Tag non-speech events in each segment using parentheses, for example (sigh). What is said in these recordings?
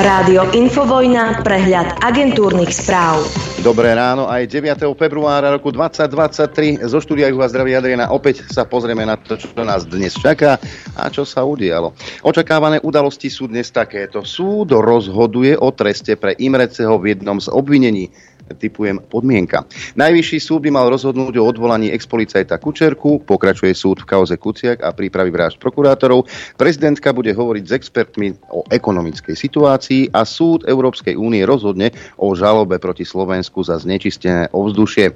Rádio Infovojna, prehľad agentúrnych správ. Dobré ráno, aj 9. februára roku 2023 zo štúdia vás zdraví Adriana. Opäť sa pozrieme na to, čo nás dnes čaká a čo sa udialo. Očakávané udalosti sú dnes takéto. Súd rozhoduje o treste pre Imreceho v jednom z obvinení typujem podmienka. Najvyšší súd by mal rozhodnúť o odvolaní expolicajta Kučerku, pokračuje súd v kauze Kuciak a prípravy vražd prokurátorov. Prezidentka bude hovoriť s expertmi o ekonomickej situácii a súd Európskej únie rozhodne o žalobe proti Slovensku za znečistené ovzdušie.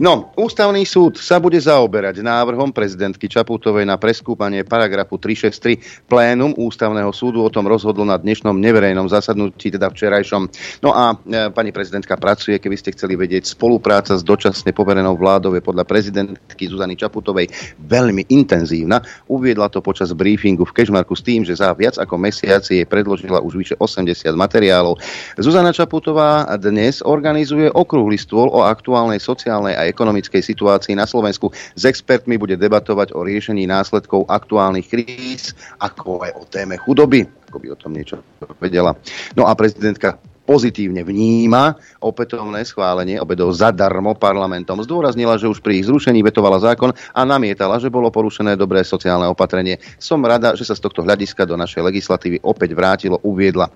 No, ústavný súd sa bude zaoberať návrhom prezidentky Čaputovej na preskúpanie paragrafu 363 plénum ústavného súdu o tom rozhodlo na dnešnom neverejnom zasadnutí, teda včerajšom. No a e, pani prezidentka pracuje, keby ste chceli vedieť, spolupráca s dočasne poverenou vládou je podľa prezidentky Zuzany Čaputovej veľmi intenzívna. Uviedla to počas briefingu v Kešmarku s tým, že za viac ako mesiac jej predložila už vyše 80 materiálov. Zuzana Čaputová dnes organizuje okrúhly stôl o aktuálnej sociálnej a ekonomickej situácii na Slovensku. S expertmi bude debatovať o riešení následkov aktuálnych kríz, ako aj o téme chudoby ako by o tom niečo vedela. No a prezidentka pozitívne vníma opätovné schválenie obedov zadarmo parlamentom. Zdôraznila, že už pri ich zrušení vetovala zákon a namietala, že bolo porušené dobré sociálne opatrenie. Som rada, že sa z tohto hľadiska do našej legislatívy opäť vrátilo, uviedla.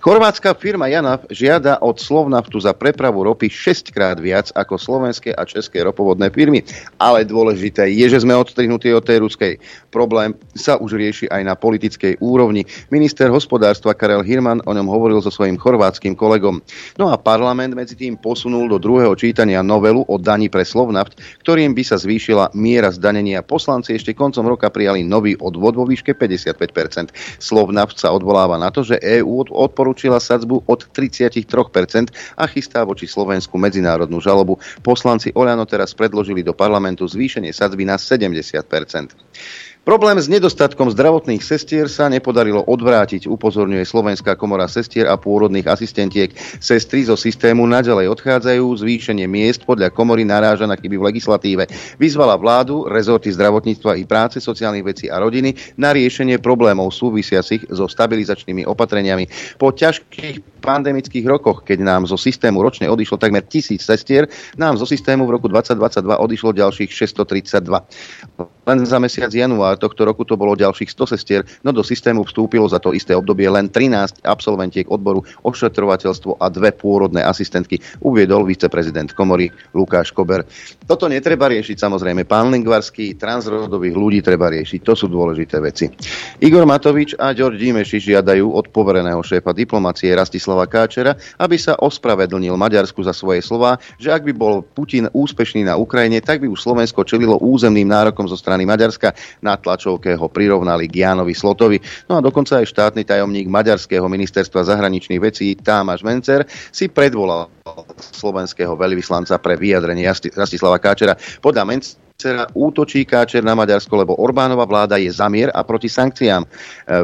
Chorvátska firma Janaf žiada od Slovnaftu za prepravu ropy 6 krát viac ako slovenské a české ropovodné firmy. Ale dôležité je, že sme odstrihnutí od tej ruskej. Problém sa už rieši aj na politickej úrovni. Minister hospodárstva Karel Hirman o ňom hovoril so svojím chorvátskym svojim kolegom. No a parlament medzi tým posunul do druhého čítania novelu o daní pre Slovnaft, ktorým by sa zvýšila miera zdanenia. Poslanci ešte koncom roka prijali nový odvod vo výške 55%. Slovnaft sa odvoláva na to, že EÚ odporúčila sadzbu od 33% a chystá voči Slovensku medzinárodnú žalobu. Poslanci Oľano teraz predložili do parlamentu zvýšenie sadzby na 70%. Problém s nedostatkom zdravotných sestier sa nepodarilo odvrátiť, upozorňuje Slovenská komora sestier a pôrodných asistentiek. Sestry zo systému naďalej odchádzajú, zvýšenie miest podľa komory naráža na chyby v legislatíve. Vyzvala vládu, rezorty zdravotníctva i práce, sociálnych vecí a rodiny na riešenie problémov súvisiacich so stabilizačnými opatreniami. Po ťažkých pandemických rokoch, keď nám zo systému ročne odišlo takmer tisíc sestier, nám zo systému v roku 2022 odišlo ďalších 632. Len za mesiac január tohto roku to bolo ďalších 100 sestier, no do systému vstúpilo za to isté obdobie len 13 absolventiek odboru ošetrovateľstvo a dve pôrodné asistentky, uviedol viceprezident komory Lukáš Kober. Toto netreba riešiť samozrejme. Pán Lingvarský, transrodových ľudí treba riešiť. To sú dôležité veci. Igor Matovič a George Dimeši žiadajú od povereného šéfa diplomacie Rastislava Káčera, aby sa ospravedlnil Maďarsku za svoje slova, že ak by bol Putin úspešný na Ukrajine, tak by už Slovensko čelilo územným nárokom zo strany Maďarska. Na tlačovke ho prirovnali k Jánovi Slotovi. No a dokonca aj štátny tajomník Maďarského ministerstva zahraničných vecí Támaš Mencer si predvolal slovenského veľvyslanca pre vyjadrenie Rastislava Káčera. Podľa Mencer Cera útočí Káčer na Maďarsko, lebo Orbánova vláda je zamier a proti sankciám. E,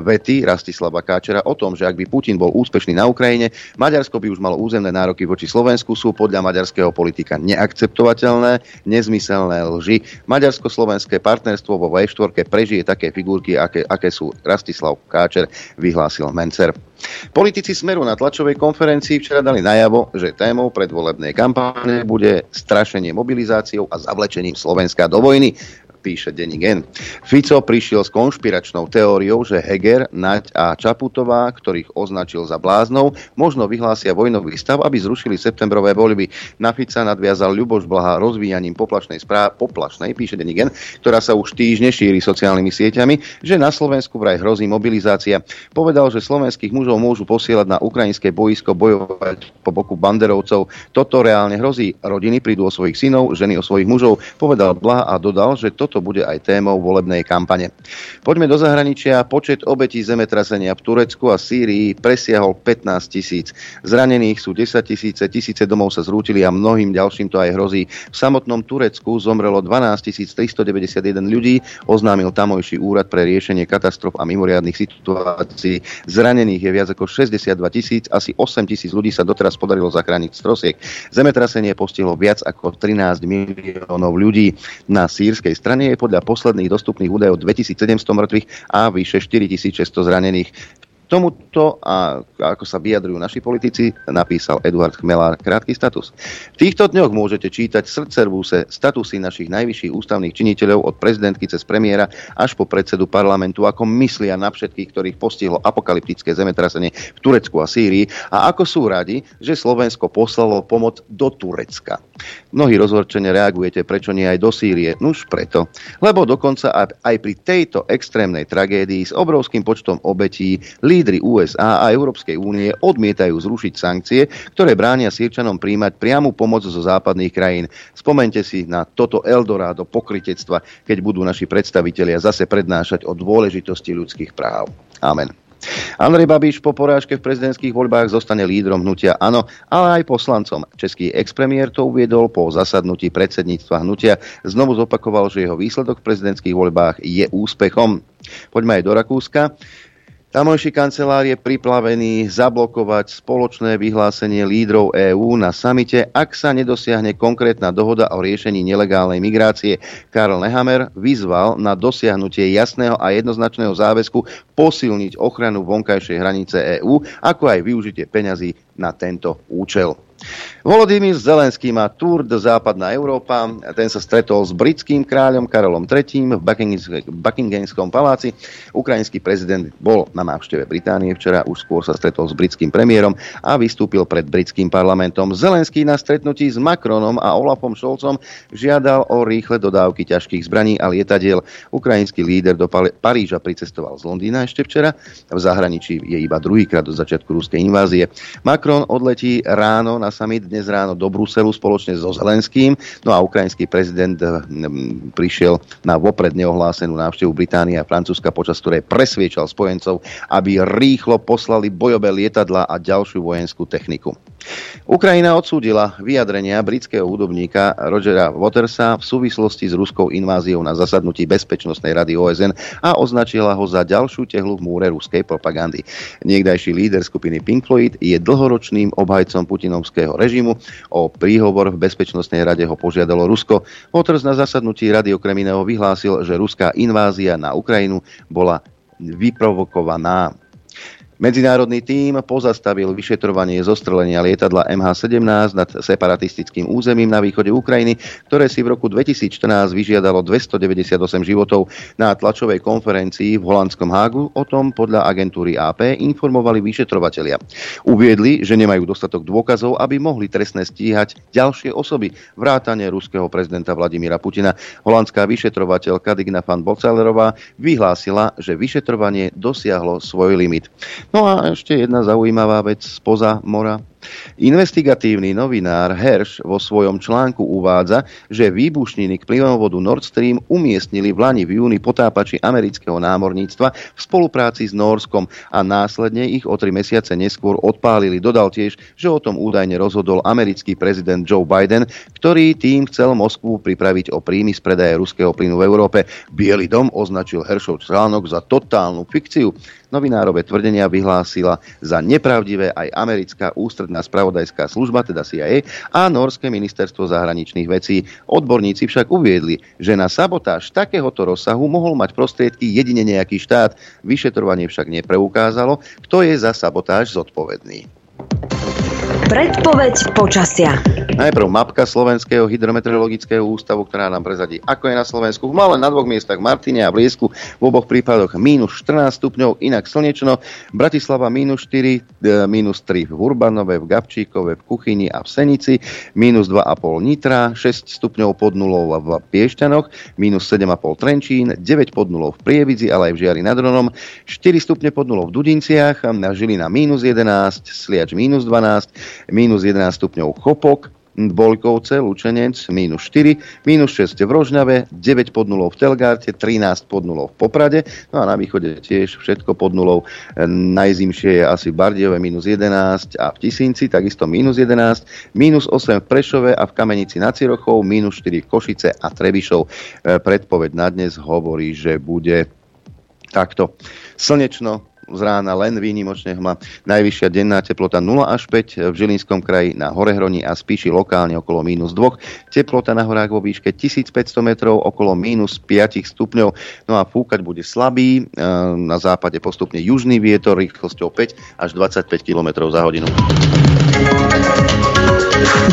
vety Rastislava Káčera o tom, že ak by Putin bol úspešný na Ukrajine, Maďarsko by už malo územné nároky voči Slovensku, sú podľa maďarského politika neakceptovateľné, nezmyselné lži. Maďarsko-slovenské partnerstvo vo V4 prežije také figurky, aké, aké sú Rastislav Káčer, vyhlásil Mencer. Politici Smeru na tlačovej konferencii včera dali najavo, že témou predvolebnej kampane bude strašenie mobilizáciou a zavlečením Slovenska do vojny píše Denny Gen. Fico prišiel s konšpiračnou teóriou, že Heger, Naď a Čaputová, ktorých označil za bláznou, možno vyhlásia vojnový stav, aby zrušili septembrové voľby. Na Fica nadviazal Ľuboš Blaha rozvíjaním poplašnej správ, poplašnej, píše Denny Gen, ktorá sa už týždne šíri sociálnymi sieťami, že na Slovensku vraj hrozí mobilizácia. Povedal, že slovenských mužov môžu posielať na ukrajinské boisko bojovať po boku banderovcov. Toto reálne hrozí. Rodiny prídu o svojich synov, ženy o svojich mužov, povedal Blaha a dodal, že toto toto bude aj témou volebnej kampane. Poďme do zahraničia. Počet obetí zemetrasenia v Turecku a Sýrii presiahol 15 tisíc. Zranených sú 10 tisíce, tisíce domov sa zrútili a mnohým ďalším to aj hrozí. V samotnom Turecku zomrelo 12 391 ľudí, oznámil tamojší úrad pre riešenie katastrof a mimoriadnych situácií. Zranených je viac ako 62 tisíc, asi 8 tisíc ľudí sa doteraz podarilo zachrániť z trosiek. Zemetrasenie postihlo viac ako 13 miliónov ľudí. Na sírskej strane strane je podľa posledných dostupných údajov 2700 mŕtvych a vyše 4600 zranených. tomuto a ako sa vyjadrujú naši politici, napísal Eduard Chmelár krátky status. V týchto dňoch môžete čítať srdcerbúse statusy našich najvyšších ústavných činiteľov od prezidentky cez premiéra až po predsedu parlamentu, ako myslia na všetkých, ktorých postihlo apokalyptické zemetrasenie v Turecku a Sýrii a ako sú radi, že Slovensko poslalo pomoc do Turecka. Mnohí rozhorčene reagujete, prečo nie aj do Sýrie. Nuž preto. Lebo dokonca aj pri tejto extrémnej tragédii s obrovským počtom obetí lídry USA a Európskej únie odmietajú zrušiť sankcie, ktoré bránia Sýrčanom príjmať priamu pomoc zo západných krajín. Spomente si na toto Eldorado pokritectva, keď budú naši predstavitelia zase prednášať o dôležitosti ľudských práv. Amen. Andrej Babiš po porážke v prezidentských voľbách zostane lídrom hnutia Áno, ale aj poslancom. Český expremiér to uviedol po zasadnutí predsedníctva hnutia. Znovu zopakoval, že jeho výsledok v prezidentských voľbách je úspechom. Poďme aj do Rakúska. Tamojší kancelár je priplavený zablokovať spoločné vyhlásenie lídrov EÚ na samite, ak sa nedosiahne konkrétna dohoda o riešení nelegálnej migrácie. Karl Nehammer vyzval na dosiahnutie jasného a jednoznačného záväzku posilniť ochranu vonkajšej hranice EÚ, ako aj využitie peňazí na tento účel. Volodymyr Zelenský má Tour de Západná Európa. Ten sa stretol s britským kráľom Karolom III v Buckinghamskom paláci. Ukrajinský prezident bol na návšteve Británie včera, už skôr sa stretol s britským premiérom a vystúpil pred britským parlamentom. Zelenský na stretnutí s Macronom a Olafom Šolcom žiadal o rýchle dodávky ťažkých zbraní a lietadiel. Ukrajinský líder do Paríža pricestoval z Londýna ešte včera. V zahraničí je iba druhýkrát do začiatku ruskej invázie. Macron odletí ráno na summit dnes ráno do Bruselu spoločne so Zelenským. No a ukrajinský prezident eh, prišiel na vopred neohlásenú návštevu Británie a Francúzska, počas ktorej presviečal spojencov, aby rýchlo poslali bojové lietadla a ďalšiu vojenskú techniku. Ukrajina odsúdila vyjadrenia britského hudobníka Rogera Watersa v súvislosti s ruskou inváziou na zasadnutí Bezpečnostnej rady OSN a označila ho za ďalšiu tehlu v múre ruskej propagandy. Niekdajší líder skupiny Pink Floyd je dlhoročným obhajcom putinovského režimu. O príhovor v Bezpečnostnej rade ho požiadalo Rusko. Waters na zasadnutí rady okrem iného vyhlásil, že ruská invázia na Ukrajinu bola vyprovokovaná. Medzinárodný tím pozastavil vyšetrovanie zostrelenia lietadla MH17 nad separatistickým územím na východe Ukrajiny, ktoré si v roku 2014 vyžiadalo 298 životov. Na tlačovej konferencii v holandskom Hágu o tom podľa agentúry AP informovali vyšetrovatelia. Uviedli, že nemajú dostatok dôkazov, aby mohli trestne stíhať ďalšie osoby, vrátane ruského prezidenta Vladimíra Putina. Holandská vyšetrovateľka Digna van Bocalerová vyhlásila, že vyšetrovanie dosiahlo svoj limit. No a ešte jedna zaujímavá vec spoza mora. Investigatívny novinár Herš vo svojom článku uvádza, že výbušniny k plynovodu Nord Stream umiestnili v Lani v júni potápači amerického námorníctva v spolupráci s Norskom a následne ich o tri mesiace neskôr odpálili. Dodal tiež, že o tom údajne rozhodol americký prezident Joe Biden, ktorý tým chcel Moskvu pripraviť o príjmy z predaje ruského plynu v Európe. Bielý dom označil Heršov článok za totálnu fikciu. Novinárove tvrdenia vyhlásila za nepravdivé aj americká ústredná spravodajská služba, teda CIA, a Norské ministerstvo zahraničných vecí. Odborníci však uviedli, že na sabotáž takéhoto rozsahu mohol mať prostriedky jedine nejaký štát. Vyšetrovanie však nepreukázalo, kto je za sabotáž zodpovedný. Predpoveď počasia. Najprv mapka Slovenského hydrometeorologického ústavu, ktorá nám prezadí, ako je na Slovensku. V malé na dvoch miestach Martine a Bliesku, v oboch prípadoch minus 14 stupňov, inak slnečno. Bratislava minus 4, e, minus 3 v Urbanove, v Gabčíkove, v Kuchyni a v Senici, minus 2,5 Nitra, 6 stupňov pod nulou v Piešťanoch, minus 7,5 Trenčín, 9 pod nulou v Prievidzi, ale aj v Žiari nad Ronom, 4 stupne pod nulou v Dudinciach, Žilina minus 11, Sliač minus 12, minus 11 stupňov Chopok, Bolkovce, Lučenec, minus 4, minus 6 v Rožňave, 9 pod nulou v Telgárte, 13 pod nulou v Poprade, no a na východe tiež všetko pod nulou. Najzimšie je asi Bardiove minus 11 a v Tisinci takisto minus 11, minus 8 v Prešove a v Kamenici nad Cirochou, minus 4 v Košice a Trebišov. E, predpoveď na dnes hovorí, že bude takto slnečno, z rána len výnimočne hma. Najvyššia denná teplota 0 až 5 v Žilinskom kraji na Horehroni a Spíši lokálne okolo minus 2. Teplota na horách vo výške 1500 metrov okolo minus 5 stupňov. No a fúkať bude slabý, e, na západe postupne južný vietor rýchlosťou 5 až 25 km za hodinu.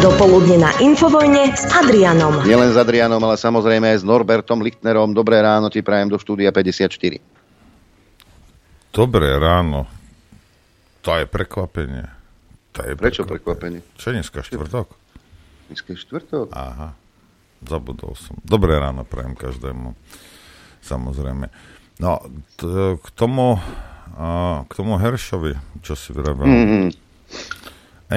Dopoludne na Infovojne s Adrianom. Nielen s Adrianom, ale samozrejme aj s Norbertom Lichtnerom. Dobré ráno ti prajem do štúdia 54. Dobré ráno. To je prekvapenie. To je Prečo prekvapenie? Čo je dneska štvrtok? Dneska je štvrtok. Aha, zabudol som. Dobré ráno prajem každému. Samozrejme. No, t- k tomu, a, k tomu Heršovi, čo si vyrobil. Mm-hmm.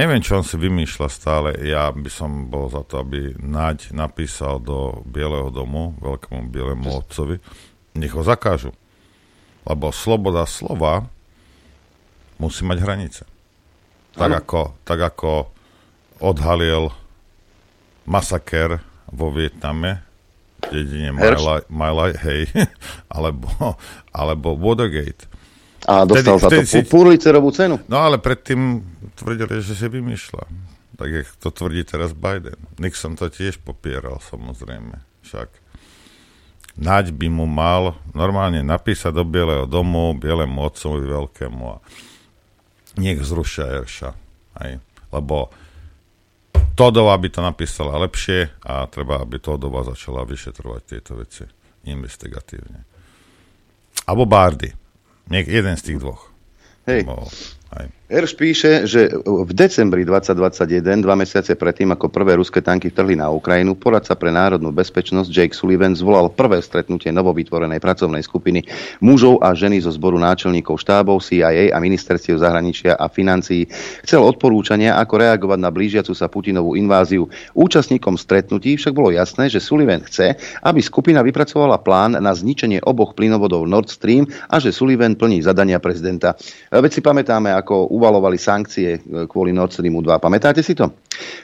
Neviem, čo on si vymýšľa stále. Ja by som bol za to, aby Naď napísal do Bieleho domu, veľkému Bielemu otcovi, nech ho zakážu. Lebo sloboda slova musí mať hranice. Tak ako, tak ako odhalil masaker vo Vietname, v dedine My? Li- My Li- hej, (laughs) alebo, alebo Watergate. A dostal Vtedy- za to si- Pulitzerovú cenu. No ale predtým tvrdili, že si vymýšľa. Tak jak to tvrdí teraz Biden. Nixon to tiež popieral, samozrejme. Však Naď by mu mal normálne napísať do Bieleho domu, Bielemu otcovi veľkému a nech zrušia Erša. Hej. Lebo Todova by to napísala lepšie a treba, aby Todova začala vyšetrovať tieto veci investigatívne. Abo Bardy. Niek jeden z tých dvoch. Hej. Lebo, hej. Erš píše, že v decembri 2021, dva mesiace predtým, ako prvé ruské tanky vtrhli na Ukrajinu, poradca pre národnú bezpečnosť Jake Sullivan zvolal prvé stretnutie novovytvorenej pracovnej skupiny mužov a ženy zo zboru náčelníkov štábov CIA a ministerstiev zahraničia a financií. Chcel odporúčania, ako reagovať na blížiacu sa Putinovú inváziu. Účastníkom stretnutí však bolo jasné, že Sullivan chce, aby skupina vypracovala plán na zničenie oboch plynovodov Nord Stream a že Sullivan plní zadania prezidenta. Veď si pamätáme, ako uvalovali sankcie e, kvôli Nord Streamu 2. Pamätáte si to?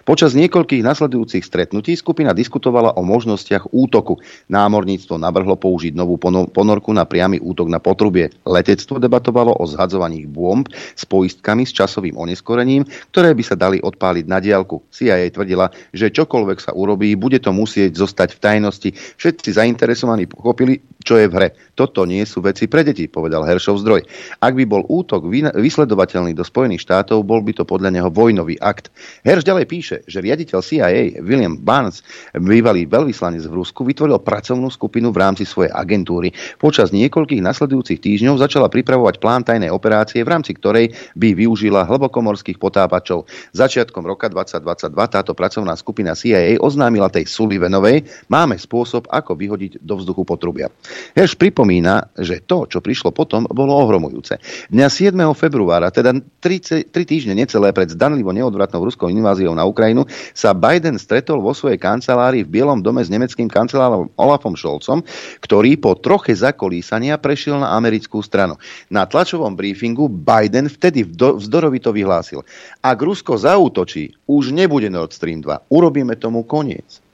Počas niekoľkých nasledujúcich stretnutí skupina diskutovala o možnostiach útoku. Námorníctvo navrhlo použiť novú pono- ponorku na priamy útok na potrubie. Letectvo debatovalo o zhadzovaní bomb s poistkami s časovým oneskorením, ktoré by sa dali odpáliť na diálku. CIA tvrdila, že čokoľvek sa urobí, bude to musieť zostať v tajnosti. Všetci zainteresovaní pochopili, čo je v hre. Toto nie sú veci pre deti, povedal Heršov zdroj. Ak by bol útok vy- vysledovateľný do Spojených štátov, bol by to podľa neho vojnový akt. Herš ďalej píše, že riaditeľ CIA William Barnes, bývalý veľvyslanec v Rusku, vytvoril pracovnú skupinu v rámci svojej agentúry. Počas niekoľkých nasledujúcich týždňov začala pripravovať plán tajnej operácie, v rámci ktorej by využila hlbokomorských potápačov. Začiatkom roka 2022 táto pracovná skupina CIA oznámila tej Sullivanovej, máme spôsob, ako vyhodiť do vzduchu potrubia. Herš pripomína, že to, čo prišlo potom, bolo ohromujúce. Dňa 7. februára, teda 3, 3 týždne necelé pred zdanlivo neodvratnou ruskou inváziou na Ukrajinu, sa Biden stretol vo svojej kancelárii v Bielom dome s nemeckým kancelárom Olafom Scholzom, ktorý po troche zakolísania prešiel na americkú stranu. Na tlačovom briefingu Biden vtedy vzdorovito vyhlásil, ak Rusko zaútočí, už nebude Nord Stream 2, urobíme tomu koniec.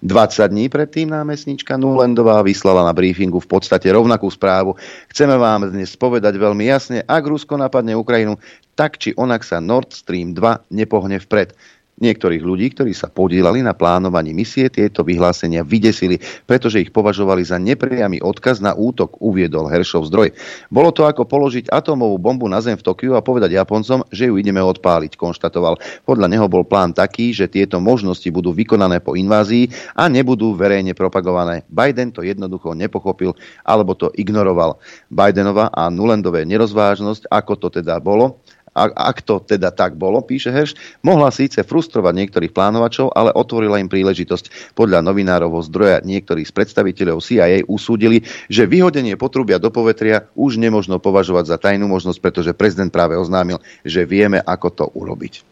20 dní predtým námestnička Nulendová vyslala na briefingu v podstate rovnakú správu. Chceme vám dnes povedať veľmi jasne, ak Rusko napadne Ukrajinu, tak či onak sa Nord Stream 2 nepohne vpred. Niektorých ľudí, ktorí sa podielali na plánovaní misie, tieto vyhlásenia vydesili, pretože ich považovali za nepriamy odkaz na útok, uviedol Heršov zdroj. Bolo to ako položiť atómovú bombu na zem v Tokiu a povedať Japoncom, že ju ideme odpáliť, konštatoval. Podľa neho bol plán taký, že tieto možnosti budú vykonané po invázii a nebudú verejne propagované. Biden to jednoducho nepochopil alebo to ignoroval. Bidenova a Nulendové nerozvážnosť, ako to teda bolo, a, ak to teda tak bolo, píše Herš, mohla síce frustrovať niektorých plánovačov, ale otvorila im príležitosť. Podľa novinárovho zdroja niektorí z predstaviteľov CIA usúdili, že vyhodenie potrubia do povetria už nemožno považovať za tajnú možnosť, pretože prezident práve oznámil, že vieme, ako to urobiť.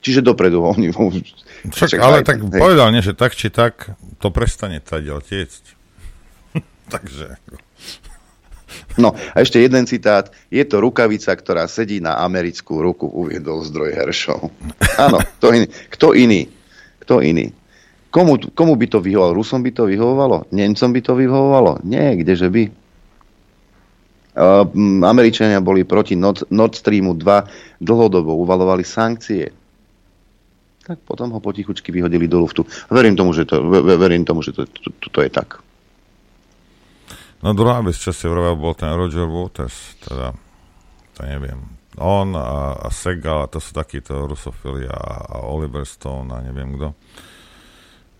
Čiže dopredu oni... Však, ale tak hej. povedal, nie, že tak či tak to prestane tadiaľ tiecť. (laughs) Takže... No a ešte jeden citát. Je to rukavica, ktorá sedí na americkú ruku, uviedol zdroj Heršov. Áno, kto iný? Kto iný? Kto iný? Komu, komu by to vyhovovalo? Rusom by to vyhovovalo? Nemcom by to vyhovovalo? Nie, kdeže by? Američania boli proti Nord, Streamu 2 dlhodobo, uvalovali sankcie. Tak potom ho potichučky vyhodili do luftu. Verím tomu, že to, verím tomu, že to, to, to, to je tak. No druhá si vravel, bol ten Roger Waters, teda, to neviem, on a, a Segal, a to sú takíto rusofili a, a Oliver Stone a neviem kto.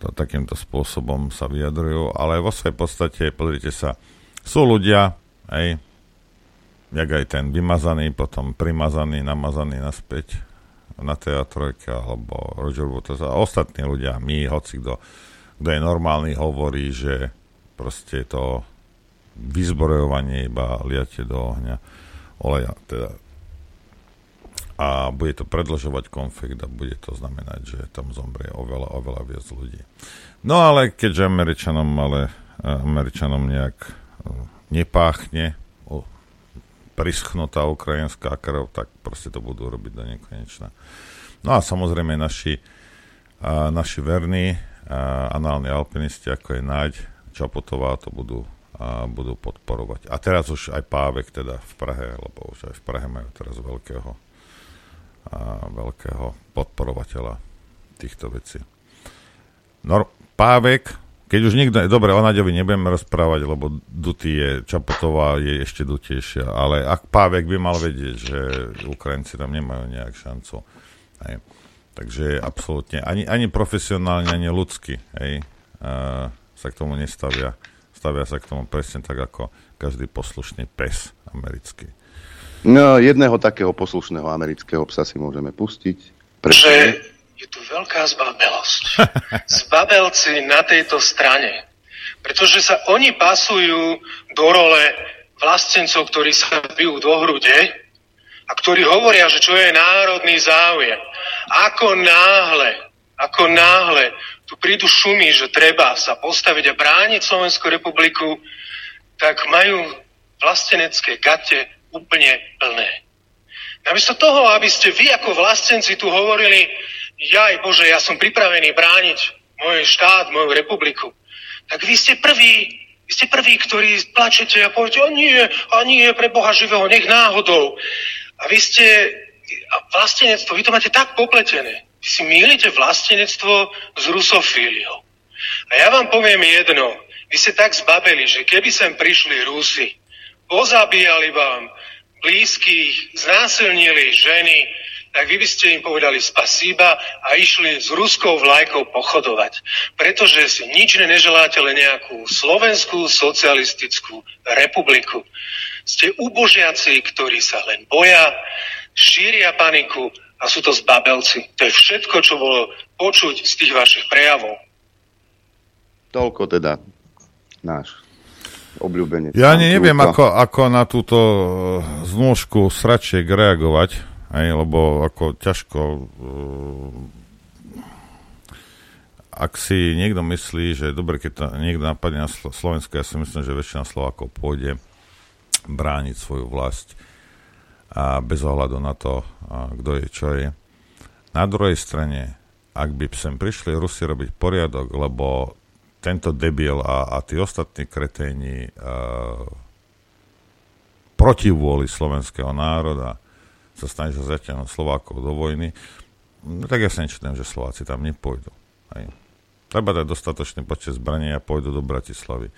To takýmto spôsobom sa vyjadrujú, ale vo svojej podstate, pozrite sa, sú ľudia, hej, jak aj ten vymazaný, potom primazaný, namazaný naspäť na teatrojke, alebo Roger Waters a ostatní ľudia, my, hoci kto, kto je normálny, hovorí, že proste to vyzbrojovanie iba liate do ohňa oleja, teda a bude to predlžovať konflikt a bude to znamenať, že tam zomrie oveľa, oveľa viac ľudí. No ale keďže Američanom, ale Američanom nejak e, nepáchne prischnutá ukrajinská krv, tak proste to budú robiť do nekonečna. No a samozrejme naši, a, naši verní a, análni alpinisti, ako je Naď, Čapotová, to budú, a, budú podporovať. A teraz už aj Pávek teda v Prahe, lebo už aj v Prahe majú teraz veľkého, a, veľkého podporovateľa týchto vecí. No, Pávek keď už nikto, dobre, o Naďovi nebudeme rozprávať, lebo Duty je, Čapotová je ešte dutejšia, ale ak Pávek by mal vedieť, že Ukrajinci tam nemajú nejak šancu. Hej. Takže absolútne, ani, ani profesionálne, ani ľudsky, hej, uh, sa k tomu nestavia. Stavia sa k tomu presne tak, ako každý poslušný pes americký. No, jedného takého poslušného amerického psa si môžeme pustiť. Prečo? je tu veľká zbabelosť. Zbabelci na tejto strane. Pretože sa oni pasujú do role vlastencov, ktorí sa bijú do hrude a ktorí hovoria, že čo je národný záujem. Ako náhle, ako náhle tu prídu šumy, že treba sa postaviť a brániť Slovenskú republiku, tak majú vlastenecké gate úplne plné. Namiesto toho, aby ste vy ako vlastenci tu hovorili, jaj Bože, ja som pripravený brániť môj štát, moju republiku, tak vy ste prví, vy ste prví, ktorí plačete a poviete, a nie, a nie, pre Boha živého, nech náhodou. A vy ste, a vlastenectvo, vy to máte tak popletené. Si mýlite vlastenectvo s rusofíliou. A ja vám poviem jedno. Vy ste tak zbabeli, že keby sem prišli Rusy, pozabíjali vám blízkych, znásilnili ženy, tak vy by ste im povedali spasíba a išli s ruskou vlajkou pochodovať. Pretože si nič neželáte len nejakú slovenskú socialistickú republiku. Ste ubožiaci, ktorí sa len boja, šíria paniku a sú to zbabelci. To je všetko, čo bolo počuť z tých vašich prejavov. Toľko teda náš obľúbenec. Ja ani neviem, ako, ako na túto znôžku sračiek reagovať Hej, lebo ako ťažko uh, ak si niekto myslí, že je dobre, keď to niekto napadne na Slovensko, ja si myslím, že väčšina Slovákov pôjde brániť svoju vlast a bez ohľadu na to, kto je, čo je. Na druhej strane, ak by sem prišli Rusi robiť poriadok, lebo tento debil a, a tí ostatní kreténi uh, proti vôli slovenského národa sa snažia zatiaľ Slovákov do vojny, no tak ja sa nečutujem, že Slováci tam nepôjdu. Hej. Treba dať dostatočný počet zbraní a pôjdu do Bratislavy.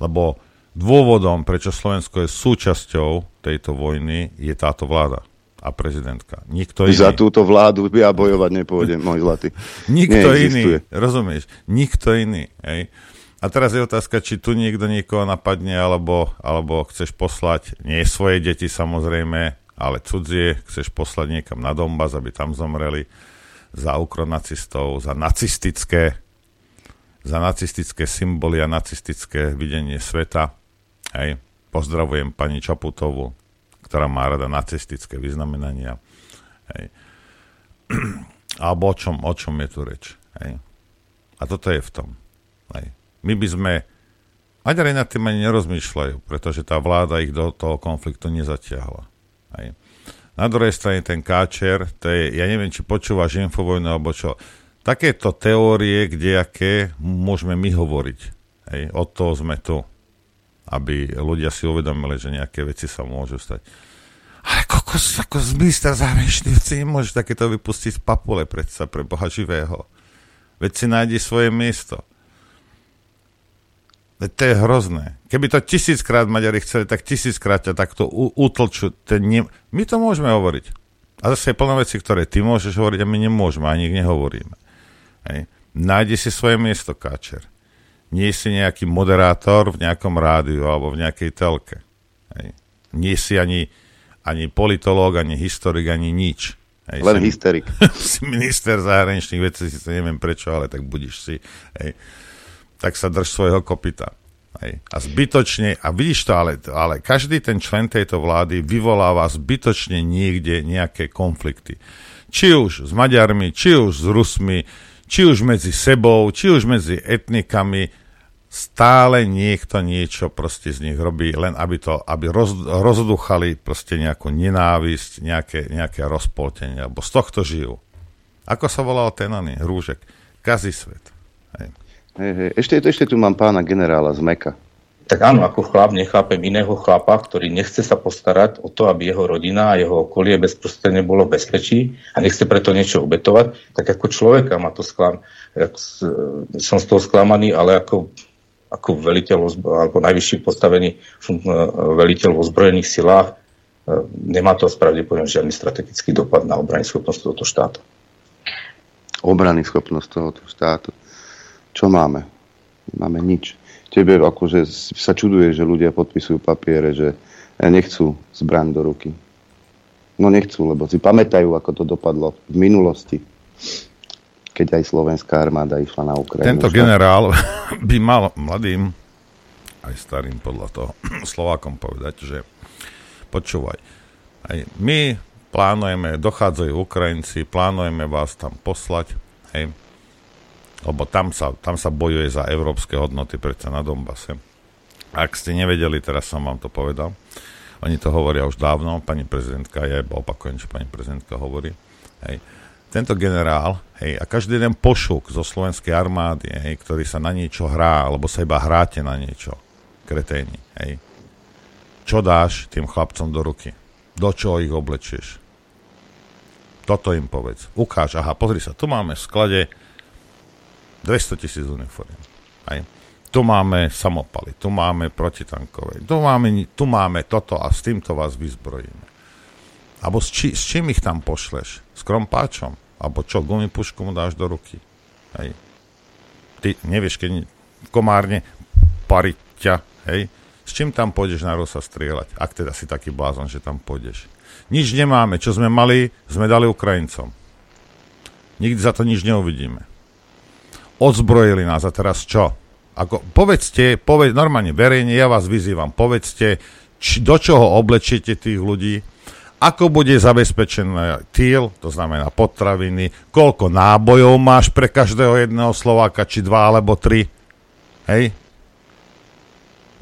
Lebo dôvodom, prečo Slovensko je súčasťou tejto vojny, je táto vláda a prezidentka. Nikto iný. Za túto vládu ja bojovať nepôjdem, môj zlatý. (laughs) Nikto iný, rozumieš? Nikto iný. Hej. A teraz je otázka, či tu niekto niekoho napadne, alebo, alebo chceš poslať, nie svoje deti samozrejme, ale cudzie chceš poslať niekam na Donbass, aby tam zomreli za úkrok nacistov, za nacistické za nacistické symboly a nacistické videnie sveta. Hej. Pozdravujem pani Čaputovu, ktorá má rada nacistické vyznamenania. Hej. (clears throat) Alebo o čom, o čom je tu reč. Hej. A toto je v tom. Hej. My by sme Maďari nad tým ani nerozmýšľajú, pretože tá vláda ich do toho konfliktu nezatiahla. Hej. Na druhej strane ten káčer, to je, ja neviem, či počúvaš infovojnu alebo čo, takéto teórie, kdejaké, môžeme my hovoriť. Hej. Od toho sme tu. Aby ľudia si uvedomili, že nejaké veci sa môžu stať. Ale kokos, ako z ministra zahraničných vecí nemôžeš takéto vypustiť z papule predsa pre Boha živého. Veď si nájdi svoje miesto. Veď to je hrozné. Keby to tisíckrát Maďari chceli, tak tisíckrát ťa takto utlču. Ne... My to môžeme hovoriť. A zase je plno veci, ktoré ty môžeš hovoriť a my nemôžeme, ani ich nehovoríme. Hej. Nájdi si svoje miesto, Káčer. Nie si nejaký moderátor v nejakom rádiu alebo v nejakej telke. Hej. Nie si ani, ani politológ, ani historik, ani nič. Hej, Len si, hysterik. (laughs) si minister zahraničných vecí, si neviem prečo, ale tak budíš si. Hej tak sa drž svojho kopita. Hej. A zbytočne, a vidíš to, ale, ale každý ten člen tejto vlády vyvoláva zbytočne niekde nejaké konflikty. Či už s Maďarmi, či už s Rusmi, či už medzi sebou, či už medzi etnikami, stále niekto niečo proste z nich robí, len aby to, aby roz, rozduchali proste nejakú nenávisť, nejaké, nejaké rozpoltenie, alebo z tohto žijú. Ako sa volal ten oný, Rúžek? Kazí svet. Hej. Hej, hej. Ešte, ešte tu mám pána generála z Meka. Tak áno, ako chlap nechápem iného chlapa, ktorý nechce sa postarať o to, aby jeho rodina a jeho okolie bezprostredne bolo bezpečí a nechce preto niečo obetovať, tak ako človeka ma to sklam. Som z toho sklamaný, ale ako, ako veliteľ, alebo najvyšší postavený veliteľ v ozbrojených silách, e, nemá to pravdepodobne žiadny strategický dopad na obrany schopnosť tohoto štátu. Obrany schopnosť tohoto štátu. Čo máme? Máme nič. Tebe akože sa čuduje, že ľudia podpisujú papiere, že nechcú zbraň do ruky. No nechcú, lebo si pamätajú, ako to dopadlo v minulosti, keď aj slovenská armáda išla na Ukrajinu. Tento generál (laughs) by mal mladým, aj starým podľa toho, (clears throat) Slovákom povedať, že počúvaj, aj my plánujeme, dochádzajú Ukrajinci, plánujeme vás tam poslať, hej, lebo tam sa, tam sa bojuje za európske hodnoty predsa na Donbase. Ak ste nevedeli, teraz som vám to povedal, oni to hovoria už dávno, pani prezidentka, ja opakujem, čo pani prezidentka hovorí, hej, tento generál, hej, a každý jeden pošuk zo slovenskej armády, hej, ktorý sa na niečo hrá, alebo sa iba hráte na niečo, kreténi, hej, čo dáš tým chlapcom do ruky? Do čoho ich oblečieš? Toto im povedz. Ukáž, aha, pozri sa, tu máme v sklade 200 tisíc uniform. Aj. Tu máme samopaly, tu máme protitankové, tu máme, tu máme toto a s týmto vás vyzbrojíme. Abo s, či, s čím ich tam pošleš? S krompáčom? Abo čo, gumipušku mu dáš do ruky? Hej. Ty nevieš, keď komárne pariť hej? S čím tam pôjdeš na Rusa strieľať? Ak teda si taký blázon, že tam pôjdeš. Nič nemáme. Čo sme mali, sme dali Ukrajincom. Nikdy za to nič neuvidíme odzbrojili nás a teraz čo? Ako, povedzte, povedz, normálne verejne, ja vás vyzývam, povedzte, či, do čoho oblečiete tých ľudí, ako bude zabezpečený týl, to znamená potraviny, koľko nábojov máš pre každého jedného Slováka, či dva alebo tri. Hej?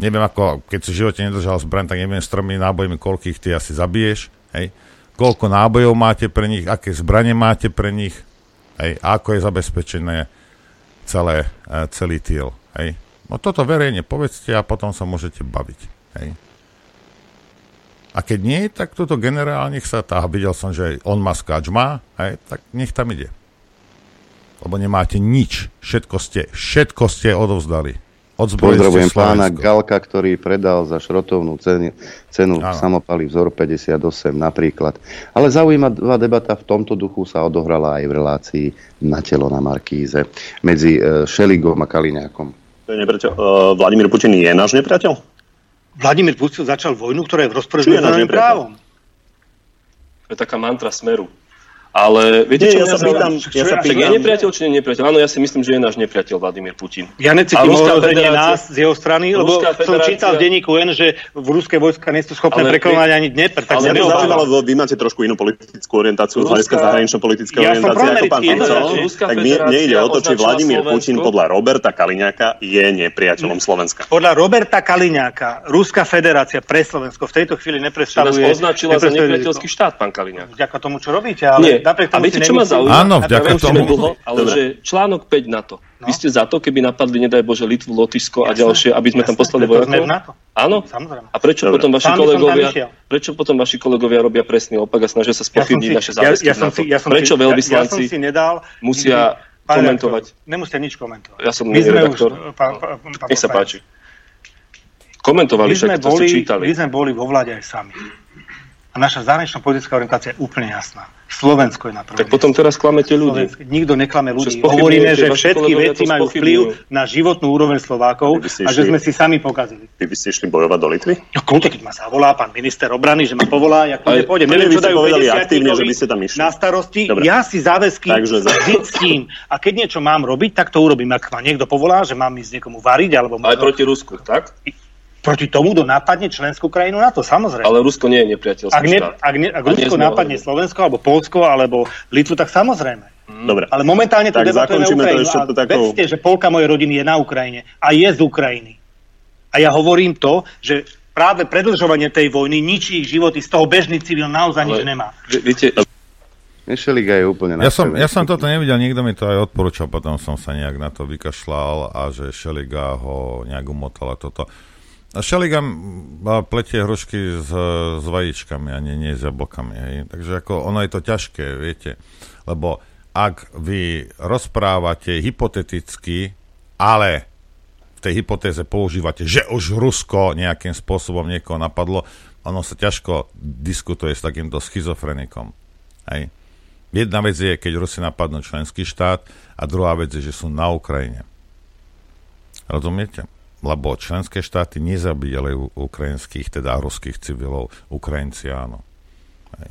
Neviem, ako, keď si v živote nedržal zbraň, tak neviem s tromi nábojmi, koľkých ty asi zabiješ. Hej? Koľko nábojov máte pre nich, aké zbranie máte pre nich, hej? a ako je zabezpečené celé, e, celý týl. Hej. No toto verejne povedzte a potom sa môžete baviť. Hej. A keď nie, tak toto generál nech sa tá, videl som, že on má skáč má, hej, tak nech tam ide. Lebo nemáte nič, všetko ste, všetko ste odovzdali. Pozdravujem pána Galka, ktorý predal za šrotovnú cenu, cenu samopaly vzor 58 napríklad. Ale zaujímavá debata v tomto duchu sa odohrala aj v relácii na telo na Markíze medzi uh, Šeligom a Kaliňákom. Uh, Vladimír Putin je náš nepriateľ? Vladimír Putin začal vojnu, ktorá je v rozpore s medzinárodným právom. To je taká mantra smeru. Ale viete, čo ja sa pýtam, ja sa pýtam. je nepriateľ, či nie nepriateľ? Áno, ja si myslím, že je náš nepriateľ Vladimír Putin. Ja necítim ohrozenie nás z jeho strany, lebo som čítal v denníku N, že v ruské vojska nie sú schopné prekonať ani Dnepr. Tak ale zaujímalo, vy máte trošku inú politickú orientáciu, z hľadiska zahranično-politické ja orientácie ako pán Fico. Tak mne ide o to, či Vladimír Putin podľa Roberta Kaliňáka je nepriateľom Slovenska. Podľa Roberta Kaliňáka Ruská federácia pre Slovensko v tejto chvíli nepredstavuje... Nás označila za nepriateľský štát, pán Kaliňák. Vďaka tomu, čo robíte, ale... Nie, A viete, čo ma zaujíma? Áno, vďaka tomu. Dlho, ale Dobre. že článok 5 na to. No. Vy ste za to, keby napadli, nedaj Bože, Litvu, Lotyšsko a ďalšie, aby sme jasne, tam poslali vojakov? Áno? Samozrejme. A prečo Dobre. potom vaši Sám kolegovia, prečo potom vaši kolegovia robia presný opak a snažia sa spochybniť ja naše záväzky ja, ja si, ja Prečo veľvyslanci ja, ja si nedal, musia komentovať? Nemusia nič komentovať. Ja som redaktor. Nech sa páči. Komentovali však, to ste čítali. My sme boli vo vláde aj sami. A naša zahraničná politická orientácia je úplne jasná. Slovensko je na prvom Tak potom teraz klamete ľudí. Slovensko. Nikto neklame ľudí. Hovoríme, že všetky veci majú vplyv na životnú úroveň Slovákov a že sme si sami pokazili. Vy by ste išli bojovať do Litvy? No kľúte, keď ma zavolá pán minister obrany, že ma povolá, ja kľúte pôjdem. Neviem, čo dajú aktívne, že by ste tam išli. Na starosti, Dobre. ja si záväzky Takže. A keď niečo mám robiť, tak to urobím. Ak ma niekto povolá, že mám ísť niekomu variť, alebo... Aj proti Rusku, tak? Proti tomu, kto napadne členskú krajinu na to, samozrejme. Ale Rusko nie je nepriateľský ak, ne, ak, ne, ak Rusko napadne Slovensko, alebo Polsko, alebo Litvu, tak samozrejme. Mm. Dobre. Ale momentálne to debatujeme Ukrajinu. To ešte takou... vedzte, že polka mojej rodiny je na Ukrajine a je z Ukrajiny. A ja hovorím to, že práve predlžovanie tej vojny ničí ich životy, z toho bežný civil naozaj nič nemá. Viete, Šeliga je úplne ja som, ja som toto nevidel, niekto mi to aj odporúčal, potom som sa nejak na to vykašľal a že Šeliga ho nejak umotal a toto. A Šeliga pletie hrušky s, s vajíčkami a nie, nie s jablkami. Hej. Takže ako ono je to ťažké, viete. Lebo ak vy rozprávate hypoteticky, ale v tej hypotéze používate, že už Rusko nejakým spôsobom niekoho napadlo, ono sa ťažko diskutuje s takýmto schizofrenikom. Hej. Jedna vec je, keď Rusi napadnú členský štát a druhá vec je, že sú na Ukrajine. Rozumiete? Lebo členské štáty nezabíjali ukrajinských, teda ruských civilov, Ukrajinci áno. Hej.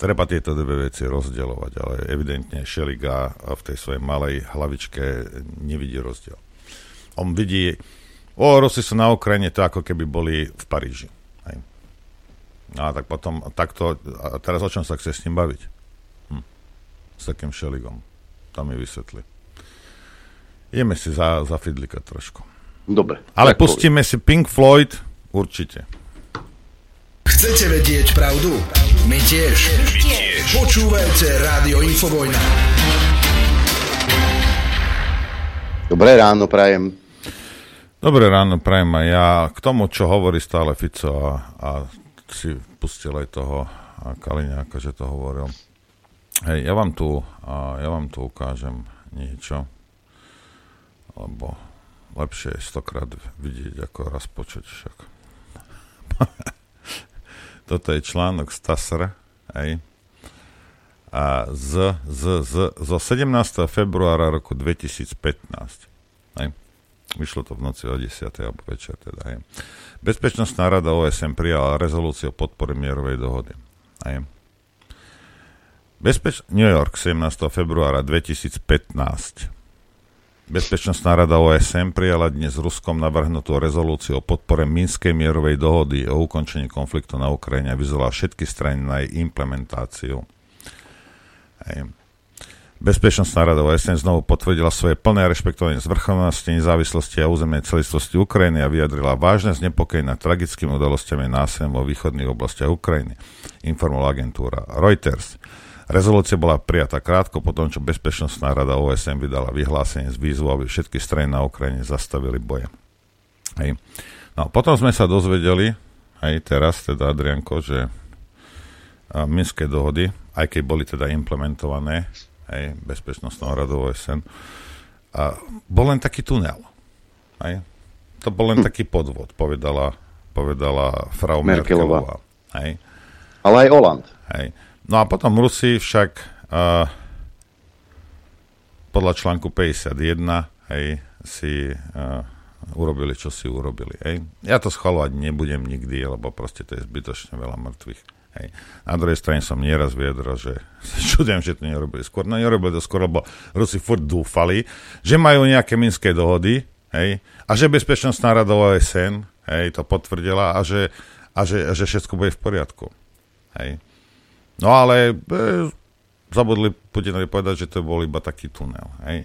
Treba tieto dve veci rozdielovať, ale evidentne Šeliga v tej svojej malej hlavičke nevidí rozdiel. On vidí, o, Rusi sú na Ukrajine, to ako keby boli v Paríži. Hej. No a tak potom, takto, a teraz o čom sa chce s ním baviť? Hm. S takým Šeligom. Tam mi vysvetli. Ideme si za, za Fidlika trošku. Dobre. Ale pustíme si Pink Floyd určite. Chcete vedieť pravdu? My tiež. My tiež. Počúvajte Rádio Infovojna. Dobré ráno, prajem. Dobré ráno, prajem aj ja. K tomu, čo hovorí stále Fico a, a si pustil aj toho a Kaliňáka, že to hovoril. Hej, ja vám tu, a ja vám tu ukážem niečo, lebo lepšie je stokrát vidieť, ako raz počuť však. (laughs) Toto je článok z TASR, hej, a z, z, z, zo 17. februára roku 2015. Hej. Vyšlo to v noci o 10. alebo večer teda. Hej. Bezpečnostná rada OSM prijala rezolúciu o podpore mierovej dohody. Hej. Bezpeč- New York 17. februára 2015 Bezpečnostná rada OSM prijala dnes Ruskom navrhnutú rezolúciu o podpore Minskej mierovej dohody o ukončení konfliktu na Ukrajine a vyzvala všetky strany na jej implementáciu. Hej. Bezpečnostná rada OSN znovu potvrdila svoje plné rešpektovanie zvrchovanosti, nezávislosti a územnej celistvosti Ukrajiny a vyjadrila vážne znepokoj nad tragickými udalosťami násilím vo východných oblastiach Ukrajiny, informovala agentúra Reuters. Rezolúcia bola prijatá krátko po tom, čo Bezpečnostná rada OSN vydala vyhlásenie z výzvu, aby všetky strany na Ukrajine zastavili boje. Hej. No, potom sme sa dozvedeli, aj teraz teda Adrianko, že Minské dohody, aj keď boli teda implementované hej, Bezpečnostnou radou OSN, a bol len taký tunel. Hej. To bol len hm. taký podvod, povedala, povedala Frau Merkelová. Merkelová. Hej. Ale aj Oland. Hej. No a potom Rusi však uh, podľa článku 51 hej, si uh, urobili, čo si urobili. Hej. Ja to schvalovať nebudem nikdy, lebo proste to je zbytočne veľa mŕtvych. Hej. Na druhej strane som nieraz viedro, že (laughs) sa čudujem, že to nerobili skôr. No nerobili to skôr, lebo Rusi furt dúfali, že majú nejaké minské dohody hej, a že Bezpečnostná rada OSN hej, to potvrdila a že, a že, a že všetko bude v poriadku. Hej. No ale e, zabudli Putinovi povedať, že to bol iba taký tunel. Hej.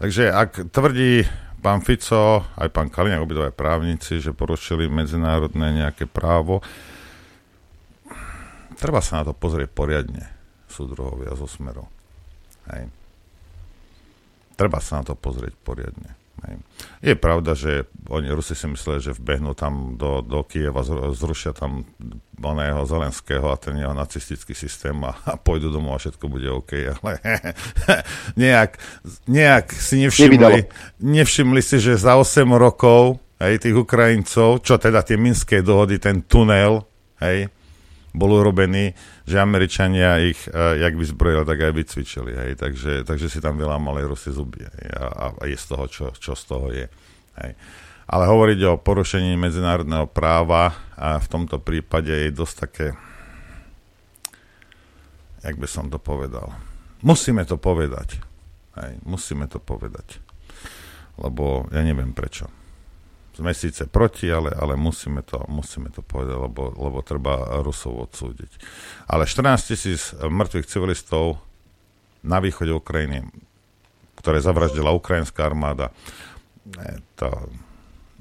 Takže ak tvrdí pán Fico, aj pán Kaliňák, obidva právnici, že porušili medzinárodné nejaké právo, treba sa na to pozrieť poriadne. súdruhovia zo Smeru. Hej. Treba sa na to pozrieť poriadne. Je pravda, že oni Rusi si mysleli, že vbehnú tam do, do Kieva, zrušia tam oného Zelenského a ten jeho nacistický systém a, a pôjdu domov a všetko bude OK, ale (laughs) nejak, nejak si nevšimli, nevšimli si, že za 8 rokov hej, tých Ukrajincov, čo teda tie minské dohody, ten tunel, hej, bol urobený, že Američania ich, uh, jak vyzbrojili, tak aj vycvičili. Hej. Takže, takže si tam vylámali Rusy zuby. Hej. A, a je z toho, čo, čo z toho je. Hej. Ale hovoriť o porušení medzinárodného práva a v tomto prípade je dosť také, jak by som to povedal. Musíme to povedať. Hej. Musíme to povedať. Lebo ja neviem prečo sme síce proti, ale, ale musíme, to, musíme to povedať, lebo, lebo treba Rusov odsúdiť. Ale 14 tisíc mŕtvych civilistov na východe Ukrajiny, ktoré zavraždila ukrajinská armáda, to...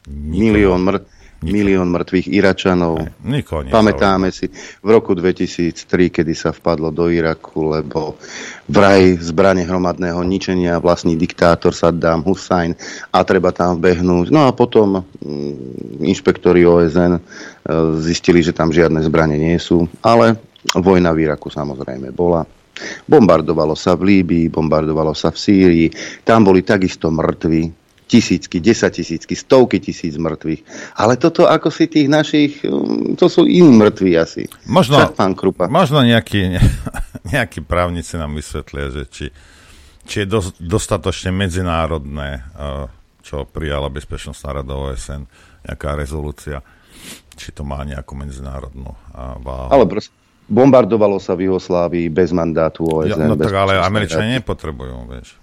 Milión mŕtvych milión mŕtvych Iračanov. Ne, Pamätáme si v roku 2003, kedy sa vpadlo do Iraku, lebo vraj zbranie hromadného ničenia vlastný diktátor Saddam Hussein a treba tam behnúť. No a potom mm, inšpektori OSN e, zistili, že tam žiadne zbranie nie sú, ale vojna v Iraku samozrejme bola. Bombardovalo sa v Líbii, bombardovalo sa v Sýrii, tam boli takisto mŕtvi, tisícky, desaťtisícky, stovky tisíc mŕtvych. Ale toto ako si tých našich, um, to sú iní mŕtvi asi. Možno, Však, pán Krupa. možno nejakí, (laughs) nejakí právnici nám vysvetlia, že či, či je dos, dostatočne medzinárodné, uh, čo prijala Bezpečnostná rada OSN, nejaká rezolúcia, či to má nejakú medzinárodnú uh, váhu. Ale proste, bombardovalo sa v Juhoslávii bez mandátu OSN. Ja, no tak ale Američania nepotrebujú, vieš.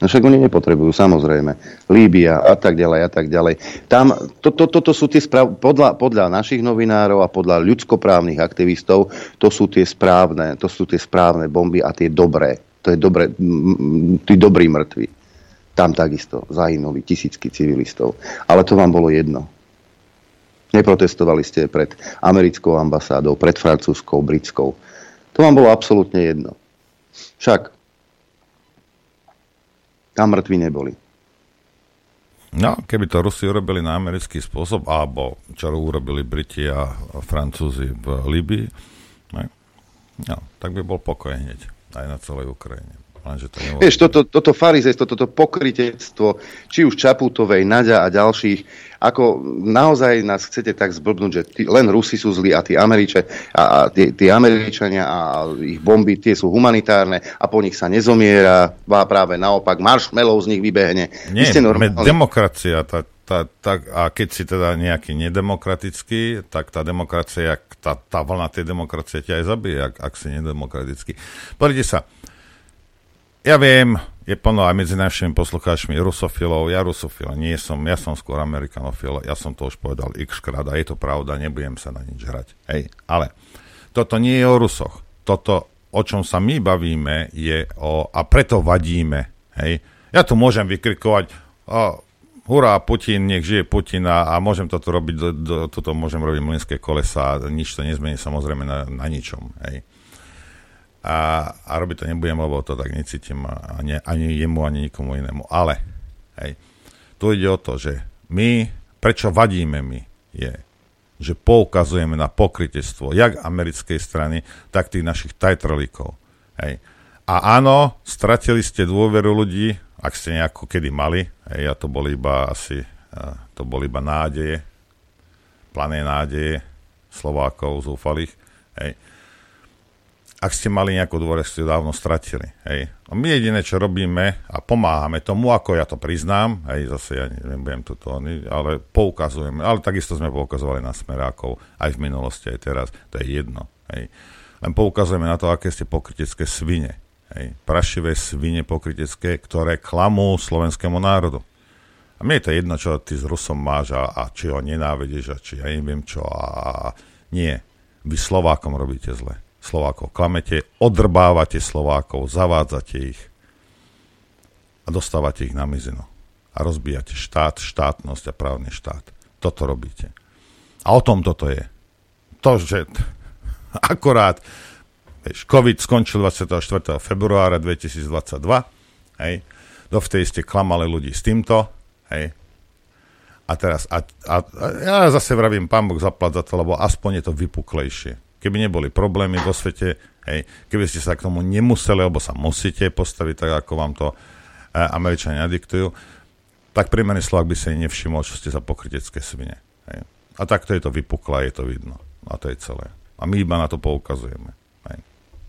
No však oni nepotrebujú, samozrejme. Líbia a tak ďalej a tak ďalej. Tam, to, to, toto sú tie správ, podľa, podľa našich novinárov a podľa ľudskoprávnych aktivistov, to sú tie správne, to sú tie správne bomby a tie dobré. To je dobré, tí dobrí mŕtvi. Tam takisto zahynuli tisícky civilistov. Ale to vám bolo jedno. Neprotestovali ste pred americkou ambasádou, pred francúzskou, britskou. To vám bolo absolútne jedno. Však tam mŕtvi neboli. No, keby to Rusi urobili na americký spôsob, alebo čo urobili Briti a Francúzi v Libii, no, tak by bol pokoj hneď aj na celej Ukrajine. Lenže to Vieš, toto, toto farizejstvo, toto pokritectvo, či už Čaputovej, Naďa a ďalších, ako naozaj nás chcete tak zblbnúť, že tí, len Rusi sú zlí a tí, Američe, a, a tí, tí Američania a ich bomby, tie sú humanitárne a po nich sa nezomiera, a práve naopak, marshmallow z nich vybehne. Nie, ste normálne... demokracia, tá, tá, tá, a keď si teda nejaký nedemokratický, tak tá demokracia, tá, tá vlna tej demokracie ťa aj zabije, ak, ak si nedemokratický. Pozrite sa, ja viem, je plno aj medzi našimi poslucháčmi rusofilov, ja rusofil nie som, ja som skôr amerikanofil, ja som to už povedal x krát a je to pravda, nebudem sa na nič hrať. Hej, ale toto nie je o Rusoch. Toto, o čom sa my bavíme, je o, a preto vadíme, hej. Ja tu môžem vykrikovať, o, hurá, Putin, nech žije Putin a, a môžem toto robiť, do, do, toto môžem robiť mlinské kolesa nič to nezmení samozrejme na, na ničom, hej a, a robiť to nebudem, lebo to tak necítim ani, ani jemu, ani nikomu inému. Ale hej, tu ide o to, že my, prečo vadíme my, je, že poukazujeme na pokrytectvo jak americkej strany, tak tých našich tajtrolíkov. Hej. A áno, stratili ste dôveru ľudí, ak ste nejako kedy mali, hej, a to boli iba asi, to boli iba nádeje, plané nádeje Slovákov zúfalých, hej ak ste mali nejakú dôvod, ste dávno stratili. Hej. A my jediné, čo robíme a pomáhame tomu, ako ja to priznám, hej, zase ja nebudem to, ale poukazujeme, ale takisto sme poukazovali na smerákov aj v minulosti, aj teraz, to je jedno. Hej. Len poukazujeme na to, aké ste pokrytecké svine. Hej. Prašivé svine pokrytecké, ktoré klamú slovenskému národu. A mne je to jedno, čo ty s Rusom máš a, a či ho nenávidíš a či ja neviem čo. A nie. Vy Slovákom robíte zle. Slovákov klamete, odrbávate Slovákov, zavádzate ich a dostávate ich na mizinu. A rozbijate štát, štátnosť a právny štát. Toto robíte. A o tom toto je. To, že (laughs) akorát Hej, COVID skončil 24. februára 2022, hej, dovtedy ste klamali ľudí s týmto, hej, a teraz, a, a, a ja zase vravím, pán Boh zaplať za to, lebo aspoň je to vypuklejšie. Keby neboli problémy vo svete, hej, keby ste sa k tomu nemuseli, alebo sa musíte postaviť tak, ako vám to e, Američania diktujú, tak priemerný Slovak by sa nevšimol, čo ste za pokrytecké svine. Hej. A takto je to vypuklé, je to vidno. A to je celé. A my iba na to poukazujeme. Hej.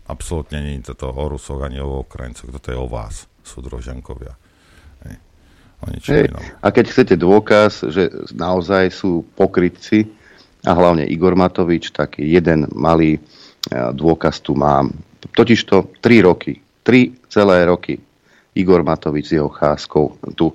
Absolútne nie je to o Rusoch ani o Ukrajincoch, toto je o vás, súdroženkovia. Hej. A keď chcete dôkaz, že naozaj sú pokrytci, a hlavne Igor Matovič, tak jeden malý e, dôkaz tu mám. Totižto 3 roky, 3 celé roky Igor Matovič s jeho cházkou tu e,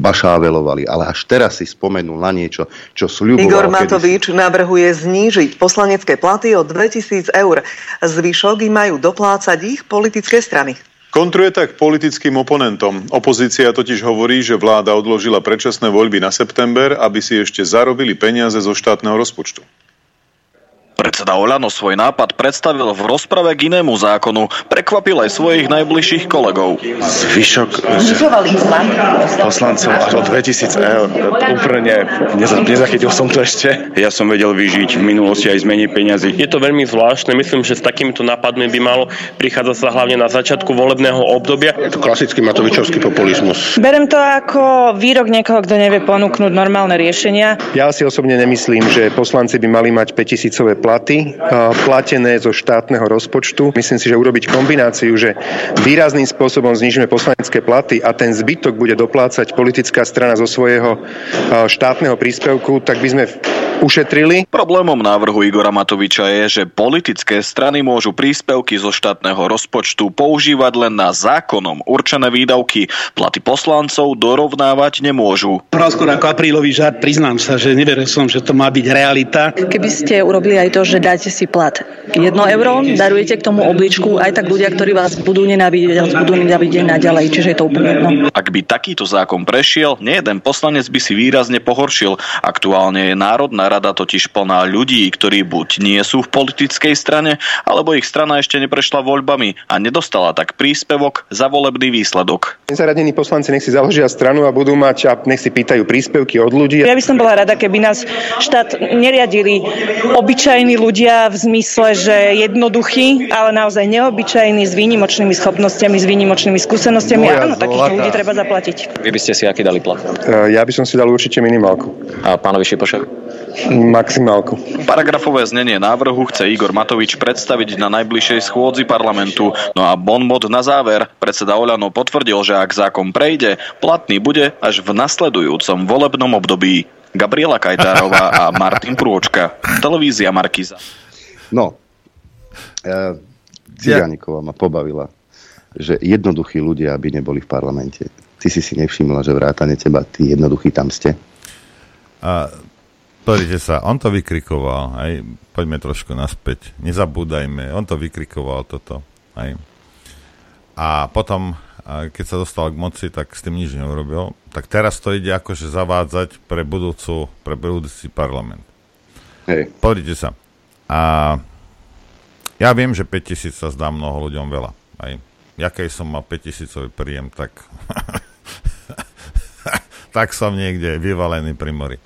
bašávelovali, ale až teraz si spomenul na niečo, čo sľuboval. Igor Matovič si... navrhuje znížiť poslanecké platy o 2000 eur. Zvyšok im majú doplácať ich politické strany. Kontruje tak politickým oponentom. Opozícia totiž hovorí, že vláda odložila predčasné voľby na september, aby si ešte zarobili peniaze zo štátneho rozpočtu. Predseda Oľano svoj nápad predstavil v rozprave k inému zákonu. Prekvapil aj svojich najbližších kolegov. Zvyšok poslancov až o 2000 eur. Úplne nezachytil som to ešte. Ja som vedel vyžiť v minulosti aj zmeniť peniazy. Je to veľmi zvláštne. Myslím, že s takýmito nápadmi by malo prichádzať sa hlavne na začiatku volebného obdobia. Je to klasický Matovičovský populizmus. Berem to ako výrok niekoho, kto nevie ponúknuť normálne riešenia. Ja si osobne nemyslím, že poslanci by mali mať 5000 platy platené zo štátneho rozpočtu. Myslím si, že urobiť kombináciu, že výrazným spôsobom znižíme poslanecké platy a ten zbytok bude doplácať politická strana zo svojho štátneho príspevku, tak by sme ušetrili. Problémom návrhu Igora Matoviča je, že politické strany môžu príspevky zo štátneho rozpočtu používať len na zákonom určené výdavky. Platy poslancov dorovnávať nemôžu. Skôr ako aprílový žart, priznám sa, že neveril som, že to má byť realita. Keby ste urobili aj to, že dáte si plat 1 euro, darujete k tomu obličku, aj tak ľudia, ktorí vás budú nenávidieť, vás budú nenávidieť naďalej, čiže je to úplne jedno. Ak by takýto zákon prešiel, nejeden poslanec by si výrazne pohoršil. Aktuálne je Národná rada totiž plná ľudí, ktorí buď nie sú v politickej strane, alebo ich strana ešte neprešla voľbami a nedostala tak príspevok za volebný výsledok. Nezaradení poslanci nech si založia stranu a budú mať a nech si pýtajú príspevky od ľudí. Ja by som bola rada, keby nás štát neriadili obyčajní ľudia v zmysle, že jednoduchý, ale naozaj neobyčajný s výnimočnými schopnosťami, s výnimočnými skúsenostiami. Moja Áno, takýchto ľudí treba zaplatiť. Vy by ste si aký dali plat? Ja by som si dal určite minimálku. A pánovi Šipošovi? Maximálku. Paragrafové znenie návrhu chce Igor Matovič predstaviť na najbližšej schôdzi parlamentu. No a bonmot na záver. Predseda Oľano potvrdil, že ak zákon prejde, platný bude až v nasledujúcom volebnom období. Gabriela Kajtárová a Martin Prôčka. Televízia Markiza. No, e, Ciganíková ma pobavila, že jednoduchí ľudia by neboli v parlamente. Ty si si nevšimla, že vrátane teba, tí jednoduchí tam ste? A Pozrite sa, on to vykrikoval, aj, poďme trošku naspäť, nezabúdajme, on to vykrikoval toto, aj. A potom, keď sa dostal k moci, tak s tým nič neurobil. Tak teraz to ide akože zavádzať pre budúcu, pre budúci parlament. Hej. Pozrite sa. A ja viem, že 5000 sa zdá mnoho ľuďom veľa. Aj. Ja keď som mal 5000 príjem, tak (laughs) tak som niekde vyvalený pri mori.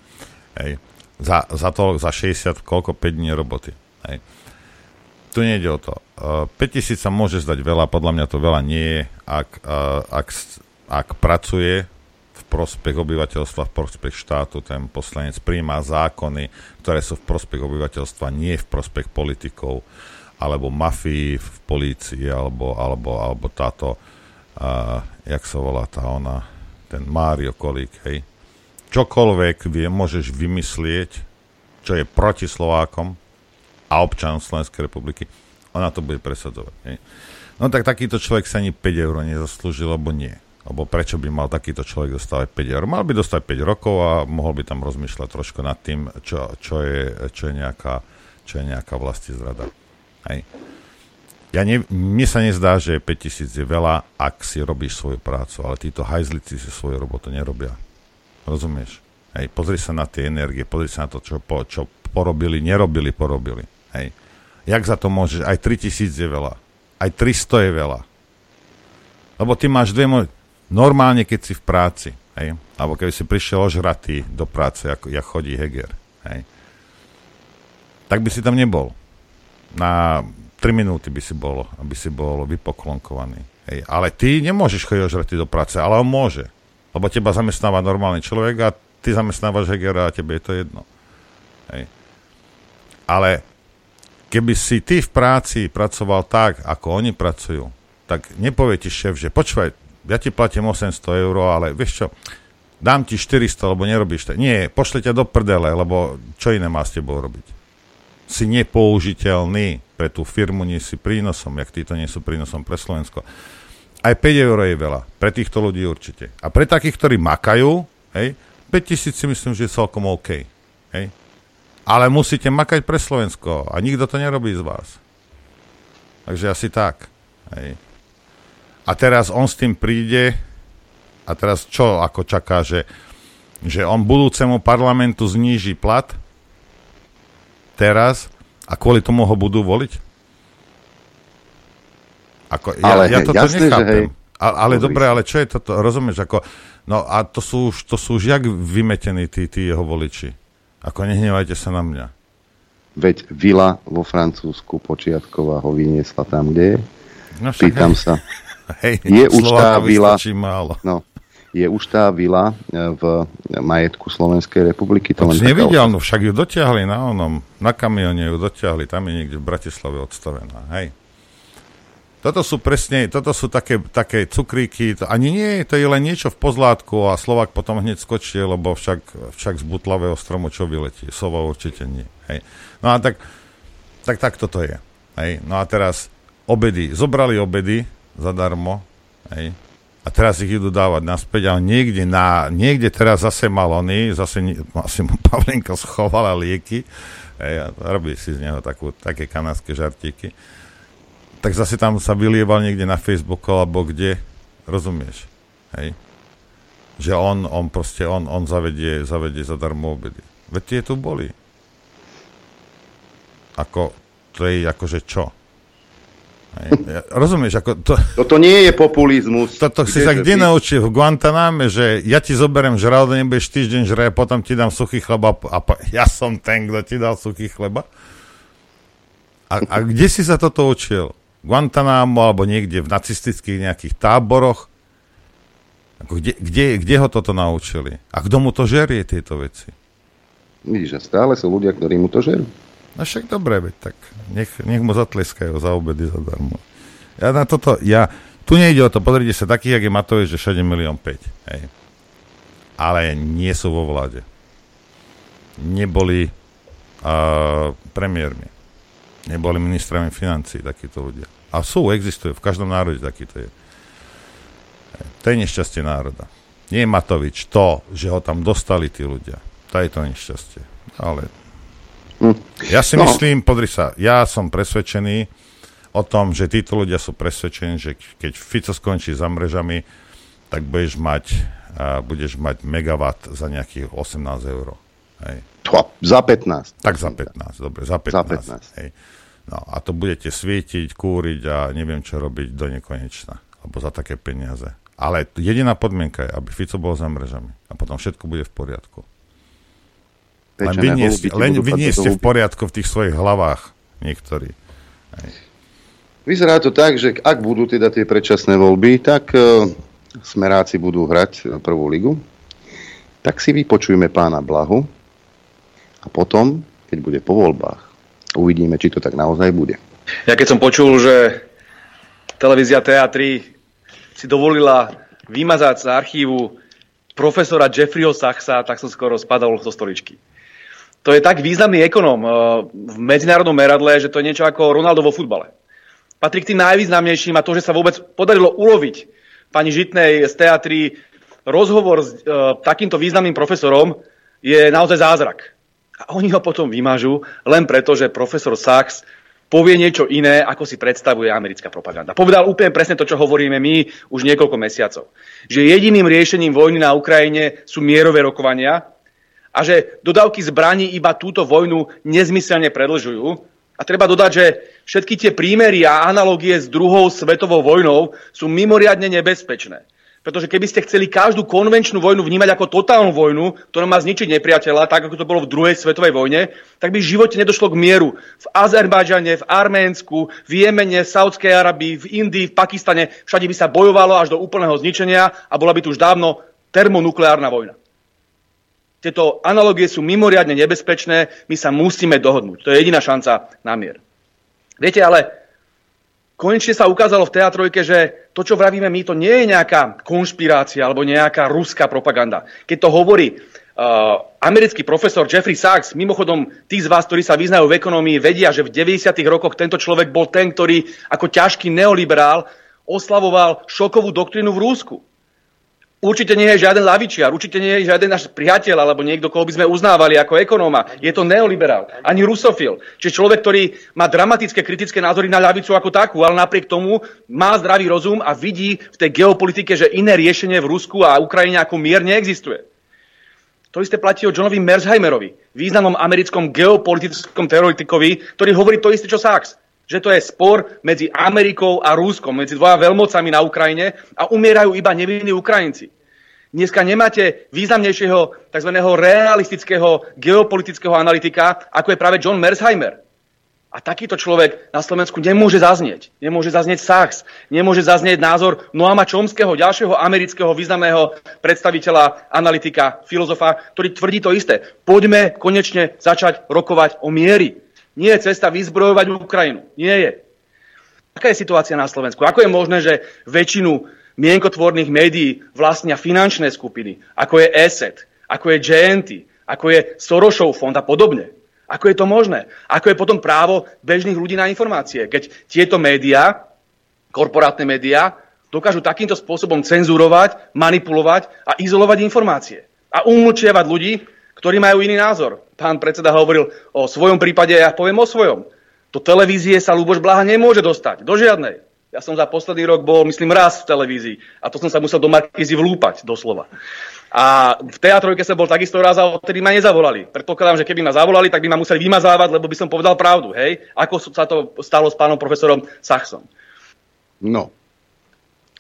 Hej za, za to, za 60, koľko, 5 dní roboty. Hej. Tu nejde o to. Uh, 5000 sa môže zdať veľa, podľa mňa to veľa nie je, ak, uh, ak, ak pracuje v prospech obyvateľstva, v prospech štátu, ten poslanec príjma zákony, ktoré sú v prospech obyvateľstva, nie v prospech politikov, alebo mafii v polícii, alebo, alebo, alebo táto, uh, jak sa volá tá ona, ten Mário Kolík, hej, čokoľvek vie, môžeš vymyslieť, čo je proti Slovákom a občanom Slovenskej republiky, ona to bude presadzovať. Nie? No tak takýto človek sa ani 5 eur nezaslúžil, alebo nie. Lebo prečo by mal takýto človek dostávať 5 eur? Mal by dostať 5 rokov a mohol by tam rozmýšľať trošku nad tým, čo, čo, je, čo, je, nejaká, čo je nejaká vlasti zrada. Hej. Ja ne, mne sa nezdá, že 5000 je veľa, ak si robíš svoju prácu, ale títo hajzlici si svoju robotu nerobia. Rozumieš? Hej, pozri sa na tie energie, pozri sa na to, čo, po, čo porobili, nerobili, porobili. Hej. Jak za to môžeš? Aj 3000 je veľa. Aj 300 je veľa. Lebo ty máš dve mo- Normálne, keď si v práci, hej? alebo keby si prišiel ožratý do práce, ako ja chodí Heger, hej? tak by si tam nebol. Na 3 minúty by si bol, aby si bol vypoklonkovaný. Hej. Ale ty nemôžeš chodiť ožratý do práce, ale on môže. Lebo teba zamestnáva normálny človek a ty zamestnávaš Hegera a tebe je to jedno. Hej. Ale keby si ty v práci pracoval tak, ako oni pracujú, tak nepovie ti šéf, že počúvaj, ja ti platím 800 eur, ale vieš čo, dám ti 400, lebo nerobíš to. Nie, pošle ťa do prdele, lebo čo iné má s tebou robiť? Si nepoužiteľný pre tú firmu, nie si prínosom, jak títo nie sú prínosom pre Slovensko. Aj 5 eur je veľa, pre týchto ľudí určite. A pre takých, ktorí makajú, hej, 5000 si myslím, že je celkom OK. Hej? Ale musíte makať pre Slovensko a nikto to nerobí z vás. Takže asi tak. Hej. A teraz on s tým príde a teraz čo ako čaká, že, že on budúcemu parlamentu zníži plat teraz a kvôli tomu ho budú voliť? Ako, ja, ale ja toto jasné, nechápem. Že hej, ale, ale dobre, ale čo je toto? Rozumieš, ako No a to sú už, to sú už jak vymetení tí, tí jeho voliči. Ako nehnevajte sa na mňa. Veď vila vo Francúzsku počiatková ho vyniesla tam, kde je. No však, Pýtam hej. sa. (laughs) Hej, je už tá vila... Málo. No, je už tá vila e, v majetku Slovenskej republiky. To len nevidel, no však ju dotiahli na onom, na kamione ju dotiahli, tam je niekde v Bratislave odstavená, hej. Toto sú presne, toto sú také, také cukríky, to, ani nie, to je len niečo v pozlátku a Slovak potom hneď skočí, lebo však, však z butlavého stromu čo vyletí? Sova určite nie. Hej. No a tak, tak, tak toto je. Hej. No a teraz obedy, zobrali obedy zadarmo, hej. A teraz ich idú dávať naspäť, ale niekde, na, niekde teraz zase mal oný, zase asi mu (laughs) Pavlenko schovala lieky, hej, a robí si z neho takú, také kanadské žartíky tak zase tam sa vylieval niekde na Facebooku alebo kde, rozumieš, hej? Že on, on proste, on, on zavedie, zavedie zadarmo obedy. Veď tie tu boli. Ako, to je akože čo? Hej. Ja, rozumieš, ako to... (laughs) Toto nie je populizmus. Toto si sa kde naučil v Guantaname, že ja ti zoberiem žral, nebudeš týždeň žrať, potom ti dám suchý chleba a po, (laughs) ja som ten, kto ti dal suchý chleba. A, a kde si sa toto učil? Guantanamo alebo niekde v nacistických nejakých táboroch. Ako kde, kde, kde ho toto naučili? A kto mu to žerie, tieto veci? Vidíš, a stále sú ľudia, ktorí mu to žerú. No však dobre, veď tak nech, nech mu zatleskajú za obedy zadarmo. Ja na toto, ja, tu nejde o to, pozrite sa, takých, jak je Matovič, že 7 milión 5, hej. Ale nie sú vo vláde. Neboli uh, premiérmi. Neboli ministrami financí takíto ľudia. A sú, existujú, v každom národe takýto je. To je nešťastie národa. Nie je Matovič to, že ho tam dostali tí ľudia. To je to nešťastie. Ale ja si no. myslím, podri sa, ja som presvedčený o tom, že títo ľudia sú presvedčení, že keď Fico skončí za mrežami, tak budeš mať, uh, budeš mať megawatt za nejakých 18 eur. Hej. Za 15. Tak za 15, dobre, za 15. Za 15. Hej. No a to budete svietiť, kúriť a neviem čo robiť do nekonečna. Alebo za také peniaze. Ale jediná podmienka je, aby Fico bol za mrežami. A potom všetko bude v poriadku. Len vy nie, ste, len vy nie ste v poriadku v tých svojich hlavách niektorí. Hej. Vyzerá to tak, že ak budú teda tie predčasné voľby, tak uh, smeráci budú hrať prvú ligu. Tak si vypočujme pána Blahu a potom, keď bude po voľbách, Uvidíme, či to tak naozaj bude. Ja keď som počul, že televízia TA3 si dovolila vymazať z archívu profesora Jeffreyho Sachsa, tak som skoro spadal zo stoličky. To je tak významný ekonóm eh, v medzinárodnom meradle, že to je niečo ako Ronaldo vo futbale. Patrí k tým najvýznamnejším a to, že sa vôbec podarilo uloviť pani Žitnej z TA3 rozhovor s uh, takýmto významným profesorom, je naozaj zázrak. A oni ho potom vymažú len preto, že profesor Sachs povie niečo iné, ako si predstavuje americká propaganda. Povedal úplne presne to, čo hovoríme my už niekoľko mesiacov. Že jediným riešením vojny na Ukrajine sú mierové rokovania a že dodávky zbraní iba túto vojnu nezmyselne predlžujú A treba dodať, že všetky tie prímery a analogie s druhou svetovou vojnou sú mimoriadne nebezpečné. Pretože keby ste chceli každú konvenčnú vojnu vnímať ako totálnu vojnu, ktorá má zničiť nepriateľa, tak ako to bolo v druhej svetovej vojne, tak by v živote nedošlo k mieru. V Azerbajdžane, v Arménsku, v Jemene, v Saudskej Arabii, v Indii, v Pakistane, všade by sa bojovalo až do úplného zničenia a bola by tu už dávno termonukleárna vojna. Tieto analogie sú mimoriadne nebezpečné, my sa musíme dohodnúť. To je jediná šanca na mier. Viete, ale konečne sa ukázalo v teatrojke, že to, čo vravíme my, to nie je nejaká konšpirácia alebo nejaká ruská propaganda. Keď to hovorí uh, americký profesor Jeffrey Sachs, mimochodom tí z vás, ktorí sa vyznajú v ekonomii, vedia, že v 90. rokoch tento človek bol ten, ktorý ako ťažký neoliberál oslavoval šokovú doktrínu v Rúsku. Určite nie je žiaden lavičiar, určite nie je žiaden náš priateľ alebo niekto, koho by sme uznávali ako ekonóma. Je to neoliberál, ani rusofil. Čiže človek, ktorý má dramatické kritické názory na ľavicu ako takú, ale napriek tomu má zdravý rozum a vidí v tej geopolitike, že iné riešenie v Rusku a Ukrajine ako mier neexistuje. To isté platí o Johnovi Merzheimerovi, významnom americkom geopolitickom teoretikovi, ktorý hovorí to isté, čo Sachs že to je spor medzi Amerikou a Rúskom, medzi dvoja veľmocami na Ukrajine a umierajú iba nevinní Ukrajinci. Dneska nemáte významnejšieho tzv. realistického geopolitického analytika, ako je práve John Mersheimer. A takýto človek na Slovensku nemôže zaznieť. Nemôže zaznieť Sachs, nemôže zaznieť názor Noama Chomského, ďalšieho amerického významného predstaviteľa, analytika, filozofa, ktorý tvrdí to isté. Poďme konečne začať rokovať o miery. Nie je cesta vyzbrojovať Ukrajinu. Nie je. Aká je situácia na Slovensku? Ako je možné, že väčšinu mienkotvorných médií vlastnia finančné skupiny, ako je ESET, ako je JNT, ako je Sorošov fond a podobne? Ako je to možné? Ako je potom právo bežných ľudí na informácie? Keď tieto médiá, korporátne médiá, dokážu takýmto spôsobom cenzurovať, manipulovať a izolovať informácie. A umlčiavať ľudí, ktorí majú iný názor. Pán predseda hovoril o svojom prípade, ja poviem o svojom. Do televízie sa Luboš Blaha nemôže dostať. Do žiadnej. Ja som za posledný rok bol, myslím, raz v televízii a to som sa musel do Markízy vlúpať, doslova. A v teatrojke som bol takisto raz a odtedy ma nezavolali. Predpokladám, že keby ma zavolali, tak by ma museli vymazávať, lebo by som povedal pravdu, hej? Ako sa to stalo s pánom profesorom Sachsom. No,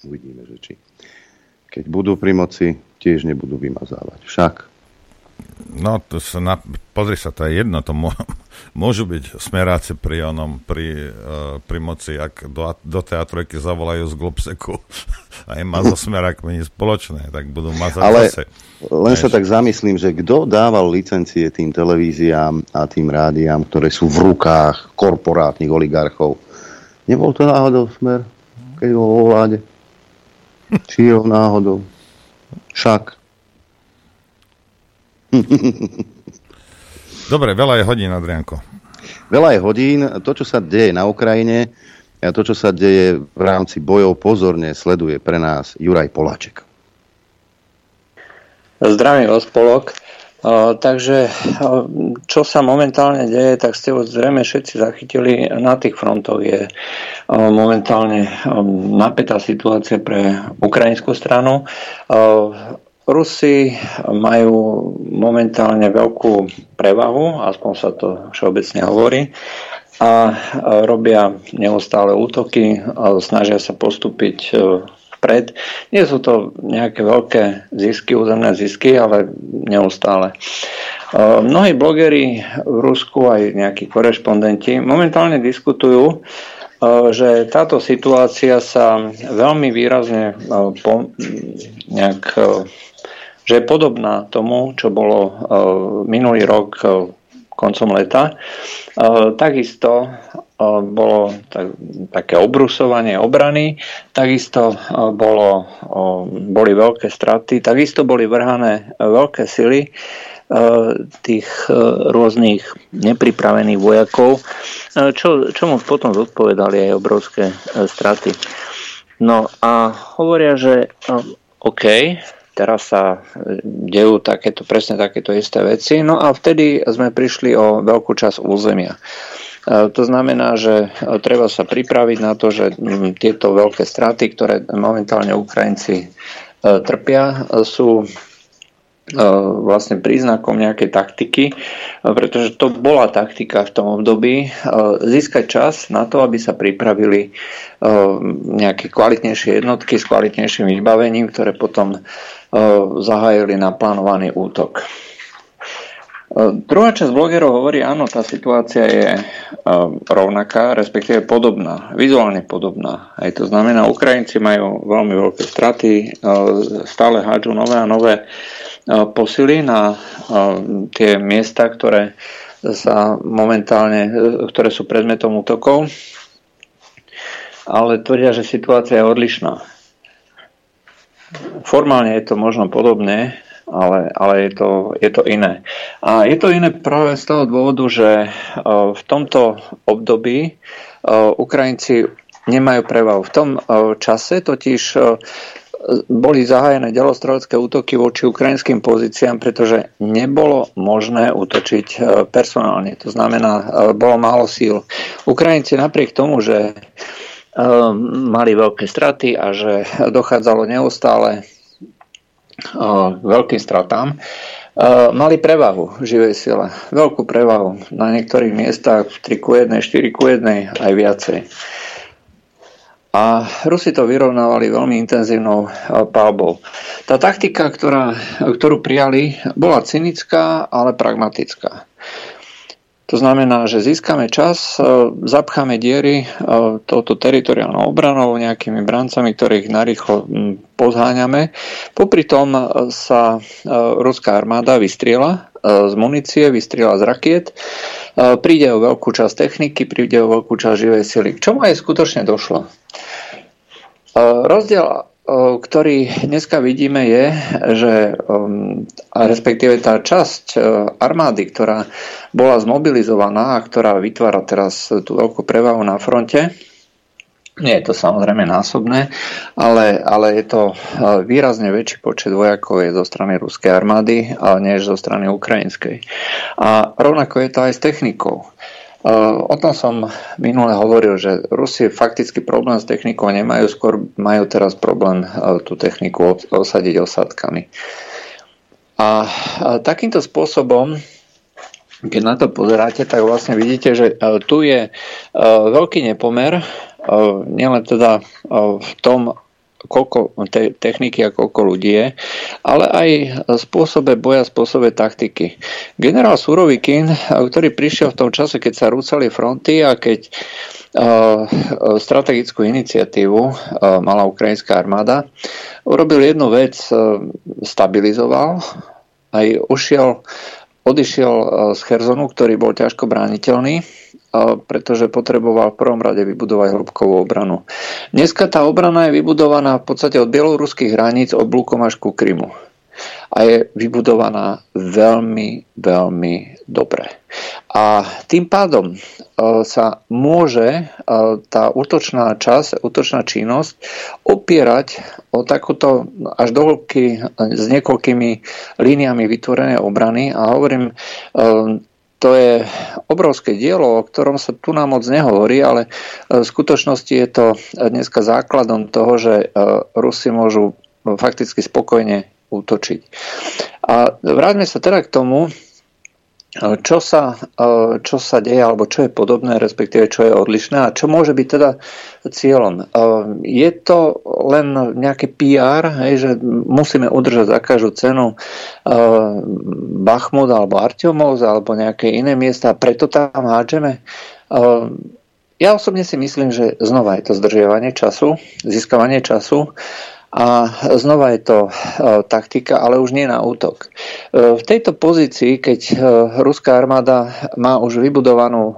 uvidíme, že či. Keď budú pri moci, tiež nebudú vymazávať. Však No, to sa na, pozri sa, to je jedno, to mô, (laughs) môžu byť smeráci pri onom, pri, uh, pri moci, ak do, do teatrojky zavolajú z Globseku (laughs) a im má so smerákmi spoločné, tak budú mazať Ale zase. len sa tak zamyslím, že kto dával licencie tým televíziám a tým rádiám, ktoré sú v rukách korporátnych oligarchov? Nebol to náhodou smer, keď bol vo vláde? (laughs) Či jo náhodou? Však. (laughs) Dobre, veľa je hodín, Adrianko. Veľa je hodín. To, čo sa deje na Ukrajine, a to, čo sa deje v rámci bojov, pozorne sleduje pre nás Juraj Poláček. Zdravím vás, Polok. takže čo sa momentálne deje, tak ste už zrejme všetci zachytili. Na tých frontoch je momentálne napätá situácia pre ukrajinskú stranu. Rusi majú momentálne veľkú prevahu, aspoň sa to všeobecne hovorí, a robia neustále útoky a snažia sa postúpiť e, vpred. Nie sú to nejaké veľké zisky, územné zisky, ale neustále. E, mnohí blogeri v Rusku, aj nejakí korešpondenti, momentálne diskutujú, e, že táto situácia sa veľmi výrazne nejak že je podobná tomu, čo bolo e, minulý rok e, koncom leta. E, takisto bolo tak, také obrusovanie obrany, takisto bolo, boli veľké straty, takisto boli vrhané veľké sily tých rôznych nepripravených vojakov, čo, čomu potom zodpovedali aj obrovské straty. No a hovoria, že OK, teraz sa e, dejú takéto, presne takéto isté veci. No a vtedy sme prišli o veľkú časť územia. E, to znamená, že e, treba sa pripraviť na to, že tieto veľké straty, ktoré momentálne Ukrajinci trpia, sú vlastne príznakom nejakej taktiky, pretože to bola taktika v tom období získať čas na to, aby sa pripravili nejaké kvalitnejšie jednotky s kvalitnejším vybavením, ktoré potom zahájili na plánovaný útok. Druhá časť blogerov hovorí, áno, tá situácia je rovnaká, respektíve podobná, vizuálne podobná. Aj to znamená, Ukrajinci majú veľmi veľké straty, stále hádžu nové a nové posily na tie miesta, ktoré sa momentálne, ktoré sú predmetom útokov, ale tvrdia, že situácia je odlišná. Formálne je to možno podobné, ale, ale je, to, je to iné. A je to iné práve z toho dôvodu, že e, v tomto období e, Ukrajinci nemajú prevahu. V tom e, čase totiž boli zahájené ďalostrovecké útoky voči ukrajinským pozíciám, pretože nebolo možné útočiť personálne. To znamená, bolo málo síl. Ukrajinci napriek tomu, že mali veľké straty a že dochádzalo neustále veľkým stratám, mali prevahu živej sile. Veľkú prevahu. Na niektorých miestach 3 ku 1, 4 ku 1 aj viacej. A Rusi to vyrovnávali veľmi intenzívnou palbou. Tá taktika, ktorá, ktorú prijali, bola cynická, ale pragmatická. To znamená, že získame čas, e, zapcháme diery e, touto teritoriálnou obranou nejakými brancami, ktorých narýchlo pozháňame. Popri tom e, sa ruská armáda vystriela z munície, vystriela z rakiet, príde o veľkú časť techniky, príde o veľkú časť živej sily. K čomu aj skutočne došlo? Rozdiel ktorý dneska vidíme je, že um, respektíve tá časť armády, ktorá bola zmobilizovaná a ktorá vytvára teraz tú veľkú prevahu na fronte, nie je to samozrejme násobné, ale, ale je to výrazne väčší počet vojakov je zo strany ruskej armády, než zo strany ukrajinskej. A rovnako je to aj s technikou. O tom som minule hovoril, že Rusi fakticky problém s technikou nemajú, skôr majú teraz problém tú techniku osadiť osadkami. A takýmto spôsobom, keď na to pozeráte, tak vlastne vidíte, že tu je veľký nepomer, nielen teda v tom, koľko te- techniky a koľko ľudí je, ale aj spôsobe boja, spôsobe taktiky. Generál Surovikin, ktorý prišiel v tom čase, keď sa rúcali fronty a keď uh, strategickú iniciatívu mala ukrajinská armáda, urobil jednu vec, stabilizoval, aj ušiel, odišiel z Chersonu, ktorý bol ťažko brániteľný pretože potreboval v prvom rade vybudovať hĺbkovú obranu. Dneska tá obrana je vybudovaná v podstate od bieloruských hraníc od Blukom až ku Krymu. A je vybudovaná veľmi, veľmi dobre. A tým pádom e, sa môže e, tá útočná časť, útočná činnosť opierať o takúto až do hĺbky s niekoľkými líniami vytvorené obrany. A hovorím, e, to je obrovské dielo, o ktorom sa tu nám moc nehovorí, ale e, v skutočnosti je to dneska základom toho, že e, Rusi môžu fakticky spokojne útočiť. A vráťme sa teda k tomu, čo sa, e, čo sa deje, alebo čo je podobné, respektíve čo je odlišné a čo môže byť teda cieľom. E, je to len nejaký PR, hej, že musíme udržať za každú cenu e, Bachmut alebo Artiomovs alebo nejaké iné miesta a preto tam hádžeme. Ja osobne si myslím, že znova je to zdržiavanie času, získavanie času a znova je to e, taktika, ale už nie na útok. E, v tejto pozícii, keď e, ruská armáda má už vybudovanú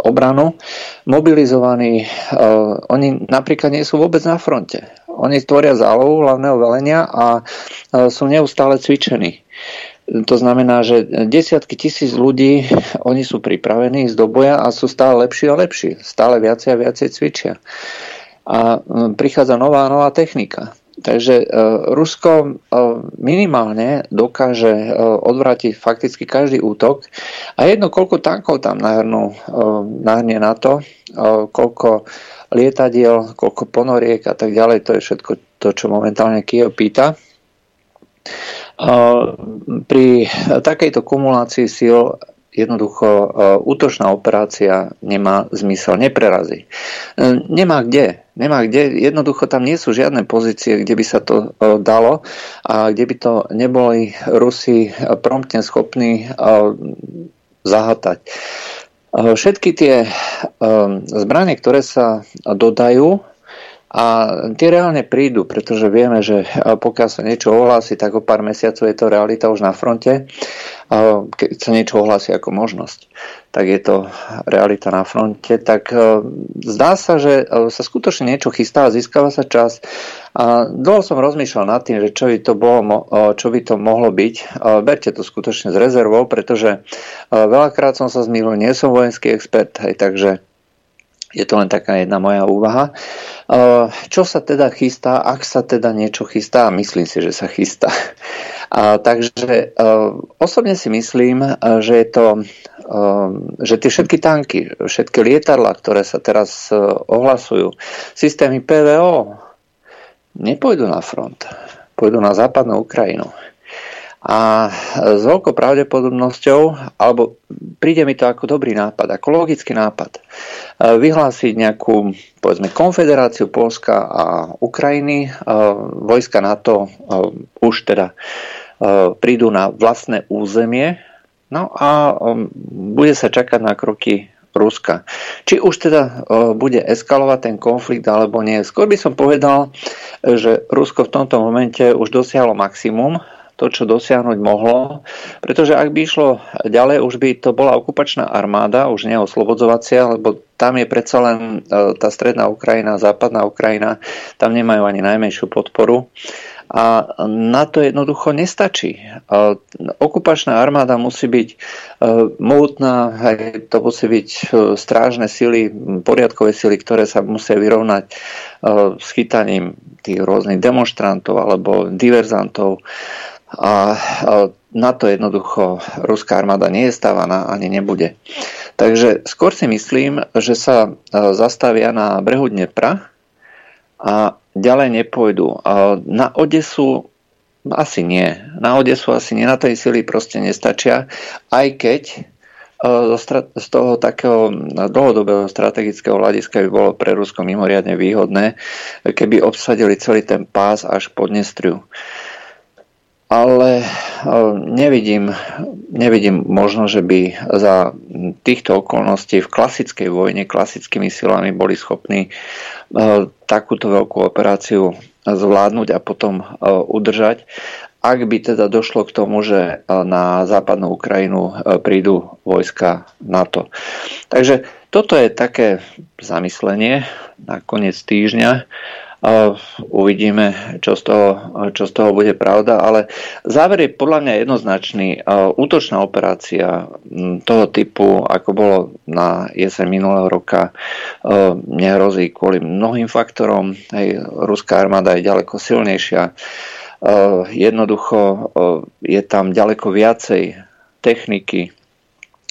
obranu, mobilizovaní, oni napríklad nie sú vôbec na fronte. Oni tvoria zálohu hlavného velenia a sú neustále cvičení. To znamená, že desiatky tisíc ľudí, oni sú pripravení ísť do boja a sú stále lepší a lepší. Stále viacej a viacej cvičia a prichádza nová nová technika. Takže Rusko minimálne dokáže odvrátiť fakticky každý útok a jedno, koľko tankov tam nahrnú, nahrnie na to, koľko lietadiel, koľko ponoriek a tak ďalej, to je všetko to, čo momentálne Kiev pýta. Pri takejto kumulácii síl jednoducho útočná operácia nemá zmysel, neprerazí. Nemá kde, nemá kde, jednoducho tam nie sú žiadne pozície, kde by sa to dalo a kde by to neboli Rusi promptne schopní zahatať. Všetky tie zbranie, ktoré sa dodajú, a tie reálne prídu, pretože vieme, že pokiaľ sa niečo ohlási, tak o pár mesiacov je to realita už na fronte. Keď sa niečo ohlási ako možnosť, tak je to realita na fronte. Tak e, zdá sa, že e, sa skutočne niečo chystá a získava sa čas. A dlho som rozmýšľal nad tým, že čo by to, bolo, e, čo by to mohlo byť. Berte to skutočne s rezervou, pretože veľakrát som sa zmýlil, nie som vojenský expert, aj takže je to len taká jedna moja úvaha. Čo sa teda chystá, ak sa teda niečo chystá, myslím si, že sa chystá. A, takže osobne si myslím, že je to, že tie všetky tanky, všetky lietadla, ktoré sa teraz ohlasujú, systémy PVO, nepôjdu na front, pôjdu na západnú Ukrajinu. A s veľkou pravdepodobnosťou, alebo príde mi to ako dobrý nápad, ako logický nápad, e, vyhlásiť nejakú, povedzme, konfederáciu Polska a Ukrajiny, e, vojska NATO e, už teda prídu na vlastné územie, no a bude sa čakať na kroky Ruska. Či už teda bude eskalovať ten konflikt alebo nie. Skôr by som povedal, že Rusko v tomto momente už dosiahlo maximum to, čo dosiahnuť mohlo, pretože ak by išlo ďalej, už by to bola okupačná armáda, už nie oslobodzovacia, lebo tam je predsa len e, tá stredná Ukrajina, západná Ukrajina, tam nemajú ani najmenšiu podporu. A na to jednoducho nestačí. E, okupačná armáda musí byť e, mohutná, to musí byť strážne sily, poriadkové sily, ktoré sa musia vyrovnať s chytaním tých rôznych demonstrantov alebo diverzantov a na to jednoducho ruská armáda nie je stávaná ani nebude. Takže skôr si myslím, že sa e, zastavia na brehu Dnepra a ďalej nepôjdu. Na Odesu asi nie. Na Odesu asi nie. Na tej sily proste nestačia. Aj keď e, z toho takého dlhodobého strategického hľadiska by bolo pre Rusko mimoriadne výhodné, keby obsadili celý ten pás až pod Nestriu ale e, nevidím, nevidím možno, že by za týchto okolností v klasickej vojne klasickými silami boli schopní e, takúto veľkú operáciu zvládnuť a potom e, udržať, ak by teda došlo k tomu, že na západnú Ukrajinu prídu vojska NATO. Takže toto je také zamyslenie na koniec týždňa Uvidíme, čo z, toho, čo z toho bude pravda, ale záver je podľa mňa jednoznačný. Útočná operácia toho typu, ako bolo na jeseň minulého roka, nehrozí kvôli mnohým faktorom. Hej, ruská armáda je ďaleko silnejšia. Jednoducho je tam ďaleko viacej techniky,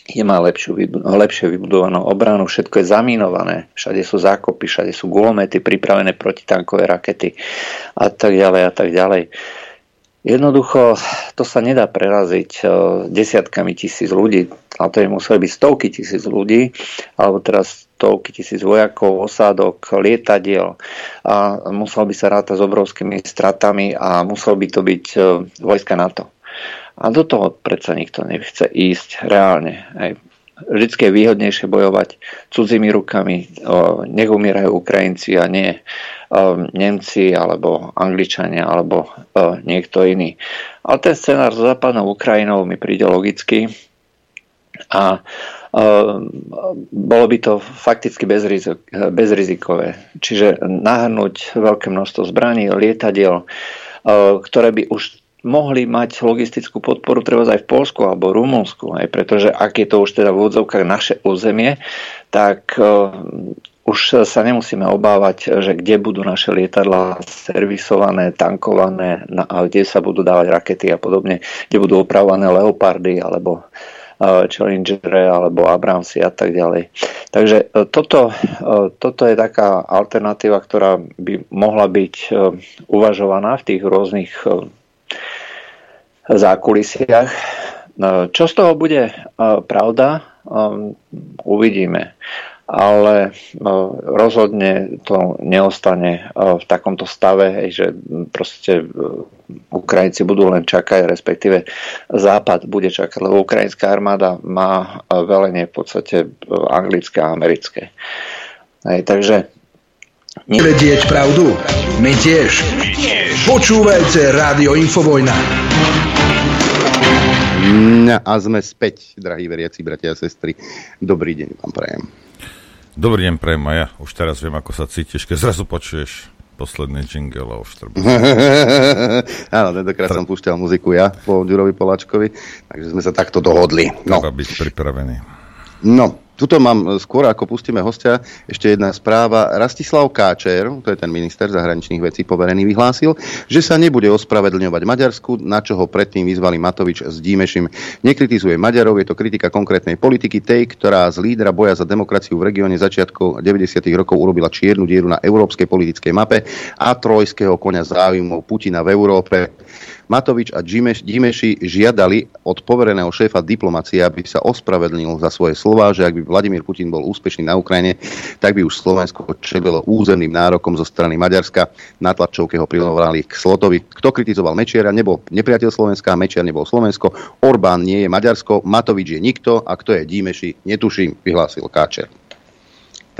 je má lepšiu, lepšie vybudovanú obranu, všetko je zamínované, všade sú zákopy, všade sú gulomety pripravené protitankové rakety a tak ďalej a tak ďalej. Jednoducho to sa nedá preraziť e, desiatkami tisíc ľudí, ale to je museli byť stovky tisíc ľudí, alebo teraz stovky tisíc vojakov, osádok, lietadiel a musel by sa rátať s obrovskými stratami a musel by to byť e, vojska NATO. A do toho predsa nikto nechce ísť reálne. Aj vždycky je výhodnejšie bojovať cudzími rukami. Nech umierajú Ukrajinci a nie Nemci alebo Angličania alebo niekto iný. Ale ten scenár s západnou Ukrajinou mi príde logicky a bolo by to fakticky bezrizikové. Čiže nahrnúť veľké množstvo zbraní, lietadiel, ktoré by už mohli mať logistickú podporu treba aj v Polsku alebo Rumunsku, aj pretože ak je to už teda v úvodzovkách naše územie, tak uh, už sa nemusíme obávať, že kde budú naše lietadla servisované, tankované, na, kde sa budú dávať rakety a podobne, kde budú opravované leopardy alebo uh, Challengere alebo Abramsy a tak ďalej. Takže uh, toto, toto je taká alternatíva, ktorá by mohla byť uvažovaná v tých rôznych zákulisiach. No, čo z toho bude pravda, uvidíme ale no, rozhodne to neostane e, v takomto stave, že proste Ukrajinci budú len čakať, respektíve Západ bude čakať, lebo ukrajinská armáda má velenie v podstate anglické a americké. Hej, takže Vedieť pravdu? My tiež. Počúvajte Rádio Infovojna. A sme späť, drahí veriaci, bratia a sestry. Dobrý deň vám prajem. Dobrý deň, Prem, a ja už teraz viem, ako sa cítiš, keď zrazu počuješ posledný jingle a už treba. (laughs) Áno, tentokrát som púšťal muziku ja po Ďurovi Poláčkovi, takže sme sa takto dohodli. No. Treba byť pripravený. No, Tuto mám, e, skôr ako pustíme hostia, ešte jedna správa. Rastislav Káčer, to je ten minister zahraničných vecí poverený, vyhlásil, že sa nebude ospravedlňovať Maďarsku, na čo ho predtým vyzvali Matovič s Dímešim. Nekritizuje Maďarov, je to kritika konkrétnej politiky, tej, ktorá z lídra boja za demokraciu v regióne začiatku 90. rokov urobila čiernu dieru na európskej politickej mape a trojského konia záujmov Putina v Európe. Matovič a Dimeši žiadali od povereného šéfa diplomacie, aby sa ospravedlnil za svoje slová, že ak by Vladimír Putin bol úspešný na Ukrajine, tak by už Slovensko čelilo územným nárokom zo strany Maďarska. Na tlačovke ho prilovali k Slotovi. Kto kritizoval Mečiara, nebol nepriateľ Slovenska, Mečiar nebol Slovensko, Orbán nie je Maďarsko, Matovič je nikto a kto je Dimeši, netuším, vyhlásil Káčer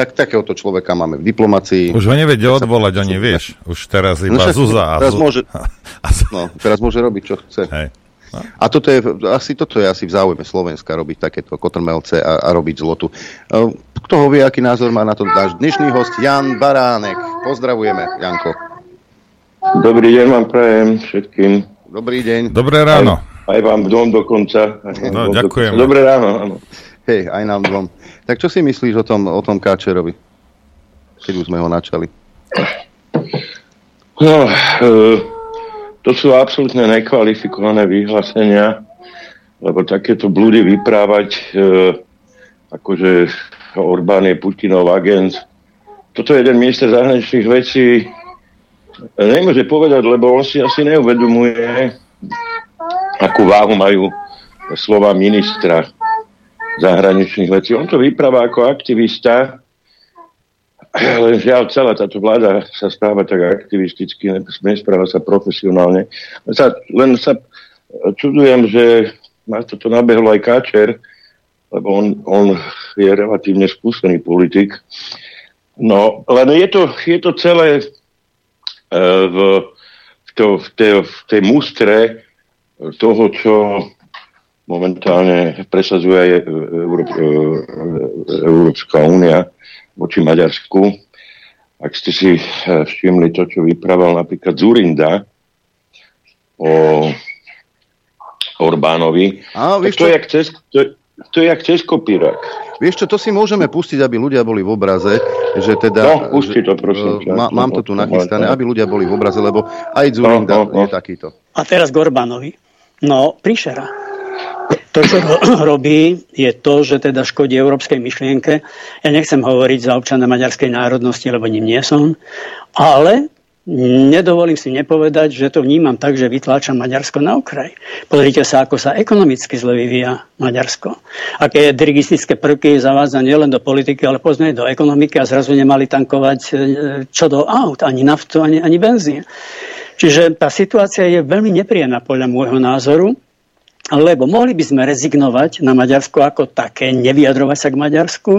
tak takéhoto človeka máme v diplomácii. Už ho nevedie odvolať, ani vieš. Už teraz iba no, Zuza. A teraz, môže, (laughs) no, teraz môže robiť, čo chce. Hej. No. A toto je, asi toto je asi v záujme Slovenska robiť takéto kotrmelce a, a robiť zlotu. E, kto ho vie, aký názor má na to náš dnešný host Jan Baránek. Pozdravujeme, Janko. Dobrý deň vám prajem všetkým. Dobrý deň. Dobré ráno. Aj, aj vám dom dokonca. No, ďakujem. Dobré ráno, áno. Hej, aj nám dvom. Tak čo si myslíš o tom, o tom Káčerovi? Keď už sme ho načali. No, e, to sú absolútne nekvalifikované vyhlásenia, lebo takéto blúdy vyprávať, e, akože Orbán je Putinov agent. Toto jeden minister zahraničných vecí nemôže povedať, lebo on si asi neuvedomuje, akú váhu majú slova ministra zahraničných vecí. On to vypráva ako aktivista, len žiaľ, celá táto vláda sa správa tak aktivisticky, nespráva sa profesionálne. Len sa, čudujem, že ma toto nabehlo aj Káčer, lebo on, on je relatívne skúsený politik. No, len je to, je to celé uh, v, v, to, v, tej, v tej mustre toho, čo momentálne presadzuje aj Euró- e, Európska únia voči Maďarsku. Ak ste si e, všimli to, čo vyprával napríklad Zurinda o Orbánovi, A, to, je jak cez, to, to je jak cez kopírak. Vieš čo, to si môžeme pustiť, aby ľudia boli v obraze, že teda... No, pusti to, prosím. Má, mám to tu nachystané, aby ľudia boli v obraze, lebo aj Zurinda no, no, no. je takýto. A teraz k Orbánovi. No, príšera. To, čo (clears throat) robí, je to, že teda škodí európskej myšlienke. Ja nechcem hovoriť za občana maďarskej národnosti, lebo ním nie som, ale nedovolím si nepovedať, že to vnímam tak, že vytláča Maďarsko na okraj. Pozrite sa, ako sa ekonomicky zle vyvíja Maďarsko. Aké dirigistické prvky zavádza nielen do politiky, ale pozme do ekonomiky a zrazu nemali tankovať e, čo do aut, ani naftu, ani, ani benzín. Čiže tá situácia je veľmi nepríjemná podľa môjho názoru lebo mohli by sme rezignovať na Maďarsko ako také, nevyjadrovať sa k Maďarsku.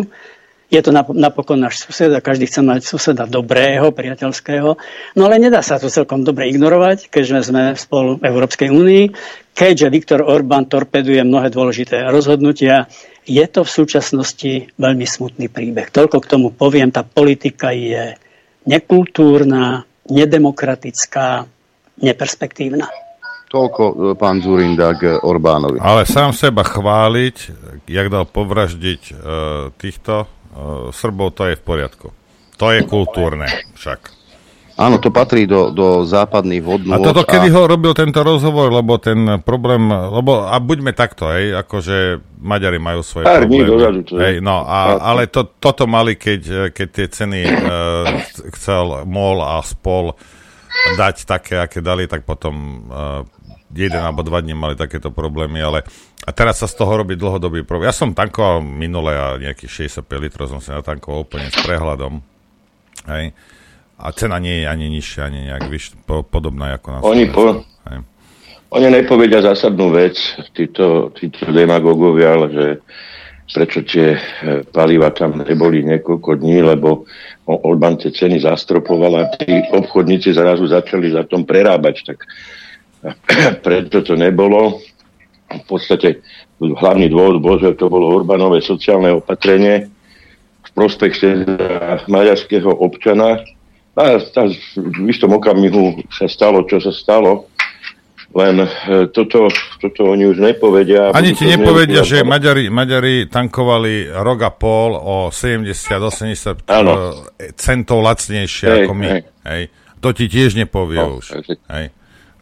Je to napokon náš sused a každý chce mať suseda dobrého, priateľského. No ale nedá sa to celkom dobre ignorovať, keďže sme spolu v Európskej únii, keďže Viktor Orbán torpeduje mnohé dôležité rozhodnutia. Je to v súčasnosti veľmi smutný príbeh. Toľko k tomu poviem, tá politika je nekultúrna, nedemokratická, neperspektívna. Toľko e, pán Zurinda k Orbánovi. Ale sám seba chváliť, jak dal povraždiť uh, týchto uh, Srbov, to je v poriadku. To je kultúrne však. Áno, to patrí do, do západných vodnú. A toto, kedy a... ho robil tento rozhovor, lebo ten problém, lebo, a buďme takto, hej, akože Maďari majú svoje Pár problémy. Dozadu, to hej, no, a, ale to, toto mali, keď, keď tie ceny uh, chcel MOL a SPOL dať také, aké dali, tak potom uh, jeden alebo dva dní mali takéto problémy, ale a teraz sa z toho robí dlhodobý problém. Ja som tankoval minule a nejakých 65 litrov som si natankoval úplne s prehľadom. Hej. A cena nie je ani nižšia, ani nejak vyš, po, podobná ako na Oni, po, oni nepovedia zásadnú vec, títo, títo demagógovia, ale že prečo tie e, paliva tam neboli niekoľko dní, lebo Orbán tie ceny zastropoval a tí obchodníci zrazu začali za tom prerábať. Tak (clears throat) preto to nebolo. V podstate hlavný dôvod bol, že to bolo Orbánové sociálne opatrenie v prospech maďarského občana. A v istom okamihu sa stalo, čo sa stalo len e, toto, toto oni už nepovedia. Ani ti nepovedia, že Maďari, Maďari tankovali rok a pol o 70-80 e, centov lacnejšie hej, ako my. Hej. Hej. To ti tiež nepovie no, už. Takže... Hej.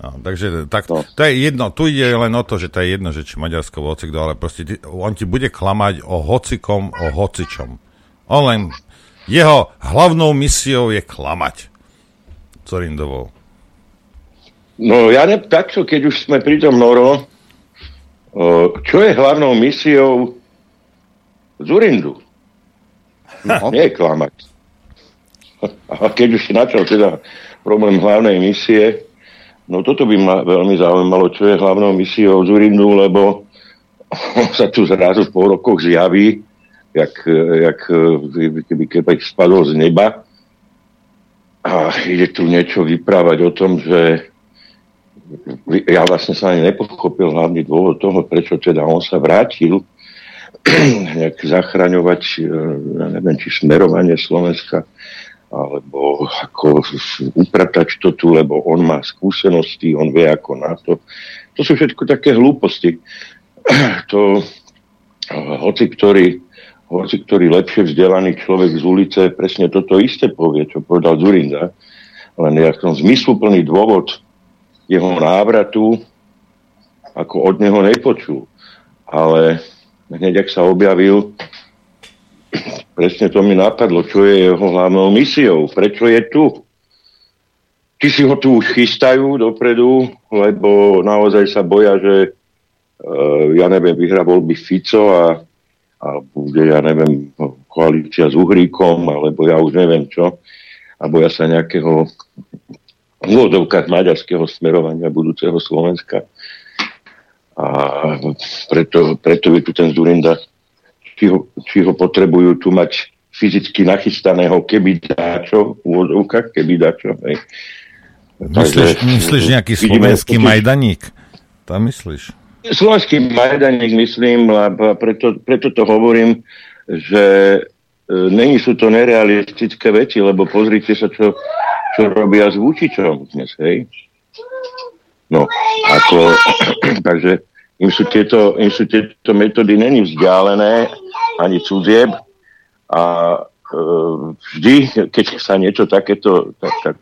No, takže tak, no. to je jedno, tu ide len o to, že to je jedno, že či Maďarsko hocikto, ale proste ty, on ti bude klamať o hocikom, o hocičom. On len, jeho hlavnou misiou je klamať. Corindovou. No ja ne, takto, keď už sme pri tom Noro, čo je hlavnou misiou Zurindu? No. Nie je klamať. (laughs) A keď už si načal teda problém hlavnej misie, no toto by ma veľmi zaujímalo, čo je hlavnou misiou Zurindu, lebo on (laughs) sa tu zrazu po rokoch zjaví, jak, jak keby, keby spadol z neba. A ide tu niečo vyprávať o tom, že ja vlastne sa ani nepochopil hlavný dôvod toho, prečo teda on sa vrátil (clears throat) nejak zachraňovať, e, ja neviem, či smerovanie Slovenska, alebo ako upratať to tu, lebo on má skúsenosti, on vie ako na to. To sú všetko také hlúposti. (clears throat) To e, hoci ktorý, hoci ktorý lepšie vzdelaný človek z ulice presne toto isté povie, čo povedal Zurinda, len ja som zmysluplný dôvod jeho návratu ako od neho nepočul. Ale hneď, ak sa objavil, presne to mi napadlo, čo je jeho hlavnou misiou, prečo je tu. Či si ho tu už chystajú dopredu, lebo naozaj sa boja, že uh, ja neviem, vyhra voľby Fico a, a bude, ja neviem, koalícia s Uhríkom, alebo ja už neviem čo. A boja sa nejakého úvodovkách maďarského smerovania budúceho Slovenska. A preto, preto je tu ten Zurinda, či ho, či ho potrebujú tu mať fyzicky nachystaného keby dačo, v keby dačo. Hej. Myslíš, Takže, myslíš nejaký slovenský vidíme, majdaník? To myslíš? Slovenský majdaník myslím, a preto, preto to hovorím, že e, není sú to nerealistické veci, lebo pozrite sa, čo čo robia s Vúčičom dnes, hej? No, ako, (clears throat) takže im sú, tieto, im sú tieto metódy není vzdialené, ani cudzieb a e, vždy, keď sa niečo takéto tak,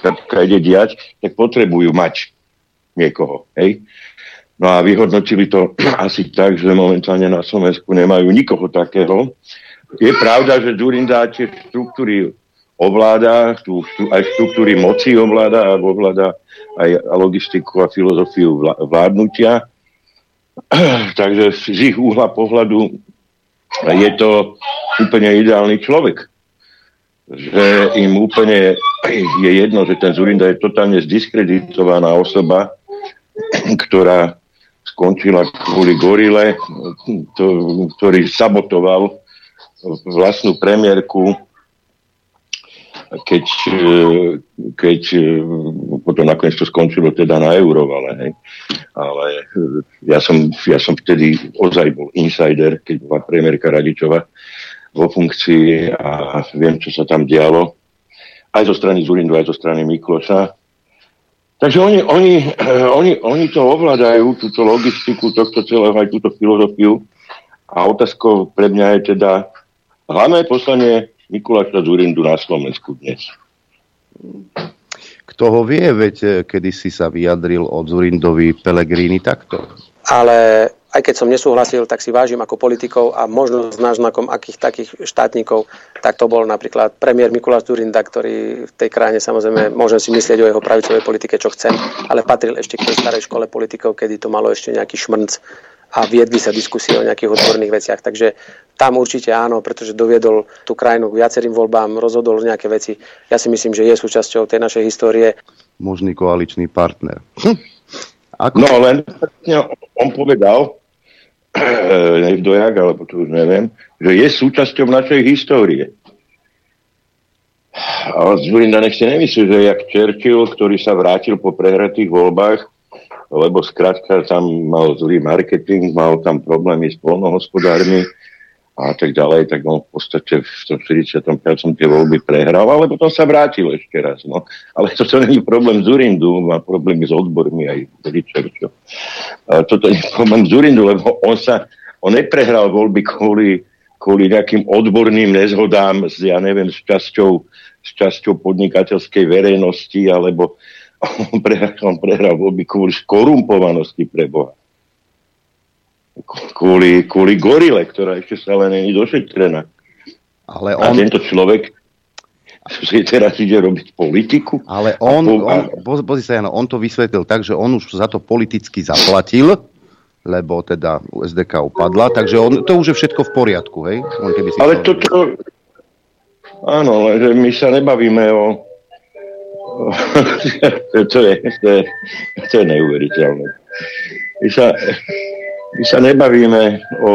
tak, ide diať, tak potrebujú mať niekoho, hej? No a vyhodnotili to (clears throat) asi tak, že momentálne na Slovensku nemajú nikoho takého. Je pravda, že Durinda tie štruktúry ovláda, tú, tú, aj štruktúry moci ovláda a ovláda aj logistiku a filozofiu vládnutia. (clears throat) Takže z ich úhla pohľadu je to úplne ideálny človek. Že im úplne je jedno, že ten Zurinda je totálne zdiskreditovaná osoba, ktorá skončila kvôli gorile, ktorý sabotoval vlastnú premiérku keď, e, keď e, potom nakoniec to skončilo teda na euro, ale, hej. ale e, ja, som, ja som vtedy ozaj bol insider, keď bola premiérka Radičova vo funkcii a viem, čo sa tam dialo. Aj zo strany Zurindu, aj zo strany Mikloša. Takže oni, oni, oni, oni to ovládajú, túto logistiku tohto celého, aj túto filozofiu. A otázkou pre mňa je teda hlavné poslanie Mikuláša Zurindu na Slovensku dnes. Kto ho vie, veď e, kedy si sa vyjadril od Zurindovi Pelegrini takto. Ale aj keď som nesúhlasil, tak si vážim ako politikov a možno s náznakom akých takých štátnikov, tak to bol napríklad premiér Mikuláš Durinda, ktorý v tej krajine samozrejme môžem si myslieť o jeho pravicovej politike, čo chcem, ale patril ešte k tej starej škole politikov, kedy to malo ešte nejaký šmrnc a viedli sa diskusie o nejakých odborných veciach. Takže tam určite áno, pretože doviedol tú krajinu k viacerým voľbám, rozhodol nejaké veci. Ja si myslím, že je súčasťou tej našej histórie. Možný koaličný partner. Ako? No len on povedal, (clears throat) Nevdojak, alebo to už neviem, že je súčasťou našej histórie. Ale Zurinda nech si nemyslí, že jak Churchill, ktorý sa vrátil po prehratých voľbách, lebo skrátka tam mal zlý marketing, mal tam problémy s polnohospodármi, a tak ďalej, tak on v podstate v tom 45. tie voľby prehral, ale potom sa vrátil ešte raz. No. Ale toto není problém z Urindu, má problémy s odbormi aj Richardčo. Toto nie je problém z Urindu, lebo on sa, on neprehral voľby kvôli, kvôli nejakým odborným nezhodám s, ja neviem, s časťou, s časťou podnikateľskej verejnosti, alebo on prehral, on prehral voľby kvôli skorumpovanosti pre Boha kvôli, kvôli gorile, ktorá ešte stále není došetrená. Ale on... A tento človek si teraz ide robiť politiku. Ale on, po... on pozri sa, Jano, on to vysvetlil tak, že on už za to politicky zaplatil, lebo teda SDK upadla, takže on, to už je všetko v poriadku, hej? On keby si Ale toto... Áno, že my sa nebavíme o... (laughs) to, je, to, je, to je neuveriteľné. My sa, my sa nebavíme o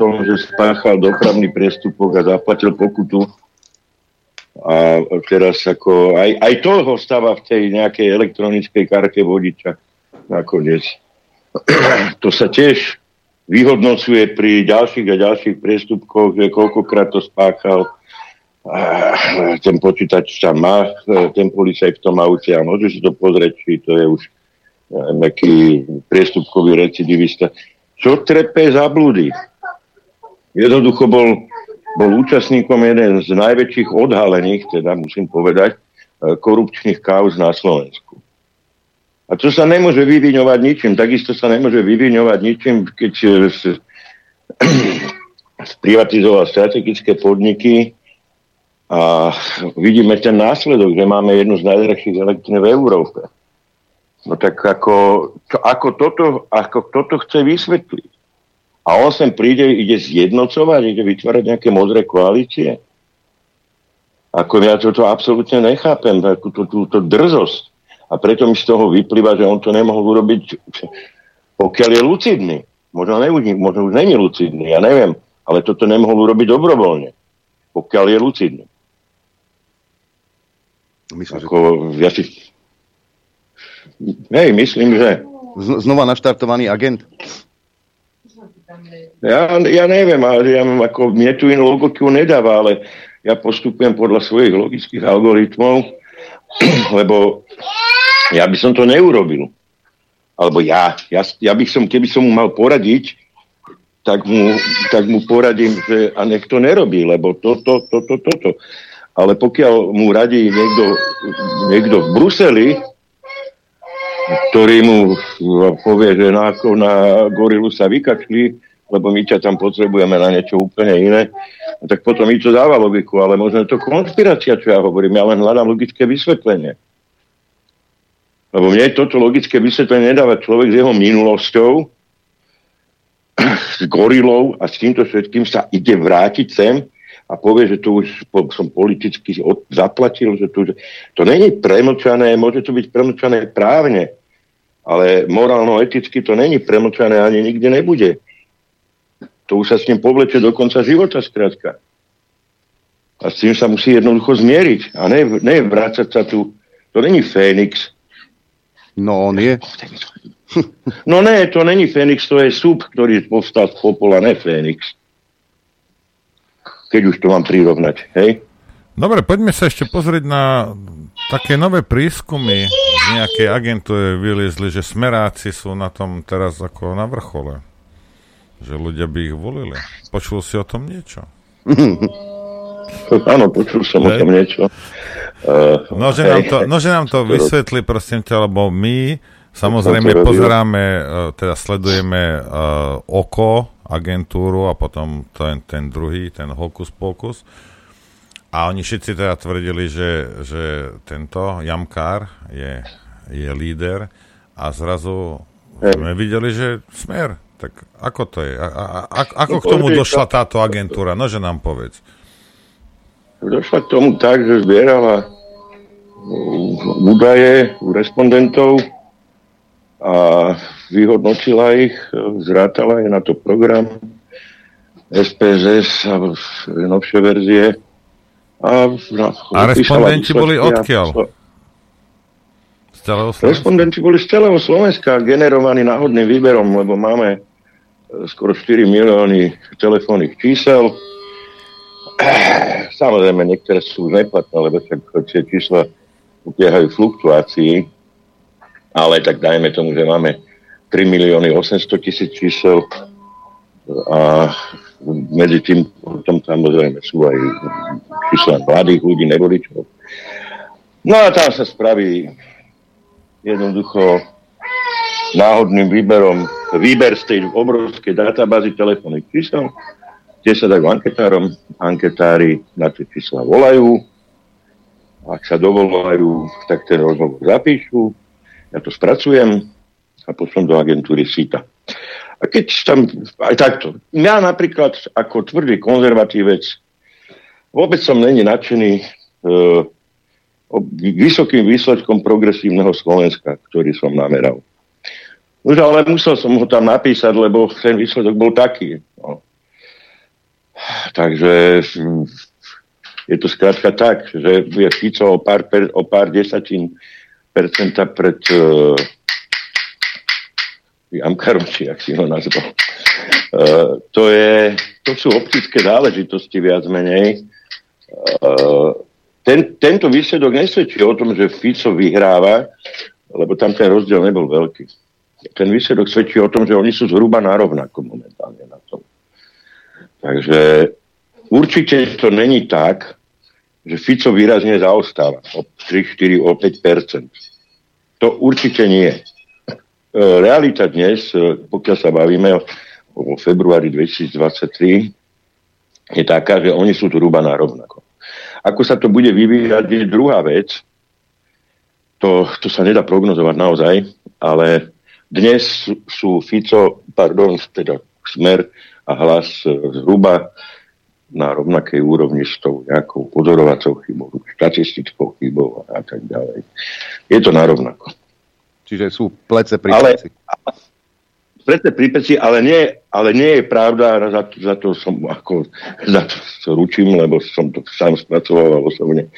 tom, že spáchal dopravný priestupok a zaplatil pokutu. A teraz ako, aj, aj to ho stáva v tej nejakej elektronickej karte vodiča nakoniec. (clears throat) To sa tiež vyhodnocuje pri ďalších a ďalších priestupkoch, že koľkokrát to spáchal. Ten počítač tam má, ten policaj v tom aute a môže si to pozrieť, či to je už nejaký priestupkový recidivista. Čo trepe za blúdy? Jednoducho bol, bol účastníkom jeden z najväčších odhalených, teda musím povedať, korupčných kauz na Slovensku. A to sa nemôže vyviňovať ničím. Takisto sa nemôže vyviňovať ničím, keď e, (clears throat) privatizoval strategické podniky a vidíme ten následok, že máme jednu z najdrahších elektrín v Európe. No tak ako, čo, ako, toto, ako toto chce vysvetliť? A on sem príde, ide zjednocovať, ide vytvárať nejaké modré koalície? Ako ja toto absolútne nechápem, takú tú, túto drzosť. A preto mi z toho vyplýva, že on to nemohol urobiť, pokiaľ je lucidný. Možno, ne, možno už není lucidný, ja neviem. Ale toto nemohol urobiť dobrovoľne, pokiaľ je lucidný. Myslím, Ako, že... ja si Hej, myslím, že... Z- znova naštartovaný agent? Ja, ja neviem, ale ja ako, mne tu inú logiku nedáva, ale ja postupujem podľa svojich logických algoritmov, (clears throat) lebo ja by som to neurobil. Alebo ja, ja, ja by som, keby som mu mal poradiť, tak mu, tak mu poradím, že a nech to nerobí, lebo toto, toto, toto. To. Ale pokiaľ mu radí niekto, niekto v Bruseli, ktorý mu povie, že na, na gorilu sa vykačli, lebo my ťa tam potrebujeme na niečo úplne iné, no tak potom mi to dáva logiku, ale možno je to konspirácia, čo ja hovorím, ja len hľadám logické vysvetlenie. Lebo mne toto logické vysvetlenie nedáva človek s jeho minulosťou, s gorilou a s týmto všetkým sa ide vrátiť sem a povie, že to už som politicky zaplatil, že že to není premlčané, môže to byť premlčané právne, ale morálno-eticky to není premlčané ani nikde nebude. To už sa s ním povleče do konca života skrátka. A s tým sa musí jednoducho zmieriť. A ne, ne vrácať sa tu. To není Fénix. No on je. no ne, to není Fénix, to je súb, ktorý povstal z popola, ne Fénix. Keď už to mám prirovnať, hej? Dobre, poďme sa ešte pozrieť na také nové prískumy z nejakej agentúry vyliezli, že smeráci sú na tom teraz ako na vrchole. Že ľudia by ich volili. Počul si o tom niečo? (laughs) Áno, počul som o tom niečo. Uh, no, že nám to, no, že nám to vysvetli, prosím ťa, lebo my samozrejme pozeráme, uh, teda sledujeme uh, oko, agentúru a potom ten, ten druhý, ten hokus pokus. A oni všetci teda tvrdili, že, že tento Jamkár je, je líder a zrazu sme videli, že smer. Tak ako to je? A, a, a, ako k tomu došla táto agentúra? No, že nám povedz. Došla k tomu tak, že zbierala údaje u respondentov a vyhodnotila ich, zrátala je na to program SPSS a novšie verzie. A, a respondenti boli odkiaľ? Z celého Slovenska? Respondenti boli z celého Slovenska generovaní náhodným výberom, lebo máme e, skoro 4 milióny telefónnych čísel. Samozrejme, niektoré sú neplatné, lebo tie čísla upiehajú fluktuácii, ale tak dajme tomu, že máme 3 milióny 800 tisíc čísel a medzi tým potom samozrejme sú aj čísla mladých ľudí, nevoličov. No a tam sa spraví jednoducho náhodným výberom. Výber z tej obrovskej databázy telefónnych čísel, kde sa dajú anketárom, anketári na tie čísla volajú, ak sa dovolajú, tak ten rozhovor zapíšu, ja to spracujem a potom do agentúry SITA. A keď tam, aj takto, ja napríklad ako tvrdý konzervatívec vôbec som není nadšený e, vysokým výsledkom progresívneho Slovenska, ktorý som nameral. Už ale musel som ho tam napísať, lebo ten výsledok bol taký. No. Takže je to skrátka tak, že je Fico o pár, per, o pár desatín pred uh, Jamkarom, či ak si ho nazval. Uh, to, je, to sú optické záležitosti viac menej. Uh, ten, tento výsledok nesvedčí o tom, že Fico vyhráva, lebo tam ten rozdiel nebol veľký. Ten výsledok svedčí o tom, že oni sú zhruba narovnako momentálne na tom. Takže určite to není tak, že Fico výrazne zaostáva o 3, 4, o 5% To určite nie. E, realita dnes, e, pokiaľ sa bavíme o februári 2023, je taká, že oni sú zhruba na rovnako. Ako sa to bude vyvíjať, je druhá vec. To, to sa nedá prognozovať naozaj, ale dnes sú Fico, pardon, teda Smer a hlas e, zhruba na rovnakej úrovni s tou nejakou pozorovacou chybou, štatistickou chybou a tak ďalej. Je to narovnako. Čiže sú plece pri ale, peci. Plece pri peci, ale nie, ale nie je pravda, za, za to som ako, za to sa ručím, lebo som to sám spracoval osobne.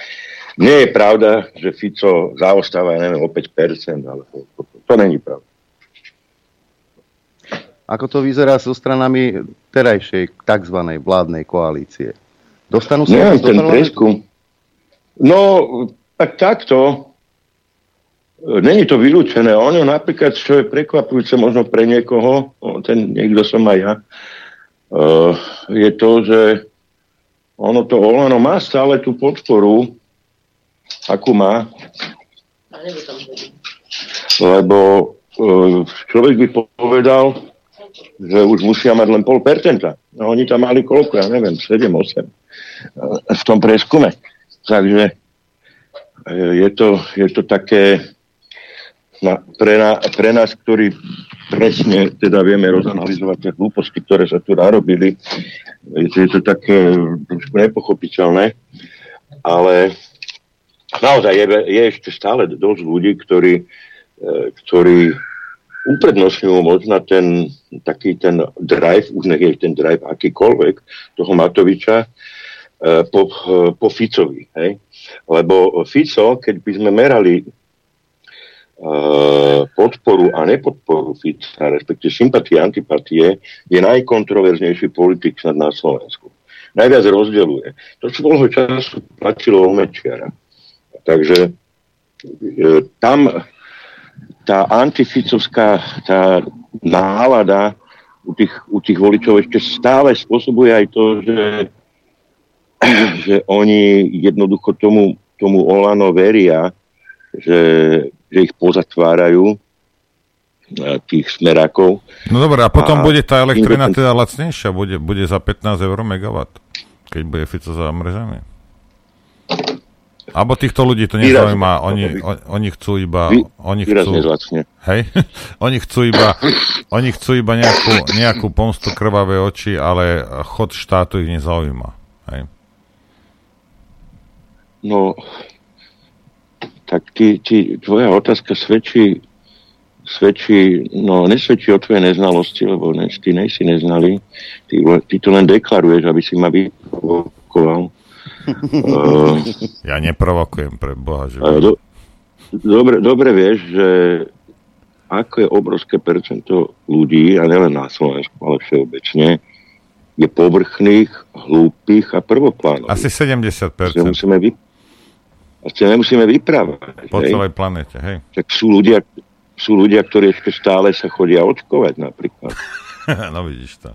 Nie je pravda, že Fico zaostáva, neviem, o 5%, ale to, to, to, to není pravda. Ako to vyzerá so stranami terajšej tzv. vládnej koalície? Dostanú sa... Neviem, ten preskum. No, tak takto. Není to vylúčené. Ono napríklad, čo je prekvapujúce možno pre niekoho, ten niekto som aj ja, uh, je to, že ono to Olano má stále tú podporu, akú má. Lebo uh, človek by povedal, že už musia mať len pol percenta. No oni tam mali koľko, ja neviem, 7-8 v tom preskume. Takže e, je to, je to také na, pre, na, pre nás, ktorí presne teda vieme rozanalizovať tie hlúposti, ktoré sa tu narobili, je, to také trošku nepochopiteľné, ale naozaj je, je ešte stále dosť ľudí, ktorí, ktorí uprednostňujú možno ten taký ten drive, už nech je ten drive akýkoľvek, toho Matoviča, e, po, e, po Ficovi. Hej? Lebo Fico, keď by sme merali e, podporu a nepodporu Fica, respektíve sympatie a antipatie, je najkontroverznejší politik snad na Slovensku. Najviac rozdeluje. To svojho času platilo o Mečiara. Takže tam tá antificovská tá nálada u tých, u tých voličov ešte stále spôsobuje aj to, že, (clears throat) že oni jednoducho tomu tomu Olano veria, že, že ich pozatvárajú tých smerákov. No dobré, a potom a bude tá elektrina teda lacnejšia, bude, bude za 15 eur megawatt, keď bude Fico zamržený. Alebo týchto ľudí to nezaujíma, oni, oni, oni chcú iba... Oni chcú, hej? (laughs) oni chcú iba, oni chcú iba nejakú, nejakú pomstu krvavé oči, ale chod štátu ich nezaujíma. Hej? No, tak ty, ty, tvoja otázka svedčí svedčí, no nesvedčí o tvojej neznalosti, lebo ne, ty nejsi neznali. Ty, ty to len deklaruješ, aby si ma vyprovokoval. Uh, (laughs) ja neprovokujem pre Boha. Že... Do, dobre, dobre vieš, že ako je obrovské percento ľudí, a nielen na Slovensku, ale všeobecne, je povrchných, hlúpých a prvoplánov. Asi 70%. Musíme vy... Asi nemusíme vyprávať. Po hej. celej planete, hej. Tak sú ľudia, sú ľudia, ktorí ešte stále sa chodia očkovať napríklad. (laughs) no vidíš to.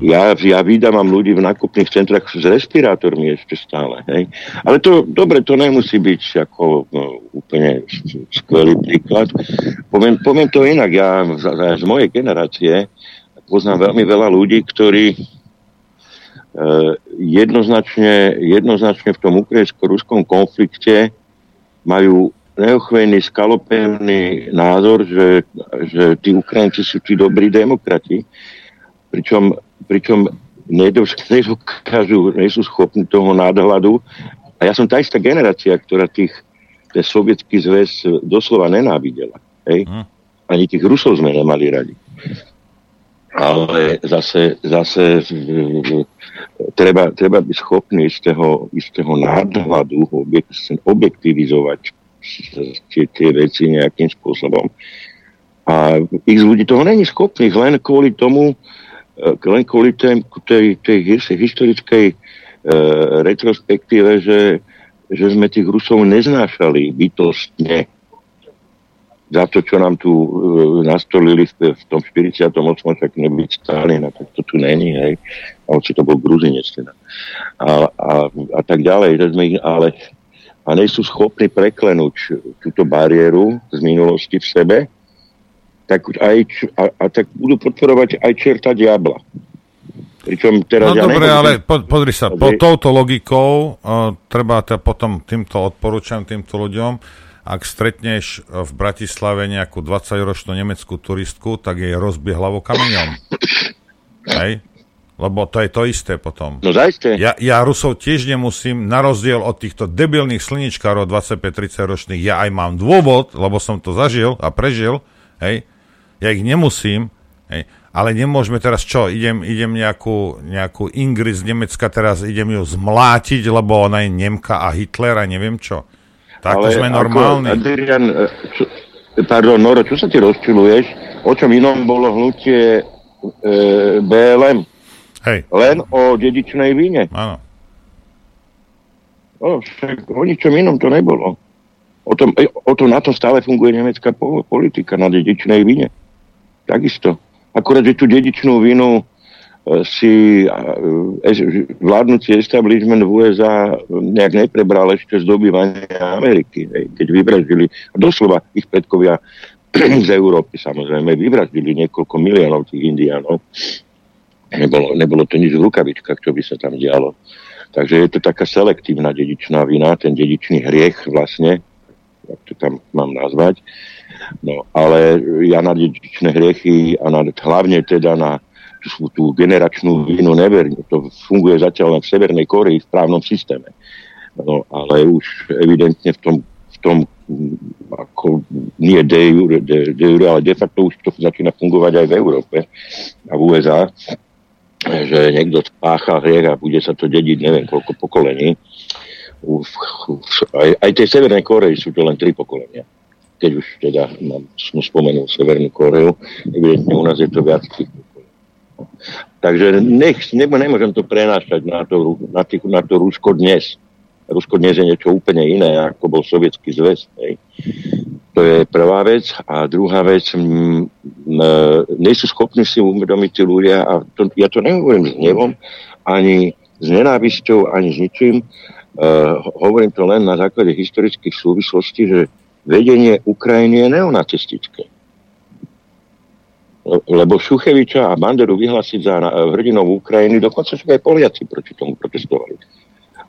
Ja, ja vydávam ľudí v nákupných centrách s respirátormi ešte stále. Hej. Ale to, dobre, to nemusí byť ako no, úplne skvelý príklad. Poviem, poviem to inak. Ja z, z mojej generácie poznám veľmi veľa ľudí, ktorí e, jednoznačne, jednoznačne v tom ukrajinsko-ruskom konflikte majú neochvejný, skalopevný názor, že, že tí Ukrajinci sú tí dobrí demokrati, pričom, pričom nedokážu, (laughs) nie sú schopní toho nadhľadu. A ja som tá istá generácia, ktorá tých, ten sovietský zväz doslova nenávidela. Hej? Hm. Ani tých Rusov sme nemali radi. Ale zase, zase treba, treba byť schopný z toho istého nadhľadu objektivizovať tie, tie veci nejakým spôsobom. A ich ľudí toho není schopných len kvôli tomu, len kvôli tej, tej, tej historickej e, retrospektíve, že, že sme tých Rusov neznášali bytostne za to, čo nám tu e, nastolili v, v tom 48. však nebyť Stalin, a tak to tu není, hej. A či to bol Gruzinec teda. A, a, a tak ďalej. Ale a nie sú schopní preklenúť túto bariéru z minulosti v sebe, tak aj, a, a tak budú podporovať aj čerta diabla. Pričom teraz no ja dobre, ale po, pozri sa, po touto logikou uh, treba to potom týmto odporúčam týmto ľuďom, ak stretneš v Bratislave nejakú 20-ročnú nemeckú turistku, tak jej rozbie hlavu kameňom. Hej? Lebo to je to isté potom. No zaiste. Ja, ja Rusov tiež nemusím, na rozdiel od týchto debilných slničkárov 25-30 ročných, ja aj mám dôvod, lebo som to zažil a prežil, hej, ja ich nemusím, hej, ale nemôžeme teraz čo, idem, idem nejakú, nejakú Ingrid z Nemecka, teraz idem ju zmlátiť, lebo ona je Nemka a Hitler a neviem čo. Tak ale sme normálni. Adrian, e, čo, pardon, Noro, čo sa ti rozčuluješ? O čom inom bolo hnutie e, BLM? Hej. Len o dedičnej víne. Áno. No, však o ničom inom to nebolo. O tom, e, o tom na tom stále funguje nemecká politika na dedičnej víne. Takisto. Akurát, že tú dedičnú vínu e, si e, vládnúci establishment v USA nejak neprebral ešte z dobývania Ameriky, keď vyvraždili, doslova ich predkovia (clears throat) z Európy samozrejme, vyvraždili niekoľko miliónov tých indiánov Nebolo, nebolo to nič v rukavičkách, čo by sa tam dialo. Takže je to taká selektívna dedičná vina, ten dedičný hriech vlastne, ak to tam mám nazvať. No, ale ja na dedičné hriechy a na, hlavne teda na tú, tú generačnú vinu neverím. To funguje zatiaľ len v Severnej Koreji v právnom systéme. No, ale už evidentne v tom, v tom ako nie de jure, de, de jure, ale de facto už to začína fungovať aj v Európe a v USA že niekto spácha hriech a bude sa to dediť neviem koľko pokolení. Aj, aj tej Severnej Koreji sú to len tri pokolenia. Keď už teda mám, som spomenul Severnú Koreu, evidentne u nás je to viac tých Takže nech, nemôžem to prenášať na to, na, tých, na to Rusko dnes. Rusko dnes je niečo úplne iné, ako bol Sovietský zväz. Hej. To je prvá vec. A druhá vec, m, m, nie sú schopní si uvedomiť tí ľudia, a to, ja to nehovorím s hnevom, ani, s nenávisťou ani s ničím. Uh, hovorím to len na základe historických súvislostí, že vedenie Ukrajiny je neonacistické. Lebo Šucheviča a Banderu vyhlásiť za hrdinou Ukrajiny, dokonca však aj Poliaci proti tomu protestovali,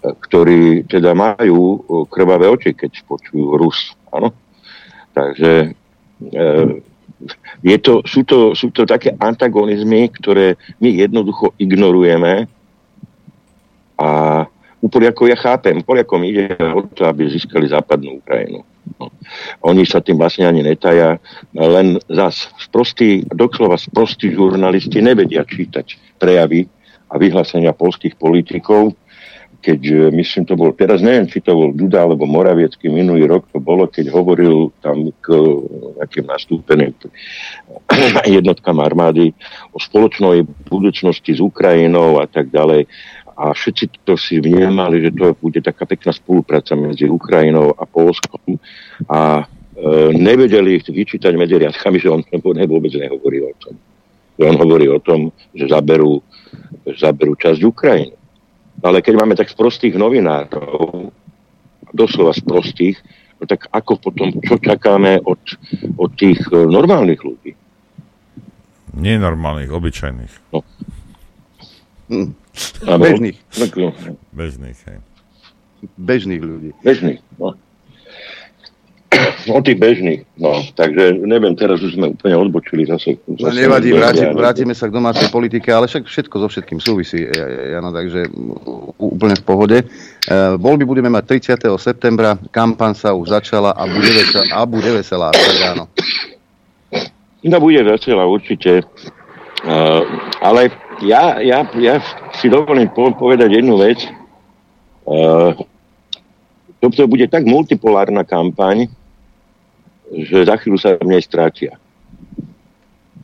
ktorí teda majú krvavé oči, keď počujú Rus. Áno? Takže e, je to, sú, to, sú to také antagonizmy, ktoré my jednoducho ignorujeme a u Poliakov ja chápem, Poliakom ide o to, aby získali západnú Ukrajinu. Oni sa tým vlastne ani netaja, len zas sprostí, doslova sprostí žurnalisti nevedia čítať prejavy a vyhlásenia polských politikov, keď, e, myslím, to bol, teraz neviem, či to bol Duda alebo Moraviecký, minulý rok to bolo, keď hovoril tam k nejakým nastúpeným (clears throat) jednotkám armády o spoločnej budúcnosti s Ukrajinou a tak ďalej. A všetci to si vnímali, že to bude taká pekná spolupráca medzi Ukrajinou a Polskom. A e, nevedeli vyčítať medzi riadkami, že on vôbec nehovorí o tom. Že on hovorí o tom, že zaberú, zaberú časť Ukrajiny. Ale keď máme tak sprostých novinárov, doslova sprostých, no tak ako potom, čo čakáme od, od tých e, normálnych ľudí? Nenormálnych, obyčajných. No. Hm. Bežných. Bežných, hej. Bežných ľudí. Bežných, no. No tých bežných, no. Takže neviem, teraz už sme úplne odbočili zase. zase nevadí, vráti, vrátime sa k domácej politike, ale však všetko so všetkým súvisí, Jana, takže úplne v pohode. E, voľby budeme mať 30. septembra, kampaň sa už začala a bude veselá, a bude veselá tak áno. No bude veselá určite, uh, ale ja, ja, ja si dovolím povedať jednu vec. Uh, toto bude tak multipolárna kampaň, že za chvíľu sa v nej strátia.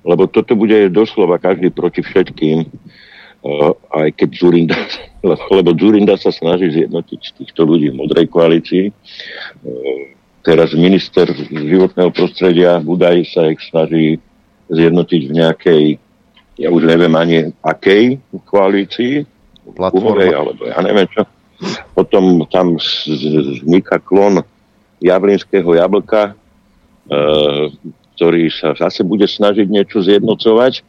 Lebo toto bude doslova každý proti všetkým, uh, aj keď Zurinda, (laughs) lebo Zurinda sa snaží zjednotiť týchto ľudí v modrej koalícii. Uh, teraz minister životného prostredia Budaj sa ich snaží zjednotiť v nejakej, ja už neviem ani akej koalícii, Uhorej, alebo ja neviem čo. Potom tam vzniká klon Javlinského jablka, Eh, ktorý sa zase bude snažiť niečo zjednocovať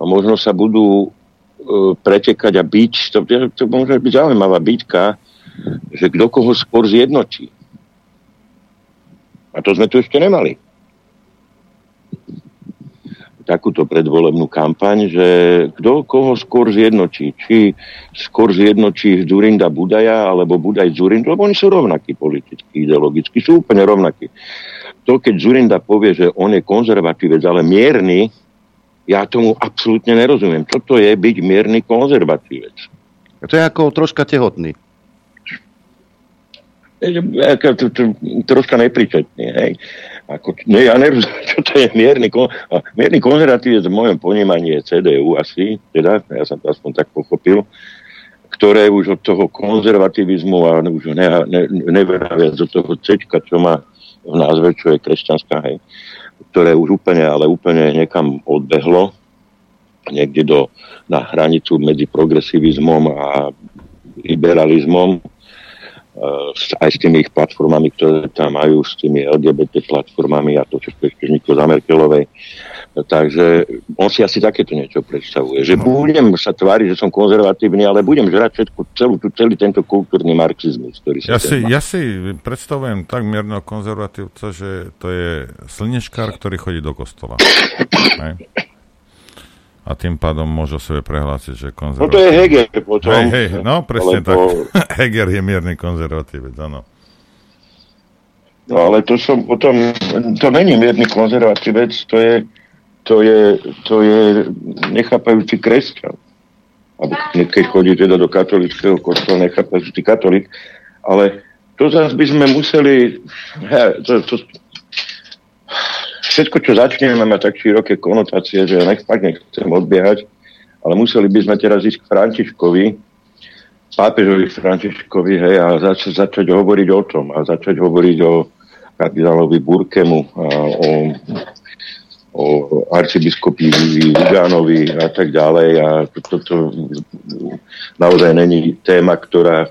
a možno sa budú eh, pretekať a byť, to, to môže byť zaujímavá bytka, že kto koho skôr zjednotí. A to sme tu ešte nemali. Takúto predvolebnú kampaň, že kto koho skôr zjednotí. Či skôr zjednotí Zurinda Budaja, alebo Budaj Zurind, lebo oni sú rovnakí politicky, ideologicky, sú úplne rovnakí to, keď Zurinda povie, že on je konzervatívec, ale mierny, ja tomu absolútne nerozumiem. Čo to je byť mierny konzervatívec? To je ako troška tehotný. Troška nepričetný. Hej. Ako, ne, ja nerozumiem, (laughs) čo to je mierny, mierny konzervatívec v mojom ponímaní je CDU asi, teda, ja som to aspoň tak pochopil, ktoré už od toho konzervativizmu a už ne, ne, neveria do toho C, čo má v názve, čo je kresťanská, hej, ktoré už úplne, ale úplne niekam odbehlo, niekde do, na hranicu medzi progresivizmom a liberalizmom, aj s tými ich platformami, ktoré tam majú, s tými LGBT platformami a to, čo ešte vzniklo za Merkelovej. Takže on si asi takéto niečo predstavuje. Že budem sa tváriť, že som konzervatívny, ale budem žrať všetko, celú, celý tento kultúrny marxizmus, ktorý ja si, ja si predstavujem tak mierneho konzervatívca, že to je slnečkár, ktorý chodí do kostola. (coughs) A tým pádom môže o sebe prehlásiť, že konzervatívny. No to je Heger potom. Hej, hej, no presne tak. (laughs) Heger je mierny konzervatívec, áno. No ale to som potom, to není mierny konzervatívec, to je to je, to je nechápajúci kresťan. Keď chodí teda do katolického kostola, nechápajúci katolík. Ale to zase by sme museli... To, to, všetko, čo začneme, má tak široké konotácie, že ja nech, fakt nechcem odbiehať, ale museli by sme teraz ísť k Františkovi, pápežovi Františkovi, hej, a zač- začať hovoriť o tom, a začať hovoriť o kardinálovi Burkemu, a o o arcibiskupi Lugánovi a tak ďalej a toto to, to naozaj není téma, ktorá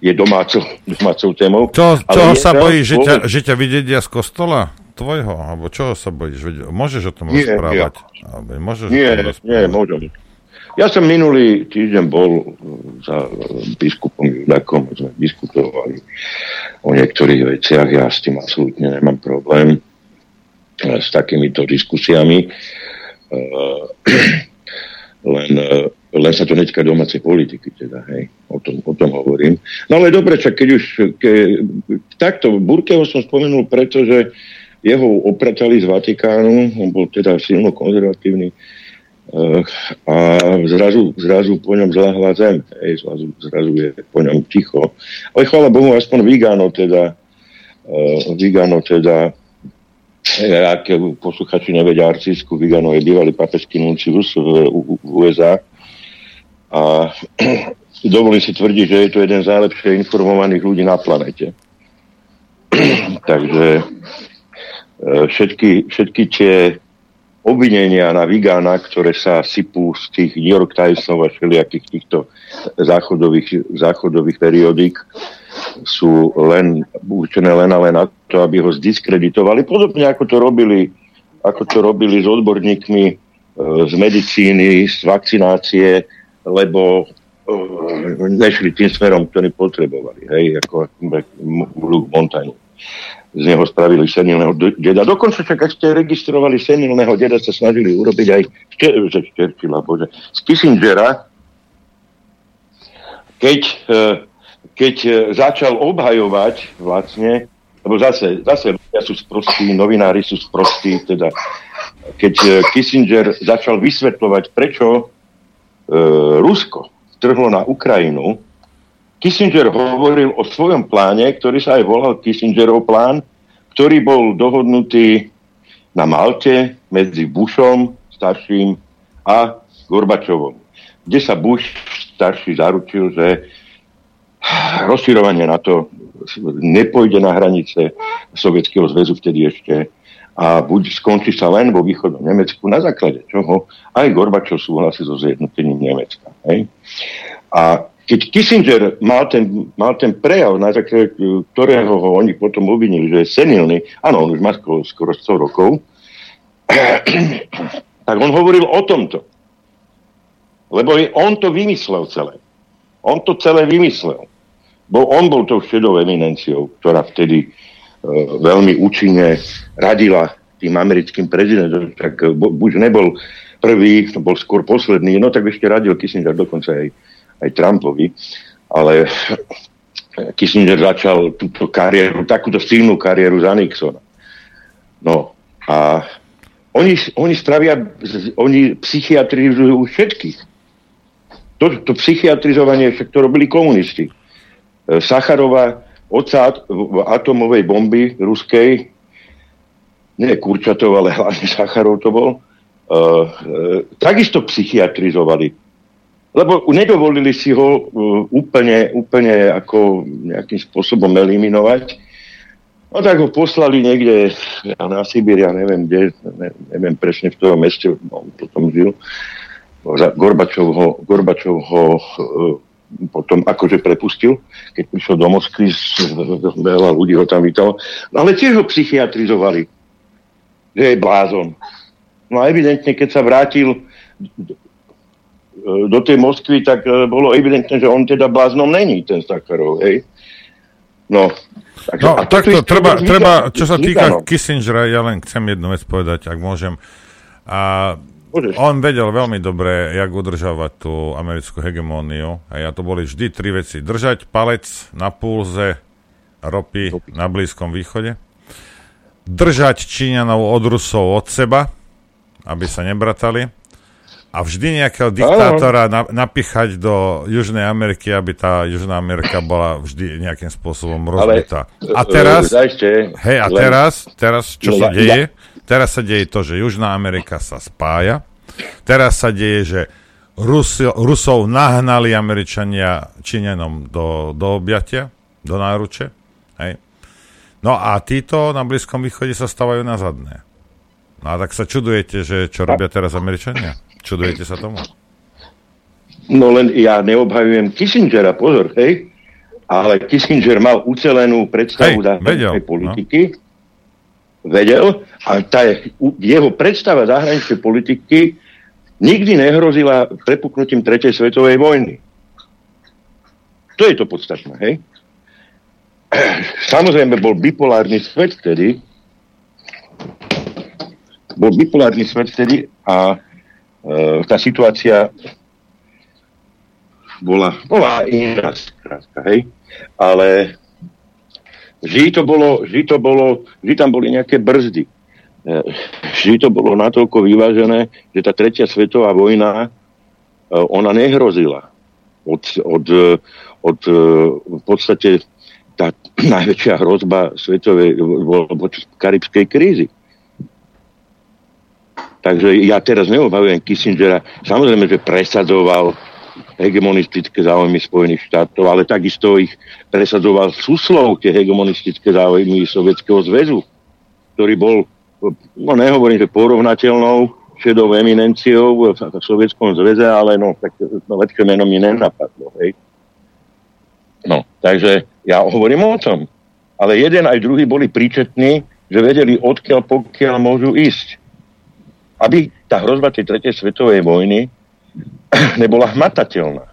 je domácou, domácou témou. Čo, čo sa bojí, že ťa, že ťa vydedia z kostola? Tvojho? Alebo čo sa bojíš? Môžeš o tom nie, rozprávať? Ja. môžeš nie, o tom rozprávať? nie, môžem. Ja som minulý týždeň bol za biskupom Judakom, sme diskutovali o niektorých veciach, ja s tým absolútne nemám problém s takýmito diskusiami. Uh, (clears throat) len, len sa to netýka domácej politiky, teda, hej, o tom, o tom hovorím. No ale dobre, čak keď už, ke, takto, Burkeho som spomenul, pretože jeho opratali z Vatikánu, on bol teda silno konzervatívny, uh, a zrazu, zrazu po ňom zľahla zem, hej, zrazu, zrazu je po ňom ticho. Ale chvála Bohu, aspoň Vigano teda, uh, Vigano teda ak posluchači nevedia Arcisku, Vigano je bývalý papežský nuncius v, v USA a (clears throat) dovolím si tvrdiť, že je to jeden z najlepšie informovaných ľudí na planete. (clears throat) Takže všetky, všetky tie obvinenia na Vigana, ktoré sa sypú z tých New York Timesov a všelijakých týchto záchodových, záchodových periodík, sú len určené len a len na to, aby ho zdiskreditovali. Podobne ako to robili, ako to robili s odborníkmi e, z medicíny, z vakcinácie, lebo e, nešli tým smerom, ktorý potrebovali. Hej, ako Luke Montaigne. Z neho spravili senilného deda. Dokonca, čak ak ste registrovali senilného deda, sa snažili urobiť aj z bože, z Kissingera, keď e, keď e, začal obhajovať vlastne, lebo zase, zase ľudia sú sprostí, novinári sú sprostí, teda keď e, Kissinger začal vysvetľovať, prečo e, Rusko trhlo na Ukrajinu, Kissinger hovoril o svojom pláne, ktorý sa aj volal Kissingerov plán, ktorý bol dohodnutý na Malte medzi Bushom starším a Gorbačovom, kde sa Bush starší zaručil, že rozširovanie NATO nepôjde na hranice Sovietskeho zväzu vtedy ešte a buď skončí sa len vo východnom Nemecku, na základe čoho aj Gorbačov súhlasí so zjednotením Nemecka. Hej? A keď Kissinger mal ten, mal ten prejav, na základe ktorého ho oni potom obvinili, že je senilný, áno, on už má skoro, skoro 100 rokov, (clears throat) tak on hovoril o tomto. Lebo on to vymyslel celé. On to celé vymyslel. Bo on bol tou šedou eminenciou, ktorá vtedy e, veľmi účinne radila tým americkým prezidentom. Tak e, buď nebol prvý, bol skôr posledný, no tak ešte radil Kissinger dokonca aj, aj Trumpovi, ale Kissinger začal túto kariéru, takúto silnú kariéru za Nixona. No a oni, oni spravia, oni psychiatrizujú všetkých. To, to psychiatrizovanie však to robili komunisti. E, Sacharova, oca atomovej bomby ruskej, nie Kurčatov, ale hlavne Sacharov to bol, uh, uh, takisto psychiatrizovali. Lebo nedovolili si ho uh, úplne, úplne ako nejakým spôsobom eliminovať. No tak ho poslali niekde na Sibíri, ja neviem kde, ne, neviem presne v ktorom meste on potom žil. Gorbačov ho, Gorbačov ho uh, potom akože prepustil, keď prišiel do Moskvy, veľa ľudí ho tam vítalo. No ale tiež ho psychiatrizovali, že je blázon. No a evidentne, keď sa vrátil do tej Moskvy, tak e, bolo evidentné, že on teda bláznom není, ten Sacharov, hej. No, takže, no takto, treba, treba, čo sa týka Kissingera, ja len chcem jednu vec povedať, ak môžem. A Môžeš. On vedel veľmi dobre, jak udržavať tú americkú hegemóniu. A ja to boli vždy tri veci. Držať palec na pulze ropy na Blízkom východe. Držať Číňanov od Rusov od seba, aby sa nebratali. A vždy nejakého diktátora na, napichať do Južnej Ameriky, aby tá Južná Amerika bola vždy nejakým spôsobom rozbitá. A teraz, hej, a teraz, teraz, čo sa deje? Teraz sa deje to, že Južná Amerika sa spája. Teraz sa deje, že Rusi, Rusov nahnali Američania Číňanom do, do objatia, do náruče. Hej. No a títo na Blízkom východe sa stávajú na zadné. No a tak sa čudujete, že čo robia teraz Američania? Čudujete sa tomu? No len ja neobhajujem Kissingera, pozor, hej, ale Kissinger mal ucelenú predstavu zahraničnej no. politiky, no. vedel, a tá je, jeho predstava zahraničnej politiky nikdy nehrozila prepuknutím tretej svetovej vojny. To je to podstatné, hej? Samozrejme, bol bipolárny svet vtedy, bol bipolárny svet vtedy a tá situácia bola, bola iná, skrátka, hej. Ale vždy to bolo, vždy to bolo, vždy tam boli nejaké brzdy. E, vždy to bolo natoľko vyvážené, že tá tretia svetová vojna, e, ona nehrozila. Od, od, od v podstate tá (clears throat) najväčšia hrozba svetovej počas karibskej krízy. Takže ja teraz neobavujem Kissingera. Samozrejme, že presadzoval hegemonistické záujmy Spojených štátov, ale takisto ich presadzoval Suslov, tie hegemonistické záujmy Sovietskeho zväzu, ktorý bol, no nehovorím, že porovnateľnou šedou eminenciou v Sovietskom zväze, ale no, tak no, lepšie meno mi nenapadlo. Hej. No, takže ja hovorím o tom. Ale jeden aj druhý boli príčetní, že vedeli, odkiaľ pokiaľ môžu ísť aby tá hrozba tej tretej svetovej vojny (clears throat) nebola hmatateľná.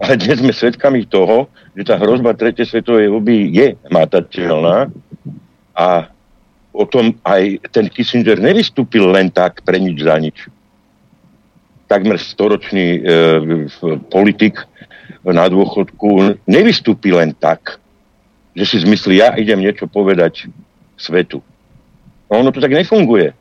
Ale dnes sme svedkami toho, že tá hrozba tretej svetovej vojny je hmatateľná a o tom aj ten Kissinger nevystúpil len tak pre nič za nič. Takmer storočný e, politik na dôchodku nevystúpil len tak, že si zmyslí, ja idem niečo povedať svetu. No ono to tak nefunguje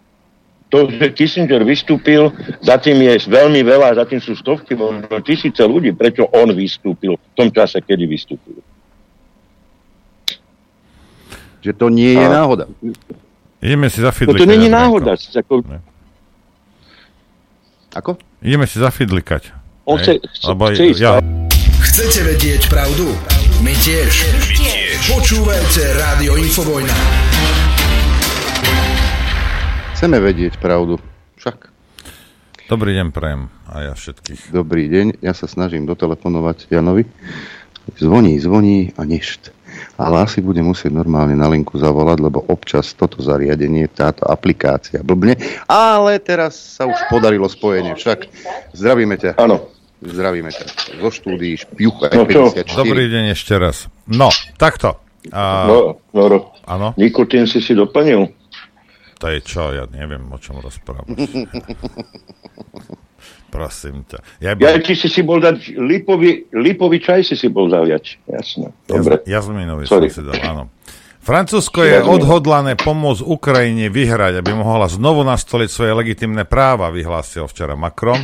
to, že Kissinger vystúpil, za tým je veľmi veľa, za tým sú stovky, možno tisíce ľudí, prečo on vystúpil v tom čase, kedy vystúpil. Že to nie je A... náhoda. Ideme si zafidlikať. No to nie je náhoda. Ako... Ako? Ideme si zafidlikať. On chce, chce, chce ísť. Ja... Chcete vedieť pravdu? My tiež. My tiež. Počúvajte Rádio Infovojna. Chceme vedieť pravdu. Však. Dobrý deň, prajem a ja všetkých. Dobrý deň, ja sa snažím dotelefonovať Janovi. Zvoní, zvoní a nešt. Ale asi bude musieť normálne na linku zavolať, lebo občas toto zariadenie, táto aplikácia blbne. Ale teraz sa už podarilo spojenie. Však zdravíme ťa. Áno. Zdravíme ťa. Zo štúdií Špiucha no, 54. Dobrý deň ešte raz. No, takto. A... No, no, Áno. Nikotín si si doplnil? To je čo? Ja neviem, o čom rozprávaš. (laughs) Prosím ťa. Ja, by... ja či si si bol dať lipový, lipový čaj si si bol zaviať. Jasné. Dobre. Jazminový som si dal, áno. Francúzsko je odhodlané pomôcť Ukrajine vyhrať, aby mohla znovu nastoliť svoje legitimné práva, vyhlásil včera Macron.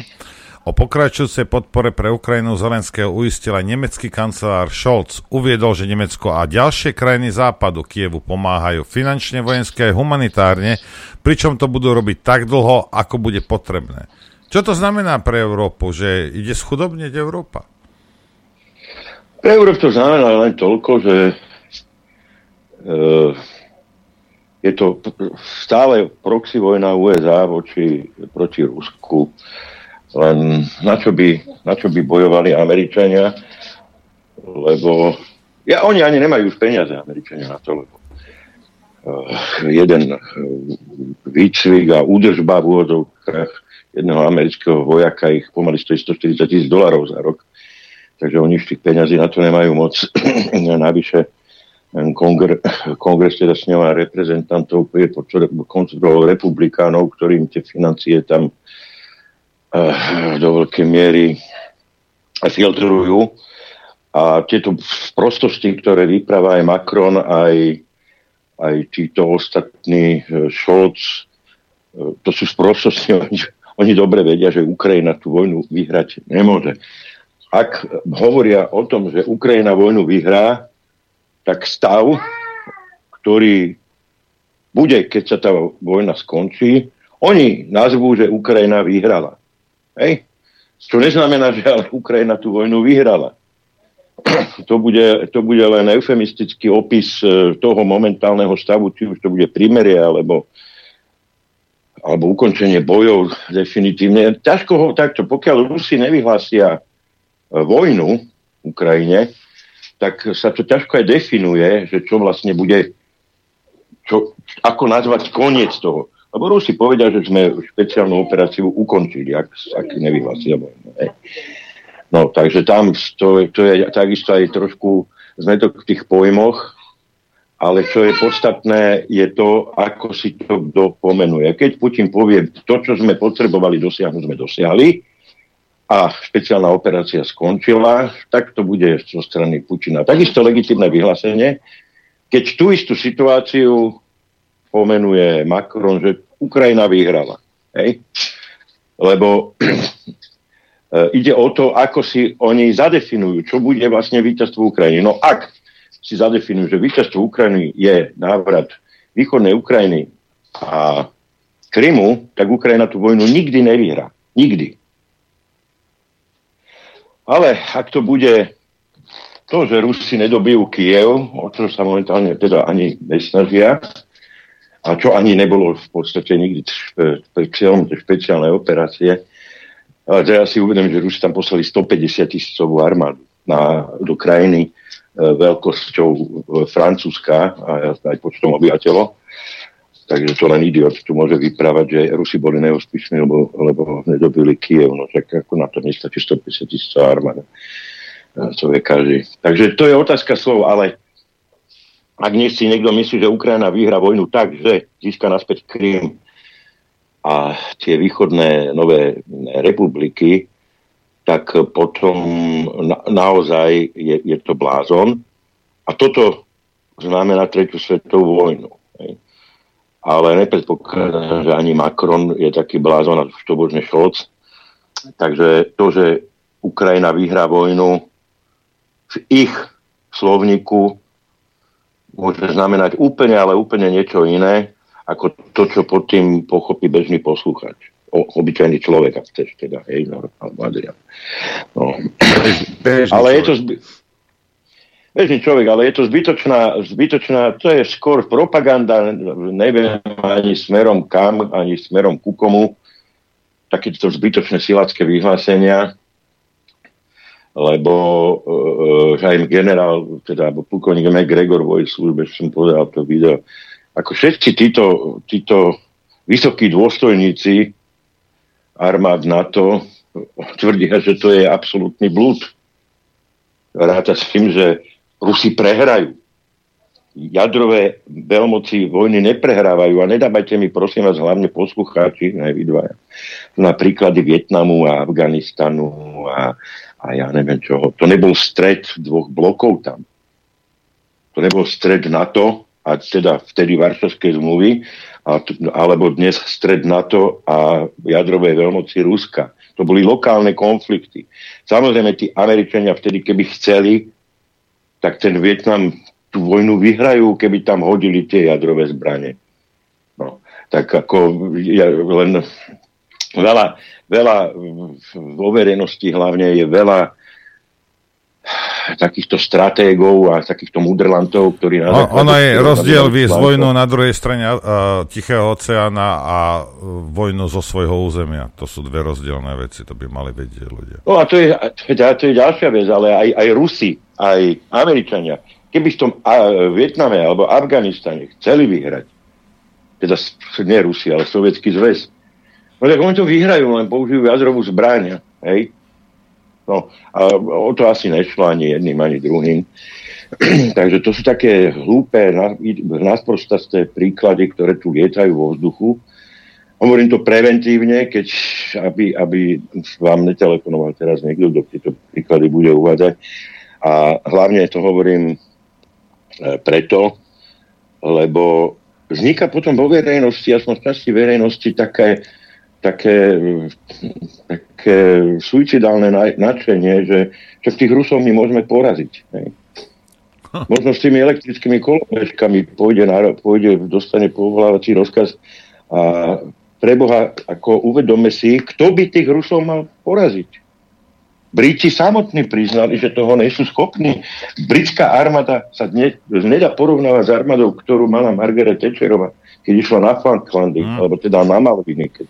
O pokračujúcej podpore pre Ukrajinu Zelenského uistil aj nemecký kancelár Scholz. Uviedol, že Nemecko a ďalšie krajiny západu Kievu pomáhajú finančne, vojenské aj humanitárne, pričom to budú robiť tak dlho, ako bude potrebné. Čo to znamená pre Európu, že ide schudobneť Európa? Pre Európu to znamená len toľko, že e, je to stále proxy vojna USA voči, proti Rusku len na čo by, na čo by bojovali Američania, lebo ja, oni ani nemajú už peniaze, Američania, na to, lebo uh, jeden uh, výcvik a údržba v úvodzovkách jedného amerického vojaka ich pomaly stojí 140 tisíc dolarov za rok. Takže oni už tých peňazí na to nemajú moc. (clears throat) Navyše kongre, (clears throat) kongres teda s reprezentantov je pod republikánov, ktorým tie financie tam Eh, do veľkej miery filtrujú. A tieto prostosti, ktoré vypráva aj Macron, aj, aj títo ostatní eh, Scholz, eh, to sú sprostosti, (laughs) oni, oni dobre vedia, že Ukrajina tú vojnu vyhrať nemôže. Ak hovoria o tom, že Ukrajina vojnu vyhrá, tak stav, ktorý bude, keď sa tá vojna skončí, oni nazvú, že Ukrajina vyhrala. Hej? Čo neznamená, že ale Ukrajina tú vojnu vyhrala. (clears throat) To bude, to bude len eufemistický opis e, toho momentálneho stavu, či už to bude primerie, alebo alebo ukončenie bojov definitívne. Ťažko ho takto, pokiaľ Rusi nevyhlásia vojnu Ukrajine, tak sa to ťažko aj definuje, že čo vlastne bude, čo, ako nazvať koniec toho. Lebo Rusi povedia, že sme špeciálnu operáciu ukončili, ak, ak nevyhlásia vojnu. No, takže tam to, to je takisto aj trošku zmetok v tých pojmoch, ale čo je podstatné, je to, ako si to kto pomenuje. Keď Putin povie, to, čo sme potrebovali dosiahnuť, sme dosiahli, a špeciálna operácia skončila, tak to bude zo strany Putina. Takisto legitimné vyhlásenie, keď tú istú situáciu pomenuje Macron, že Ukrajina vyhrala. Hej? Lebo e, (clears throat) ide o to, ako si oni zadefinujú, čo bude vlastne víťazstvo Ukrajiny. No ak si zadefinujú, že víťazstvo Ukrajiny je návrat východnej Ukrajiny a Krymu, tak Ukrajina tú vojnu nikdy nevyhrá. Nikdy. Ale ak to bude to, že Rusi nedobijú Kiev, o čo sa momentálne teda ani nesnažia, a čo ani nebolo v podstate nikdy cieľom špeciálnej operácie, ale teraz si uvedom, že Rusi tam poslali 150 tisícovú armádu na, do krajiny e, veľkosťou e, Francúzska a aj počtom obyvateľov. Takže to len idiot tu môže vyprávať, že Rusi boli neúspešní, lebo, lebo nedobili Kiev. No tak ako na to nestačí 150 tisíc armáda. To vie každý. Takže to je otázka slov, ale ak nie si niekto myslí, že Ukrajina vyhra vojnu tak, že získa naspäť Krym a tie východné nové republiky, tak potom na, naozaj je, je to blázon. A toto znamená tretiu svetovú vojnu. Hej ale nepredpokladám, že ani Macron je taký blázon a štobožný šolc. Takže to, že Ukrajina vyhrá vojnu v ich slovníku môže znamenať úplne, ale úplne niečo iné, ako to, čo pod tým pochopí bežný poslúchač. O, obyčajný človek, ak chceš teda, hej, no, Adrian. No. ale je to, zby- bežný človek, ale je to zbytočná, zbytočná, to je skôr propaganda, neviem ani smerom kam, ani smerom ku komu, takéto zbytočné silacké vyhlásenia, lebo uh, aj generál, teda plukovník McGregor vo službe, som povedal to video, ako všetci títo, títo vysokí dôstojníci armád NATO tvrdia, že to je absolútny blúd. Ráta s tým, že Rusi prehrajú. Jadrové veľmoci vojny neprehrávajú a nedávajte mi prosím vás hlavne poslucháči, aj vy dvaja, na príklady Vietnamu a Afganistanu a, a ja neviem čoho. To nebol stred dvoch blokov tam. To nebol stred NATO a teda vtedy Varšavskej zmluvy, a, alebo dnes stred NATO a jadrové veľmoci Ruska. To boli lokálne konflikty. Samozrejme, tí Američania vtedy, keby chceli, tak ten Vietnam tú vojnu vyhrajú, keby tam hodili tie jadrové zbranie. No, tak ako ja len veľa, veľa vo verejnosti hlavne je veľa takýchto stratégov a takýchto mudrlantov, ktorí... Na ono je rozdiel viesť vojnu na druhej strane uh, Tichého oceána a vojnu zo svojho územia. To sú dve rozdielne veci, to by mali vedieť ľudia. No a to je, to je ďalšia vec, ale aj, aj Rusi, aj Američania, keby v tom uh, Vietname alebo Afganistane chceli vyhrať, teda nie Rusi, ale Sovietský zväz, no tak oni to vyhrajú, len použijú jadrovú zbráň. Hej? No, a o to asi nešlo ani jedným, ani druhým. (clears throat) Takže to sú také hlúpe, násprostasté príklady, ktoré tu lietajú vo vzduchu. Hovorím to preventívne, keď, aby, aby vám netelefonoval teraz niekto, kto tieto príklady bude uvádzať. A hlavne to hovorím e, preto, lebo vzniká potom vo verejnosti, aspoň v časti verejnosti, také, také, také suicidálne nadšenie, že čo tých Rusov my môžeme poraziť. Hej. Možno s tými elektrickými kolobežkami pôjde, na, pôjde dostane povolávací rozkaz a preboha, ako uvedome si, kto by tých Rusov mal poraziť. Briti samotní priznali, že toho nie sú schopní. Britská armáda sa ne, nedá porovnávať s armádou, ktorú mala Margaret Thatcherová, keď išla na Falklandy, mm. alebo teda na Malviny. Keď,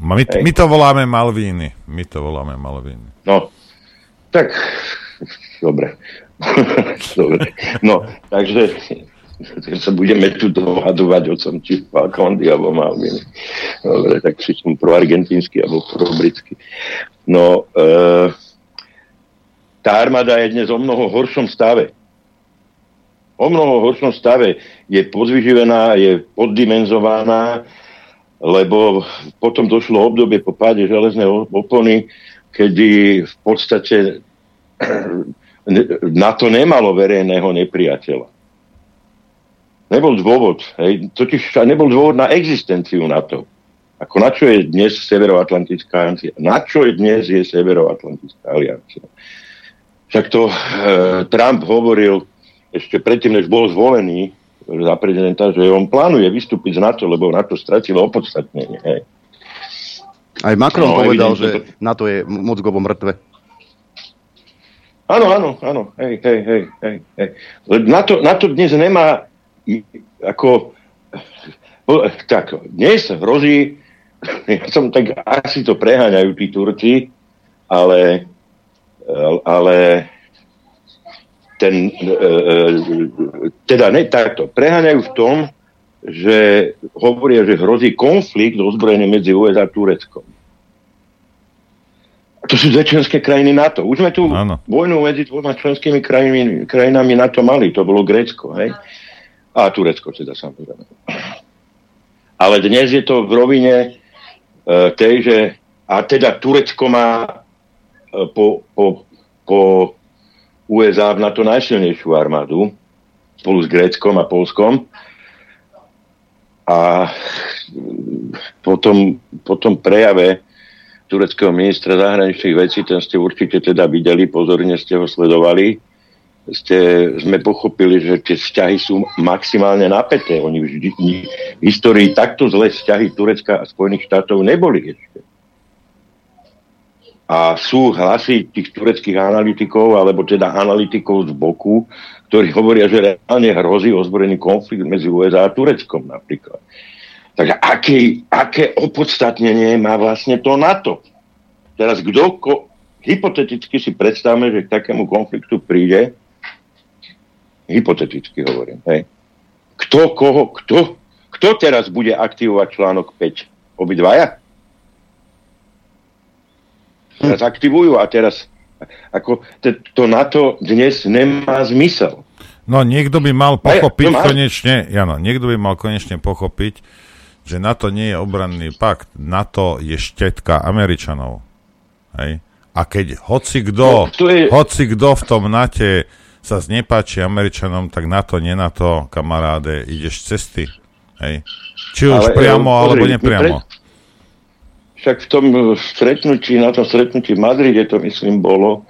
my, my to voláme Malvíny. My to voláme Malvíny. No, tak, dobre. (laughs) dobre. No, takže sa budeme tu dohadovať o tom, či Falklandy alebo Malviny. Dobre, tak si som pro argentínsky alebo pro britský. No, e, tá armáda je dnes o mnoho horšom stave. O mnoho horšom stave. Je podvyživená, je poddimenzovaná, lebo potom došlo obdobie po páde železnej opony, kedy v podstate (clears throat) na to nemalo verejného nepriateľa. Nebol dôvod, hej, totiž nebol dôvod na existenciu NATO. Ako na čo je dnes Severoatlantická aliancia? Na čo je dnes je Severoatlantická aliancia? Však to e, Trump hovoril ešte predtým, než bol zvolený za prezidenta, že on plánuje vystúpiť z NATO, lebo NATO stratilo opodstatnenie. Hej. Aj Macron no, povedal, že to... NATO je moc gobo mŕtve. Áno, áno, áno. Hej, hej, hej, hej, hej. NATO, NATO dnes nemá ako tak, dnes hrozí, (laughs) ja som tak, asi to preháňajú tí Turci, ale, ale ten, e, e, teda ne takto, preháňajú v tom, že hovoria, že hrozí konflikt ozbrojený medzi USA a Tureckom. A to sú dve členské krajiny NATO. Už sme tu ano. vojnu medzi dvoma členskými krajinami, krajinami NATO mali. To bolo Grécko. Hej? A Turecko teda samozrejme. Ale dnes je to v rovine e, tej, že a teda Turecko má e, po, po, po USA na to najsilnejšiu armádu spolu s Gréckom a Polskom. A po tom, po tom prejave tureckého ministra zahraničných vecí, ten ste určite teda videli, pozorne ste ho sledovali, ste, sme pochopili, že tie vzťahy sú maximálne napäté. Oni vždy v histórii takto zlé vzťahy Turecka a Spojených štátov neboli ešte. A sú hlasy tých tureckých analytikov, alebo teda analytikov z boku, ktorí (laughs) hovoria, že reálne hrozí ozbrojený konflikt medzi USA a Tureckom napríklad. Takže aké, aké opodstatnenie má vlastne to NATO? Teraz kto, ko, hypoteticky si predstavme, že k takému konfliktu príde, Hypoteticky hovorím. Hej. Kto, koho, kto, kto teraz bude aktivovať článok 5? Obidvaja? Teraz aktivujú a teraz ako to na to dnes nemá zmysel. No niekto by mal pochopiť ja, konečne, no, niekto by mal konečne pochopiť, že NATO nie je obranný pakt, NATO je štetka Američanov. Hej? A keď hoci kto, no, je... hoci kto v tom NATE sa znepáči Američanom, tak na to, nie na to, kamaráde, ideš cesty. Hej. Či už Ale, priamo, pozri, alebo nepriamo. Pre... Však v tom stretnutí, na tom stretnutí v Madride to myslím bolo,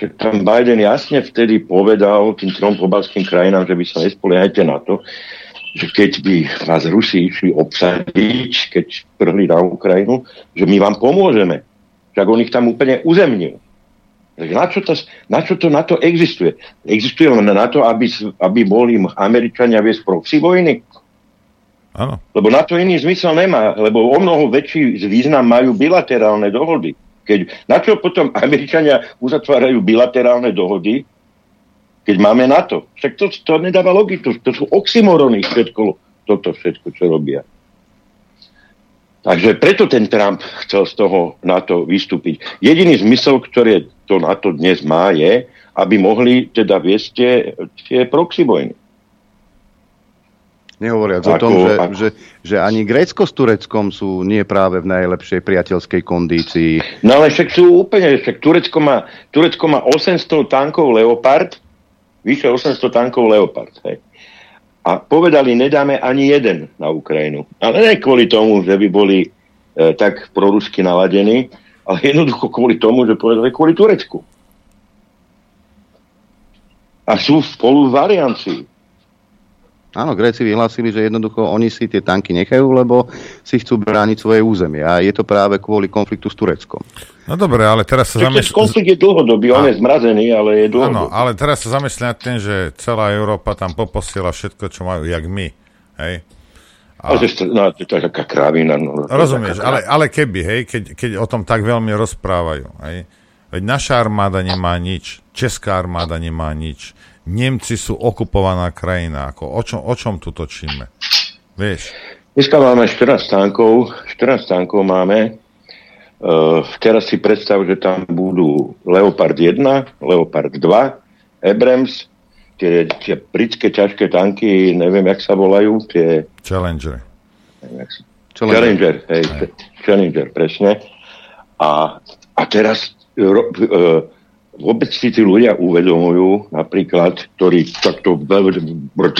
že tam Biden jasne vtedy povedal tým trom pobalským krajinám, že vy sa nespoliehajte na to, že keď by vás Rusi išli obsadiť, keď prhli na Ukrajinu, že my vám pomôžeme. Však on ich tam úplne uzemnil. Takže na čo, to, na čo to na to existuje? Existuje len na to, aby, aby boli Američania viesť proxy vojny? Áno. Lebo na to iný zmysel nemá, lebo o mnoho väčší význam majú bilaterálne dohody. Keď, na čo potom Američania uzatvárajú bilaterálne dohody, keď máme na to? Však to, to nedáva logiku, to sú oxymorony všetko, toto všetko, čo robia. Takže preto ten Trump chcel z toho NATO vystúpiť. Jediný zmysel, ktorý to NATO dnes má, je, aby mohli teda viesť tie, tie proxy vojny. Nehovoriac ako, o tom, že, ako... že, že ani Grécko s Tureckom sú nie práve v najlepšej priateľskej kondícii. No ale však sú úplne, však Turecko má, Turecko má 800 tankov Leopard, vyše 800 tankov Leopard. Hej a povedali, nedáme ani jeden na Ukrajinu. Ale ne kvôli tomu, že by boli e, tak prorusky naladení, ale jednoducho kvôli tomu, že povedali kvôli Turecku. A sú spolu v variancii. Áno, Gréci vyhlásili, že jednoducho oni si tie tanky nechajú, lebo si chcú brániť svoje územie. A je to práve kvôli konfliktu s Tureckom. No dobre, ale teraz sa zamyslím... Konflikt je dlhodobý, on je zmrazený, ale je dlhodobý. Áno, ale teraz sa zamyslím nad tým, že celá Európa tam poposiela všetko, čo majú, jak my. Hej? A... No, to je taká krávina. No, Rozumieš, ale, ale keby, hej, keď, keď o tom tak veľmi rozprávajú, hej, veď naša armáda nemá nič, česká armáda nemá nič, Nemci sú okupovaná krajina. Ako, o, čom, o čom tu točíme? Vieš? Dneska máme 14 tankov, 14 tankov máme. Uh, teraz si predstav, že tam budú Leopard 1, Leopard 2, Abrams, tie, tie britské ťažké tanky, neviem, jak sa volajú, tie... Challenger. Challenger, Challenger, hej, Challenger, presne. A, a teraz uh, vôbec si tí ľudia uvedomujú, napríklad, ktorí takto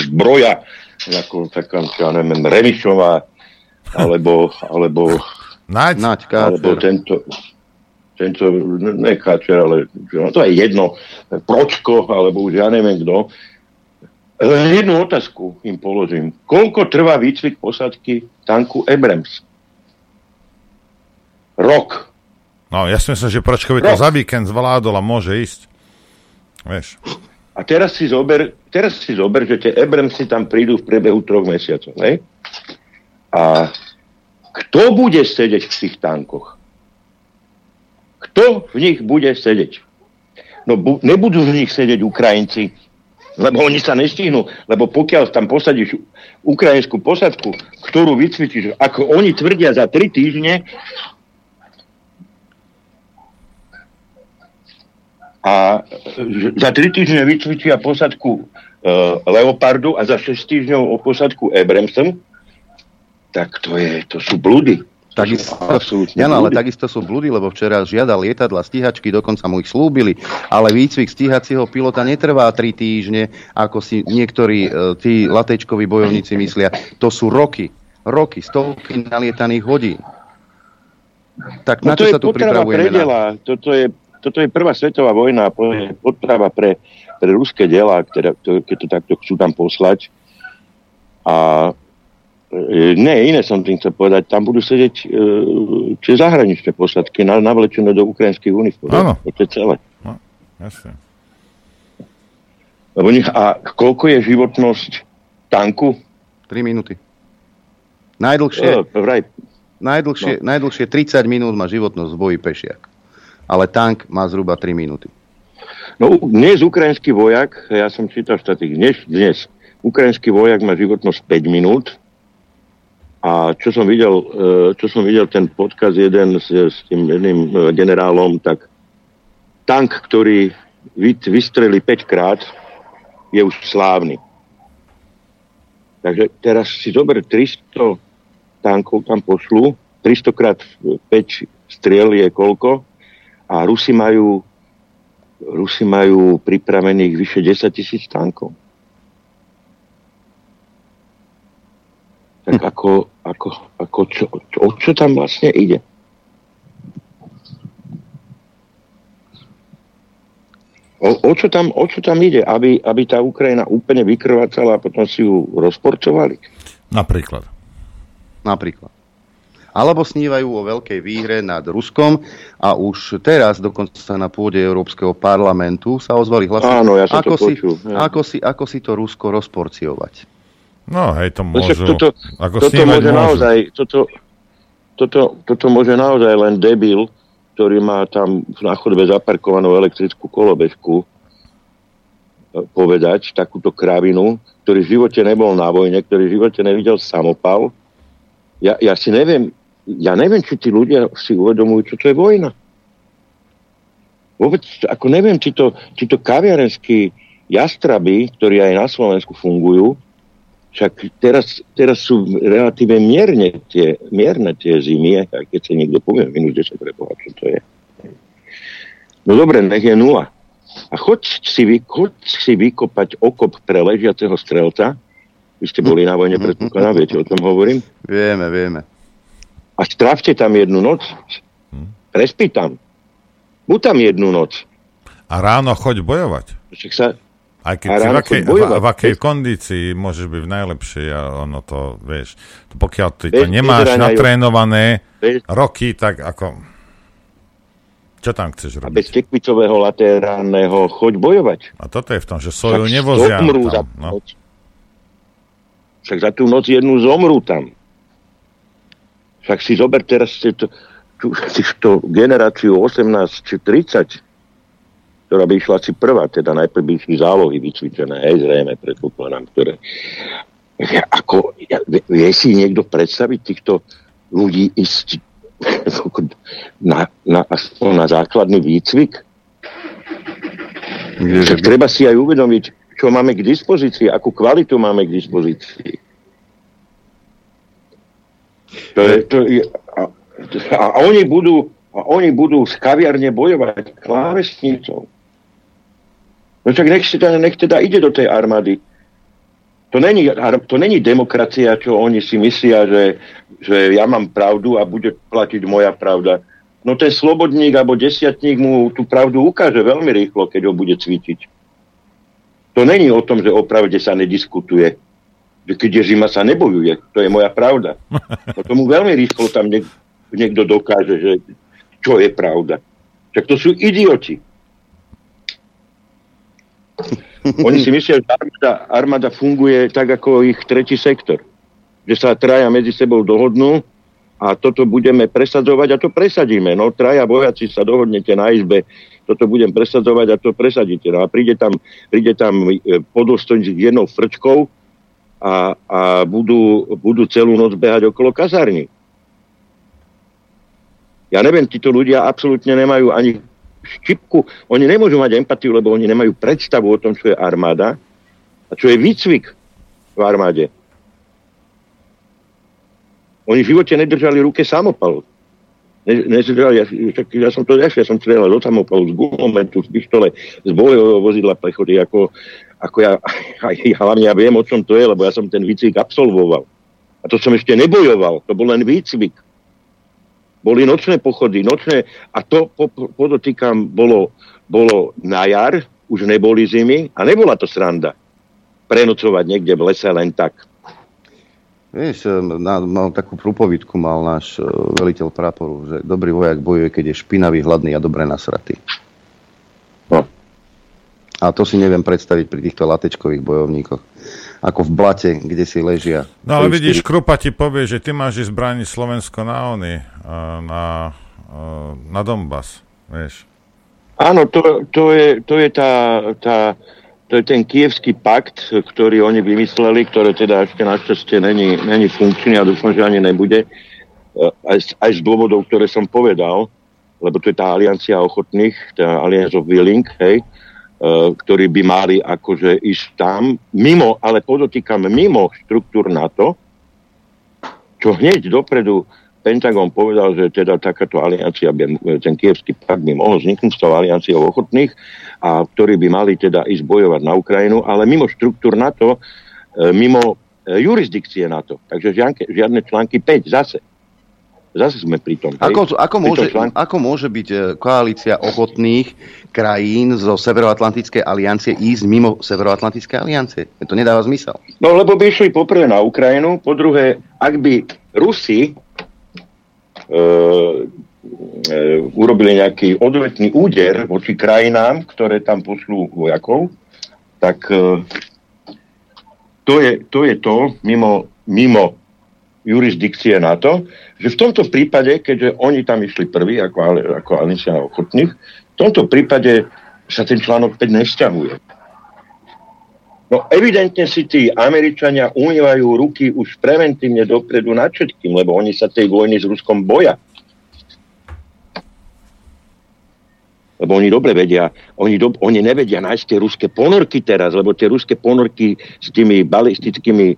zbroja, ako taká, ja neviem, Remišová, alebo, alebo, Naď, Naď alebo tento, tento, ne Káčer, ale no to je jedno, Pročko, alebo už ja neviem kto. Len jednu otázku im položím. Koľko trvá výcvik posadky tanku Abrams? Rok. No, ja si myslím, že Pročkovi to za víkend zvládol a môže ísť. Vieš. A teraz si zober, teraz si zober, že tie Abramsy tam prídu v priebehu troch mesiacov, hej? A kto bude sedieť v tých tankoch? Kto v nich bude sedieť? No bu- nebudú v nich sedieť Ukrajinci, lebo oni sa nestihnú, lebo pokiaľ tam posadíš ukrajinskú posadku, ktorú vycvičíš, ako oni tvrdia za tri týždne, a za 3 týždne vycvičia posadku uh, Leopardu a za 6 týždňov o posadku Abramson, tak to, je, to sú blúdy. Takisto, ja, no, ale takisto sú blúdy, lebo včera žiadal lietadla, stíhačky, dokonca mu ich slúbili, ale výcvik stíhacieho pilota netrvá 3 týždne, ako si niektorí uh, tí latečkoví bojovníci myslia. To sú roky, roky, stovky nalietaných hodín. Tak no na čo sa tu pripravujeme? Predela. Toto je toto je prvá svetová vojna a potrava pre, pre ruské diela, ktoré, keď to takto chcú tam poslať. A e, nie, iné som tým chcel povedať, tam budú sedieť e, či zahraničné posadky na, navlečené do ukrajinských uniform. Áno. To je celé. No, jasne. Lebo nech, a koľko je životnosť tanku? 3 minúty. Najdlhšie, no, vraj. najdlhšie, no. najdlhšie 30 minút má životnosť v boji pešiak ale tank má zhruba 3 minúty. No dnes ukrajinský vojak, ja som čítal štatik, dnes, dnes ukrajinský vojak má životnosť 5 minút a čo som videl, e, čo som videl ten podkaz jeden s, s tým jedným e, generálom, tak tank, ktorý vystreli 5 krát, je už slávny. Takže teraz si zober 300 tankov tam pošlu, 300 krát 5 striel je koľko? A Rusi majú, Rusi majú pripravených vyše 10 tisíc tankov. Tak hm. ako, ako, ako čo, čo, o čo tam vlastne ide? O, o, čo tam, o čo tam ide? Aby, aby tá Ukrajina úplne vykrvácala a potom si ju rozporčovali? Napríklad. Napríklad alebo snívajú o veľkej výhre nad Ruskom a už teraz dokonca na pôde Európskeho parlamentu sa ozvali hlasy, Áno, ja ako, si, ja. ako, si, ako si to Rusko rozporciovať. No, hej, to môžu. Toto, ako toto môže môžu. naozaj, toto, toto, toto môže naozaj len debil, ktorý má tam na chodbe zaparkovanú elektrickú kolobežku, e, povedať takúto kravinu, ktorý v živote nebol na vojne, ktorý v živote nevidel samopal. Ja, ja si neviem, ja neviem, či tí ľudia si uvedomujú, čo to je vojna. Vôbec, ako neviem, či to, či to kaviarenskí jastraby, ktorí aj na Slovensku fungujú, však teraz, teraz sú relatívne mierne tie, mierne tie zimy, aj keď sa niekto povie, minus 10 preboha, čo to je. No dobre, nech je nula. A choď si, vy, choď si vykopať okop pre ležiaceho strelca. Vy ste boli na vojne, predpokladám, viete, o tom hovorím? Vieme, vieme a strávte tam jednu noc. Prespí tam. Buď tam jednu noc. A ráno choď bojovať. Však sa, Aj keď si v akej, v, v akej kondícii môžeš byť v najlepšej a ono to, vieš, to pokiaľ ty to nemáš natrénované roky, tak ako... Čo tam chceš robiť? A bez tekvicového laterálneho choď bojovať. A toto je v tom, že soju nevozia tam. Za no. Však za tú noc jednu zomrú tam. Však si zober teraz to, tú, generáciu 18 či 30, ktorá by išla asi prvá, teda najprv by išli zálohy vycvičené, hej, zrejme, predpokladám, ktoré... Ja, ako, ja, vie si niekto predstaviť týchto ľudí ísť (laughs) na, na, aspoň na základný výcvik? Však treba si aj uvedomiť, čo máme k dispozícii, akú kvalitu máme k dispozícii. To je, to je, a, a, oni budú, a oni budú z kaviarne bojovať klávesnicou. No však nech, teda, nech teda ide do tej armády. To není, to není demokracia, čo oni si myslia, že, že ja mám pravdu a bude platiť moja pravda. No ten slobodník alebo desiatník mu tú pravdu ukáže veľmi rýchlo, keď ho bude cvičiť. To není o tom, že o pravde sa nediskutuje. Že keď je zima, sa nebojuje. To je moja pravda. (laughs) No tomu veľmi rýchlo tam niek- niekto dokáže, že čo je pravda. Však to sú idioti. (laughs) Oni si myslia, že armáda, armáda funguje tak, ako ich tretí sektor. Že sa traja medzi sebou dohodnú a toto budeme presadzovať a to presadíme. No, traja vojaci sa dohodnete na izbe, toto budem presadzovať a to presadíte. No a príde tam, príde tam e, podostojník s jednou frčkou a, a budú, budú celú noc behať okolo kazárny. Ja neviem, títo ľudia absolútne nemajú ani štipku. Oni nemôžu mať empatiu, lebo oni nemajú predstavu o tom, čo je armáda a čo je výcvik v armáde. Oni v živote nedržali ruke samopal. Ne, nedržali, ja, ja, som to nešiel, ja som strelal do samopalu z gulometu, z pištole, z bojového vozidla prechody, ako, ako ja, (laughs) ja, hlavne ja viem, o čom to je, lebo ja som ten výcvik absolvoval. A to som ešte nebojoval, to bol len výcvik. Boli nočné pochody, nočné, a to podotýkam, bolo, bolo na jar, už neboli zimy a nebola to sranda prenocovať niekde v lese len tak. Vieš, na, mal takú prúpovidku mal náš uh, veliteľ praporu, že dobrý vojak bojuje, keď je špinavý, hladný a dobre nasratý. No. A to si neviem predstaviť pri týchto latečkových bojovníkoch ako v blate, kde si ležia. No ale vidíš, Krupa ti povie, že ty máš ísť brániť Slovensko na Ony, na, na Donbass, vieš. Áno, to, to, je, to je tá, tá, to je ten kievský pakt, ktorý oni vymysleli, ktoré teda ešte našťastie není, není funkčný a dúfam, že ani nebude. E, aj, aj z dôvodov, ktoré som povedal, lebo to je tá aliancia ochotných, tá Alliance of Willing, hej, ktorí by mali akože ísť tam, mimo, ale podotýkam mimo štruktúr NATO, čo hneď dopredu Pentagon povedal, že teda takáto aliancia, by, ten kievský pakt by mohol vzniknúť s tou alianciou ochotných, a ktorí by mali teda ísť bojovať na Ukrajinu, ale mimo štruktúr NATO, e, mimo e, jurisdikcie NATO. Takže žiadne články 5 zase. Zase sme pri tom. Ako, ako, môže, ako môže byť e, koalícia ochotných krajín zo Severoatlantickej aliancie ísť mimo Severoatlantickej aliancie? To nedáva zmysel. No lebo by išli poprvé na Ukrajinu, po druhé, ak by Rusi e, e, urobili nejaký odvetný úder voči krajinám, ktoré tam pošlú vojakov, tak e, to, je, to je to mimo, mimo jurisdikcie na to, že v tomto prípade, keďže oni tam išli prví ako, ako alicia ochotných, v tomto prípade sa ten článok 5 nevzťahuje. No evidentne si tí Američania umývajú ruky už preventívne dopredu nad všetkým, lebo oni sa tej vojny s Ruskom boja. Lebo oni dobre vedia, oni, do, oni nevedia nájsť tie ruské ponorky teraz, lebo tie ruské ponorky s tými balistickými e,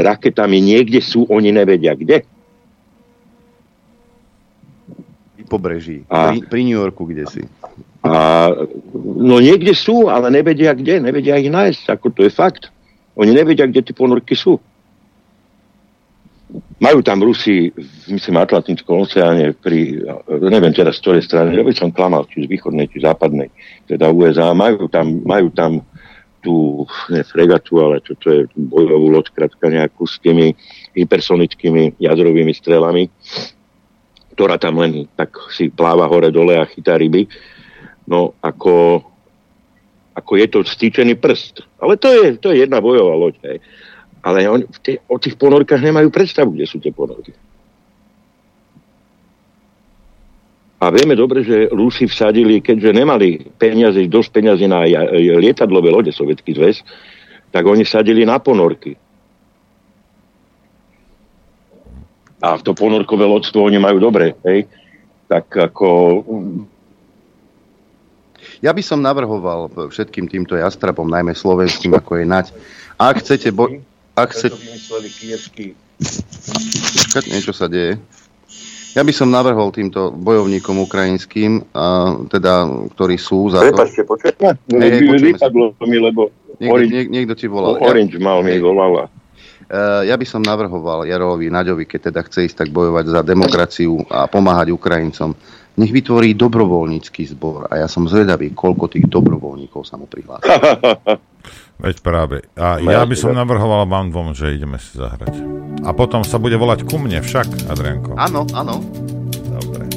raketami niekde sú, oni nevedia kde. Pobreží, a, pri, pri New Yorku, kde si. A, no niekde sú, ale nevedia kde, nevedia ich nájsť, ako to je fakt. Oni nevedia, kde tie ponorky sú. Majú tam Rusi, myslím, Atlantickom oceáne pri, neviem teraz z ktorej strany, by som klamal, či z východnej, či západnej, teda USA, majú tam, majú tam tú, ne fregatu, ale čo to je bojovú loď, krátka nejakú s tými hypersonickými jadrovými strelami, ktorá tam len tak si pláva hore-dole a chytá ryby. No, ako, ako je to stýčený prst. Ale to je, to je jedna bojová loď. Hej. Ale on, tie, o tých ponorkách nemajú predstavu, kde sú tie ponorky. A vieme dobre, že Rusi vsadili, keďže nemali peniaze, dosť peniazy na lietadlové lode Sovietský zväz, tak oni sadili na ponorky. A to ponorkové lodstvo oni majú dobre, hej? Tak ako... Ja by som navrhoval všetkým týmto jastrapom, najmä slovenským, ako je Nať, ak chcete... Bo- ak chcete... Niečo sa deje. Ja by som navrhol týmto bojovníkom ukrajinským, a, teda, ktorí sú za to... Prepačte, počujeme? Hey, vypadlo mi, lebo niekto, orange, niek, niekto ti volal. Orange ja, mal mi volala. Uh, ja by som navrhoval Jarovi Naďovi, keď teda chce ísť tak bojovať za demokraciu a pomáhať Ukrajincom, nech vytvorí dobrovoľnícky zbor. A ja som zvedavý, koľko tých dobrovoľníkov sa mu prihlási. (laughs) Veď práve. A ja by som navrhoval vám dvom, že ideme si zahrať. A potom sa bude volať ku mne však, Adrianko. Áno, áno. Dobre.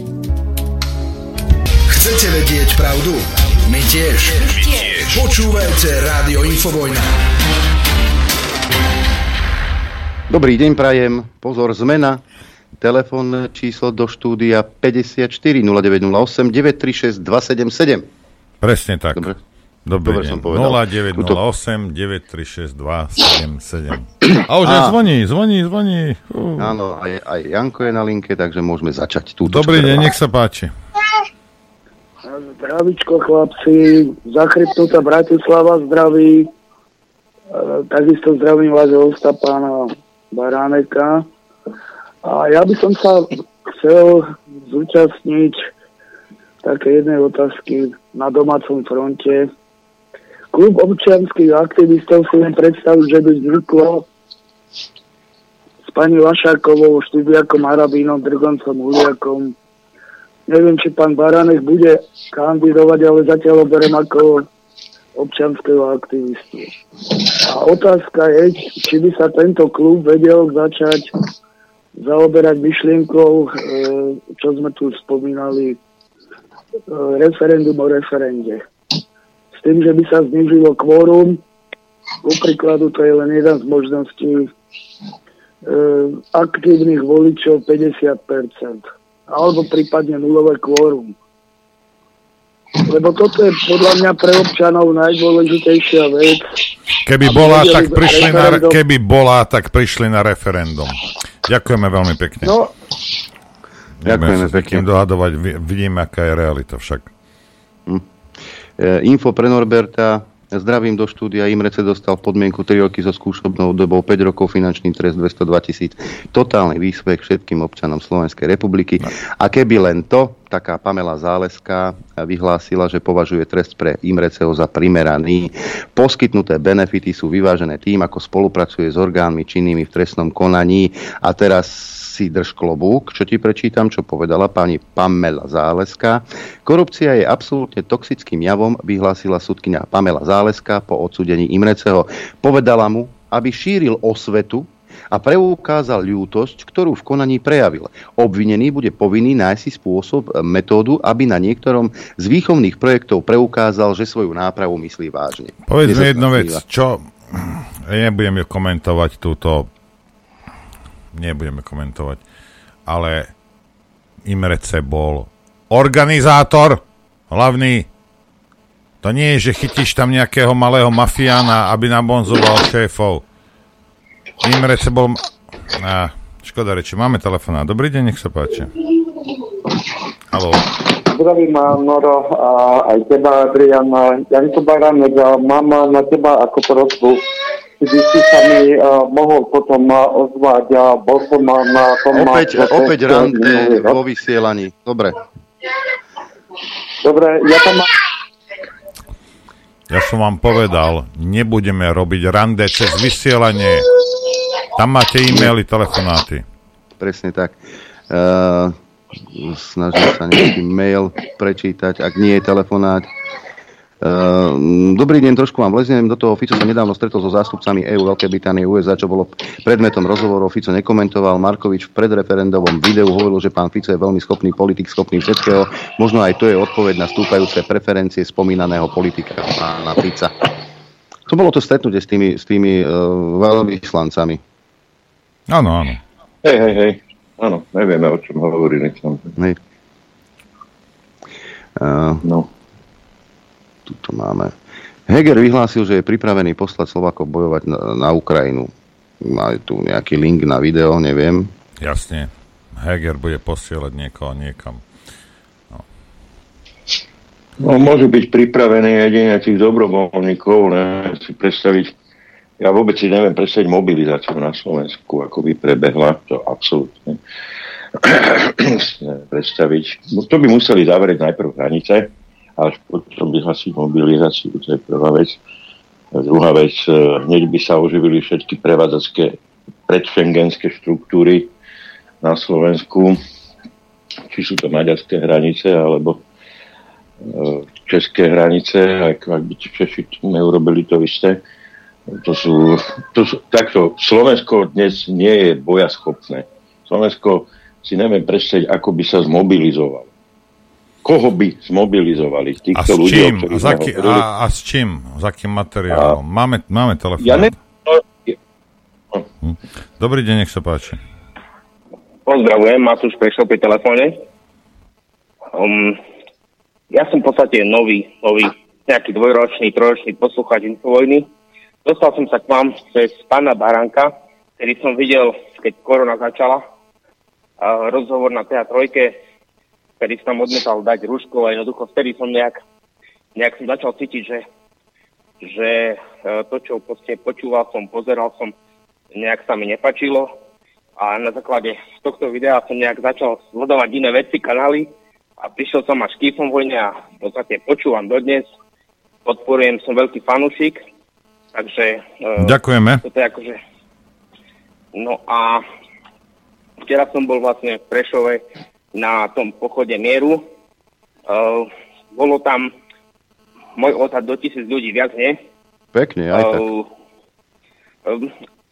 Chcete vedieť pravdu? My tiež. My tiež. Počúvajte Rádio Infovojna. Dobrý deň, prajem. Pozor, zmena. Telefón číslo do štúdia 54 0908 936 277. Presne tak. Dobre. Dobrý Dobre deň. som povedal. 0908 936 277. A už aj zvoní, zvoní, zvoní. Uh. Áno, aj, aj Janko je na linke, takže môžeme začať túto. Dobrý deň, nech sa páči. Zdravičko chlapci, zachrypnutá Bratislava zdraví, takisto zdravím vášho hosta pána Baráneka. A ja by som sa chcel zúčastniť také jednej otázky na domácom fronte. Klub občianských aktivistov si len predstaviť, že by vzniklo s pani Vašákovou, Študiakom, Arabínom, Drgoncom, Huliakom. Neviem, či pán Baranek bude kandidovať, ale zatiaľ ho berem ako občianského aktivistu. A otázka je, či by sa tento klub vedel začať zaoberať myšlienkou, e, čo sme tu spomínali, e, referendum o referende tým, že by sa znižilo kvórum. Ku príkladu to je len jeden z možností e, aktívnych voličov 50%. Alebo prípadne nulové kvórum. Lebo toto je podľa mňa pre občanov najdôležitejšia vec. Keby bola, tak prišli na, keby bola, tak prišli na referendum. Ďakujeme veľmi pekne. No, Ďakujeme pekne. dohadovať, vidíme, aká je realita však. Hm. E, info pre Norberta. Zdravím do štúdia. Imrece dostal podmienku 3 roky so skúšobnou dobou 5 rokov finančný trest 202 tisíc. Totálny výsmech všetkým občanom Slovenskej republiky. A keby len to, taká Pamela Záleská vyhlásila, že považuje trest pre Imreceho za primeraný. Poskytnuté benefity sú vyvážené tým, ako spolupracuje s orgánmi činnými v trestnom konaní. A teraz si drž klobúk, čo ti prečítam, čo povedala pani Pamela Záleska. Korupcia je absolútne toxickým javom, vyhlásila sudkynia Pamela Záleska po odsudení Imreceho. Povedala mu, aby šíril osvetu a preukázal ľútosť, ktorú v konaní prejavil. Obvinený bude povinný nájsť si spôsob, metódu, aby na niektorom z výchovných projektov preukázal, že svoju nápravu myslí vážne. Povedz mi jednu vec, čo... Ja nebudem komentovať túto nebudeme komentovať, ale Imrece bol organizátor hlavný. To nie je, že chytíš tam nejakého malého mafiána, aby nabonzoval šéfov. Imrece bol... Á, škoda reči, máme telefona. Dobrý deň, nech sa páči. Haló. Zdravím, Noro, a aj teba, Adrian. Janko Baranek, mám na teba ako prosbu by si sa mi uh, mohol potom uh, ozvať. Uh, bol som uh, na tom... Opäť, uh, opäť rande vo vysielaní. Dobre. Dobre, ja tam mám... Ja som vám povedal, nebudeme robiť rande cez vysielanie. Tam máte e-maily, telefonáty. presne tak. Uh, snažím sa nejaký mail prečítať, ak nie je telefonát. Uh, dobrý deň, trošku vám vleznem do toho. Fico sa nedávno stretol so zástupcami EU, Veľkej Británie, USA, čo bolo predmetom rozhovorov. Fico nekomentoval. Markovič v predreferendovom videu hovoril, že pán Fico je veľmi schopný politik, schopný všetkého. Možno aj to je odpoveď na stúpajúce preferencie spomínaného politika pána Fica. To bolo to stretnutie s tými, s tými uh, veľvyslancami. Áno, áno. Hej, hej, hej. Áno, nevieme, o čom hovorili. Hej. Uh, no. Tuto máme. Heger vyhlásil, že je pripravený poslať Slovakov bojovať na, na Ukrajinu. Má tu nejaký link na video, neviem. Jasne. Heger bude posielať niekoho niekam. No. no môžu byť pripravení jedine tých dobrovoľníkov, ne, si predstaviť ja vôbec si neviem predstaviť mobilizáciu na Slovensku, ako by prebehla, to absolútne (clears throat) predstaviť. No, to by museli zavrieť najprv hranice, až potom vyhlasiť mobilizáciu, to je prvá vec. A druhá vec, e, hneď by sa oživili všetky prevádzacké predšengenské štruktúry na Slovensku, či sú to maďarské hranice, alebo e, české hranice, ak, ak by Češi neurobili to isté to sú, to sú, takto, Slovensko dnes nie je bojaschopné. Slovensko si neviem predstaviť, ako by sa zmobilizovalo. Koho by zmobilizovali? Týchto a ľudí, čím? A, za ki- a, a s čím? S akým materiálom? A... Máme, máme telefón. Ja ne... Hm. Dobrý deň, nech sa páči. Pozdravujem, Matúš Prešov pri telefóne. Um, ja som v podstate nový, nový, nejaký dvojročný, trojročný poslucháč Infovojny Dostal som sa k vám cez pána Baranka, ktorý som videl, keď korona začala, a rozhovor na TA3, ktorý som odmetal dať rúško a jednoducho vtedy som nejak, nejak som začal cítiť, že, že e, to, čo proste počúval som, pozeral som, nejak sa mi nepačilo. A na základe tohto videa som nejak začal sledovať iné veci, kanály. A prišiel som až k vojne a v podstate počúvam dodnes, podporujem, som veľký fanúšik. Takže... Uh, Ďakujeme. Toto je akože... No a včera som bol vlastne v Prešove na tom pochode mieru. Uh, bolo tam môj odhad do tisíc ľudí, viac nie. Pekne, aj tak. Uh, um,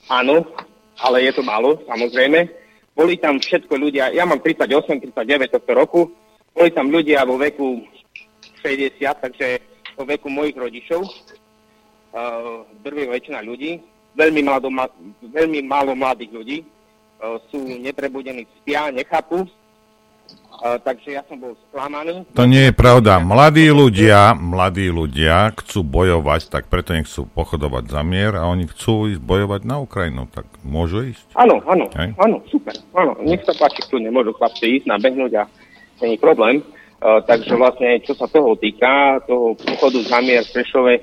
áno, ale je to málo, samozrejme. Boli tam všetko ľudia, ja mám 38, 39 tohto roku, boli tam ľudia vo veku 60, takže vo veku mojich rodičov uh, drvivá väčšina ľudí, veľmi, mlado, ma, veľmi málo mladých ľudí uh, sú neprebudení, spia, nechápu. Uh, takže ja som bol sklamaný. To nie je pravda. Mladí ľudia, mladí ľudia chcú bojovať, tak preto nechcú pochodovať za mier a oni chcú ísť bojovať na Ukrajinu, tak môžu ísť? Áno, áno, Hej? áno, super. Áno, nech sa páči, tu nemôžu chlapci ísť, nabehnúť a není problém. Uh, takže vlastne, čo sa toho týka, toho pochodu za mier v Prešove,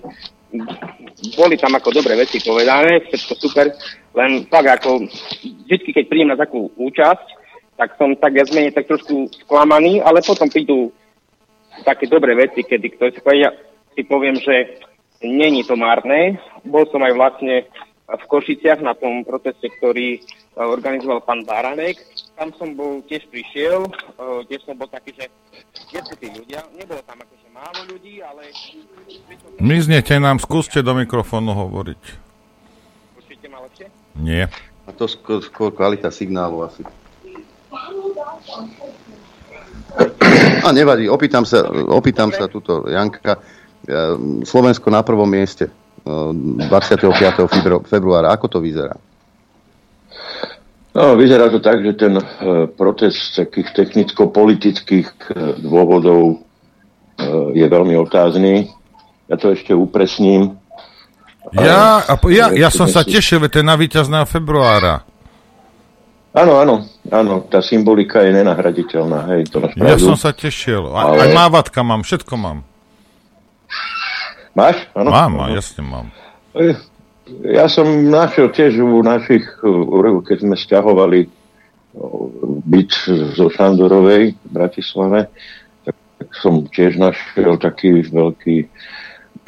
boli tam ako dobré veci povedané, všetko super, len tak ako vždy, keď príjem na takú účasť, tak som tak viac menej tak trošku sklamaný, ale potom prídu také dobré veci, kedy kto si povie, ja si poviem, že není to márne. Bol som aj vlastne v Košiciach na tom proteste, ktorý organizoval pán Baranek. Tam som bol, tiež prišiel, tiež som bol taký, že kde sú tí ľudia? Nebolo tam akože málo ľudí, ale... Miznete nám, skúste do mikrofónu hovoriť. Počujete ma lepšie? Nie. A to skôr, skôr kvalita signálu asi. A nevadí, opýtam sa, opýtam sa tuto Janka. Slovensko na prvom mieste 25. februára. Ako to vyzerá? No, vyzerá to tak, že ten e, protest z takých technicko-politických e, dôvodov je veľmi otázny. Ja to ešte upresním. Ja, a, ja, ja som sa tešil, to je na víťazného februára. Áno, áno, áno, tá symbolika je nenahraditeľná, hej, to Ja som sa tešil, a, ale... aj mávatka mám, všetko mám. Máš? Ano? Mám, ano. jasne mám. Ja som našiel tiež u našich, keď sme stiahovali byt zo Šandorovej v Bratislave, tak som tiež našiel taký veľký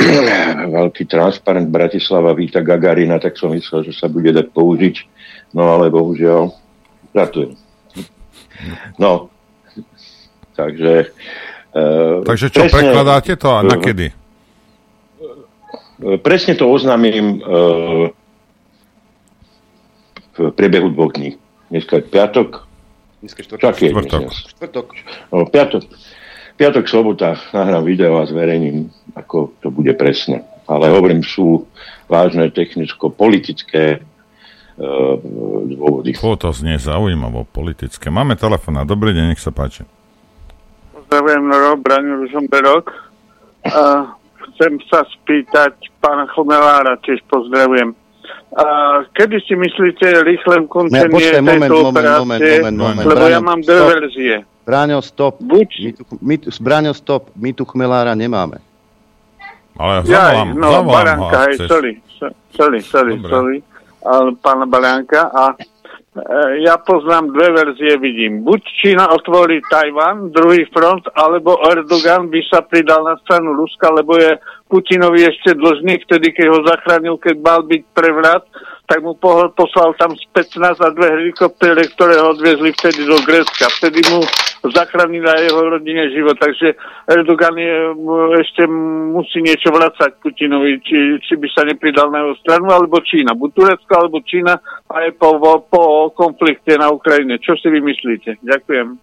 (clears throat) veľký transparent Bratislava víta Gagarina, tak som myslel, že sa bude dať použiť. No ale bohužiaľ Gratulujem. No, takže... Uh, takže čo, presne, prekladáte to a na kedy? Presne to oznámim uh, v priebehu dvoch dní. Dneska je piatok. Dneska je štvrtok. Je, štvrtok. štvrtok. No, piatok. Piatok, sobota nahrám video a zverejním, ako to bude presne. Ale hovorím, sú vážne technicko-politické dôvody. O, to znie zaujímavo, politické. Máme telefón. Dobrý deň, nech sa páči. Pozdravujem, Noro, Braňu Ružomberok. Uh, chcem sa spýtať pána Chomelára, tiež pozdravujem. A kedy si myslíte rýchle ukončenie ja, tejto moment, operácie? Moment, moment, moment, lebo Braňo, ja mám dve verzie. Bráňo, stop. Buď... My tu, my tu, Bráňo, stop. My tu Chmelára nemáme. Ale zavolám, ja, no, zavolám Baránka, hej, sorry, sorry, sorry, sorry, ale pána Baránka a E, ja poznám dve verzie, vidím. Buď Čína otvorí Tajvan, druhý front, alebo Erdogan by sa pridal na stranu Ruska, lebo je Putinovi ešte dlžný, vtedy, keď ho zachránil, keď mal byť prevrat, tak mu poslal tam 15 a dve helikoptere, ktoré ho odviezli vtedy do Grécka. Vtedy mu zachránili aj jeho rodine život. Takže Erdogan je, ešte musí niečo vracať Putinovi, či, či by sa nepridal na jeho stranu, alebo Čína. Buď Turecko, alebo Čína aj po, po konflikte na Ukrajine. Čo si vymyslíte? Ďakujem.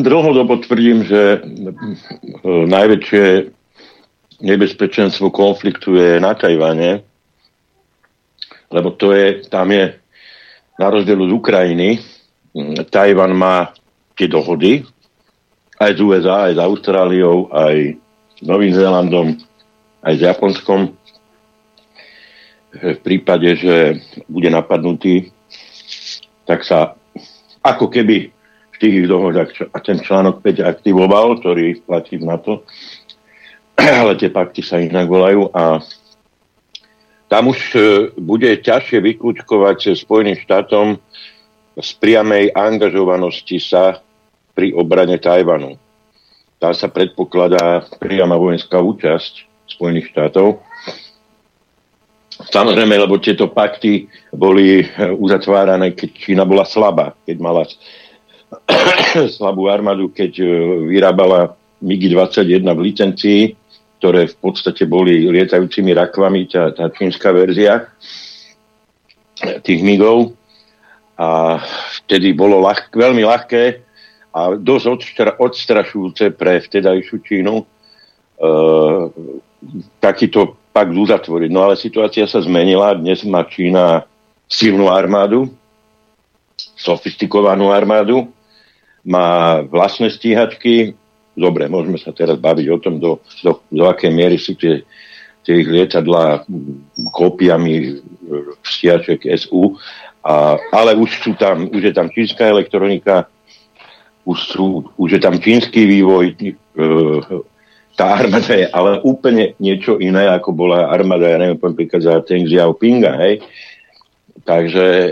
Dlhodobo tvrdím, že najväčšie nebezpečenstvo konfliktu je na Tajvane, lebo to je, tam je na rozdiel od Ukrajiny, Tajvan má tie dohody aj z USA, aj s Austráliou, aj s Novým Zélandom, aj s Japonskom. V prípade, že bude napadnutý, tak sa ako keby v tých dohodách a ten článok 5 aktivoval, ktorý platí v NATO, (clears throat) ale tie pakty sa inak volajú a tam už e, bude ťažšie vyklúčkovať Spojeným štátom z priamej angažovanosti sa pri obrane Tajvanu. Tam sa predpokladá priama vojenská účasť Spojených štátov. Samozrejme, lebo tieto pakty boli e, uzatvárané, keď Čína bola slabá, keď mala (clears throat) slabú armádu, keď e, vyrábala MiG-21 v licencii, ktoré v podstate boli lietajúcimi rakvami, tá, tá čínska verzia tých migov. A vtedy bolo ľah, veľmi ľahké a dosť odstra, odstrašujúce pre vtedajšiu Čínu e, takýto pak uzatvoriť. No ale situácia sa zmenila. Dnes má Čína silnú armádu, sofistikovanú armádu, má vlastné stíhačky, Dobre, môžeme sa teraz baviť o tom, do, do, do akej miery sú tie, tie ich lietadla kópiami stiaček SU, a, ale už, sú tam, už je tam čínska elektronika, už, sú, už je tam čínsky vývoj, e, tá armáda je ale úplne niečo iné, ako bola armáda, ja neviem, napríklad za Teng Xiaopinga, hej. Takže e,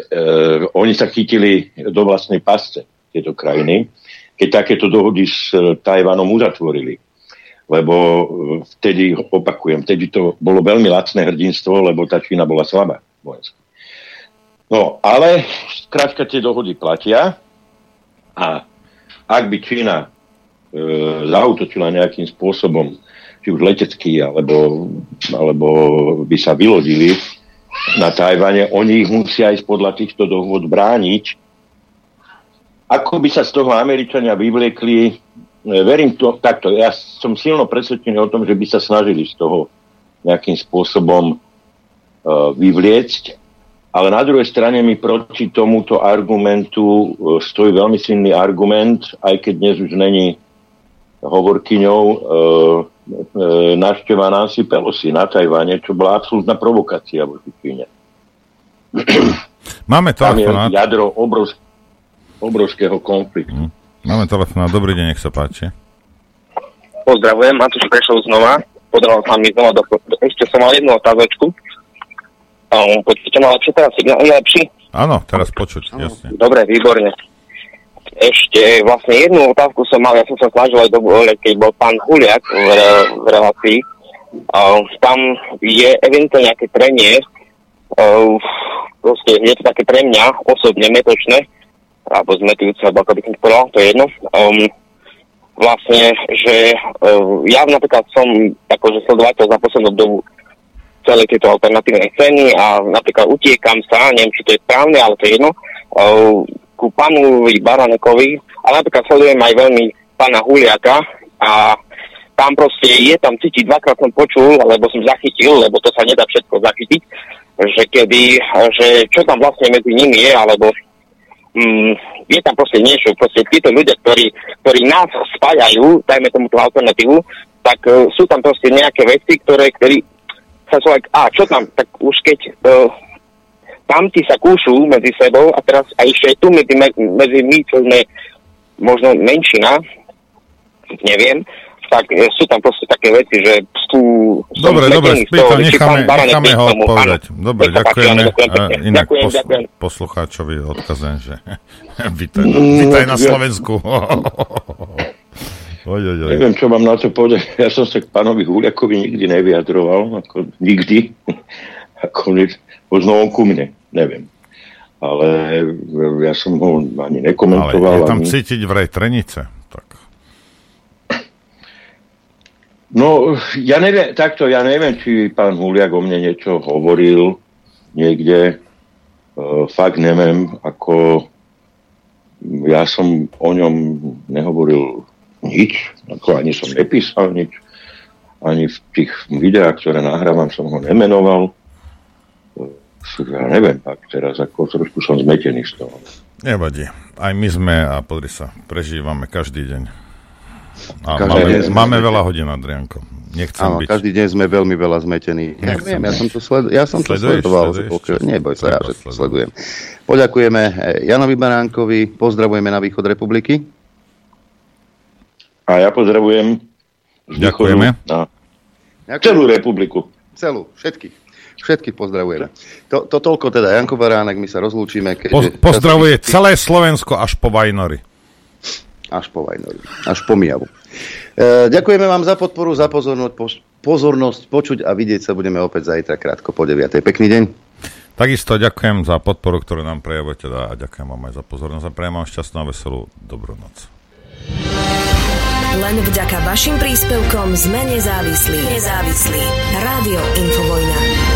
oni sa chytili do vlastnej pasce, tieto krajiny keď takéto dohody s e, Tajvanom uzatvorili. Lebo e, vtedy, opakujem, vtedy to bolo veľmi lacné hrdinstvo, lebo tá Čína bola slabá vojenská. No, ale skrátka tie dohody platia a ak by Čína e, zautočila nejakým spôsobom, či už letecký, alebo, alebo by sa vylodili na Tajvane, oni ich musia aj podľa týchto dohod brániť ako by sa z toho Američania vyvliekli, e, verím to takto, ja som silno presvedčený o tom, že by sa snažili z toho nejakým spôsobom uh, vyvliecť, ale na druhej strane mi proti tomuto argumentu uh, stojí veľmi silný argument, aj keď dnes už není hovorkyňou uh, uh, návšteva Nancy Pelosi na Tajvane, čo bola absolútna provokácia voči Číne. Máme to Tam je jadro obrovské obrovského konfliktu. Mm. Máme telefón. Dobrý deň, nech sa páči. Pozdravujem, Matúš Prešov znova. Podaral sa mi znova do... Ešte som mal jednu otázočku. Um, počujete ma lepšie teraz? Signál je lepší? Áno, teraz počuť, ano. jasne. Dobre, výborne. Ešte vlastne jednu otázku som mal, ja som sa snažil aj do, keď bol pán Huliak v, v relácii. Um, tam je eventuálne nejaké preniesť uh, proste je to také pre mňa osobne metočné, alebo zmetujúce, alebo ako by som povedal, to je jedno. Um, vlastne, že uh, ja napríklad som akože sledovateľ za poslednú dobu celé tieto alternatívne scény a napríklad utiekam sa, neviem, či to je správne, ale to je jedno, uh, ku pánovi Baranekovi, ale napríklad sledujem aj veľmi pána Huliaka a tam proste je, tam cítiť, dvakrát som počul, alebo som zachytil, lebo to sa nedá všetko zachytiť, že kedy, že čo tam vlastne medzi nimi je, alebo mm, je tam proste niečo, proste títo ľudia, ktorí, ktorí nás spájajú, dajme tomu tú alternatívu, tak uh, sú tam proste nejaké veci, ktoré, ktorí sa človek, a čo tam, tak už keď uh, tamti sa kúšu medzi sebou a teraz a ešte tu medzi, medzi my, čo sme možno menšina, neviem, tak e, sú tam proste také veci, že sú... Dobre, dobre, spýta, necháme, necháme ho odpovedať. Dobre, ďakujeme. Inak ďakujem, pos, ďakujem. poslucháčovi odkazujem, že vítaj, (laughs) vítaj na Slovensku. (laughs) oj, oj, oj. Neviem, čo mám na to povedať. (laughs) Ja som sa k pánovi Huliakovi nikdy nevyjadroval, ako nikdy. ako možno on ku mne, neviem. Ale ja som ho ani nekomentoval. Ale je tam ani... cítiť vraj trenice. No, ja neviem, takto, ja neviem, či pán Huliak o mne niečo hovoril niekde. Uh, fakt neviem, ako ja som o ňom nehovoril nič, ako ani som nepísal nič, ani v tých videách, ktoré nahrávam, som ho nemenoval. Uh, ja neviem, tak teraz ako trošku som zmetený z toho. Nevadí. Aj my sme, a podri sa, prežívame každý deň a máme, sme máme veľa hodín, Adrianko. Nechcem Áno, byť... každý deň sme veľmi veľa zmetení. Ja, viem, ja som to, sled... ja som to sledoval. Sleduješ? Neboj sa, ja, že to sledujem. Poďakujeme eh, Janovi Baránkovi, pozdravujeme na východ republiky. A ja pozdravujem Ďakujeme. Na celú republiku. Celú, všetkých. Všetkých pozdravujeme. To, to toľko teda, Janko Baránek, my sa rozlúčime. Keďže po, pozdravuje celé Slovensko až po Vajnory. Až po Vajnori, až po Miavu. E, ďakujeme vám za podporu, za pozornosť, po, pozornosť, počuť a vidieť sa budeme opäť zajtra krátko po 9. Pekný deň. Takisto ďakujem za podporu, ktorú nám prejavujete a ďakujem vám aj za pozornosť a prejem vám šťastnú a veselú dobrú noc. Len vďaka vašim príspevkom sme nezávislí. Nezávislí. Rádio Infovojna.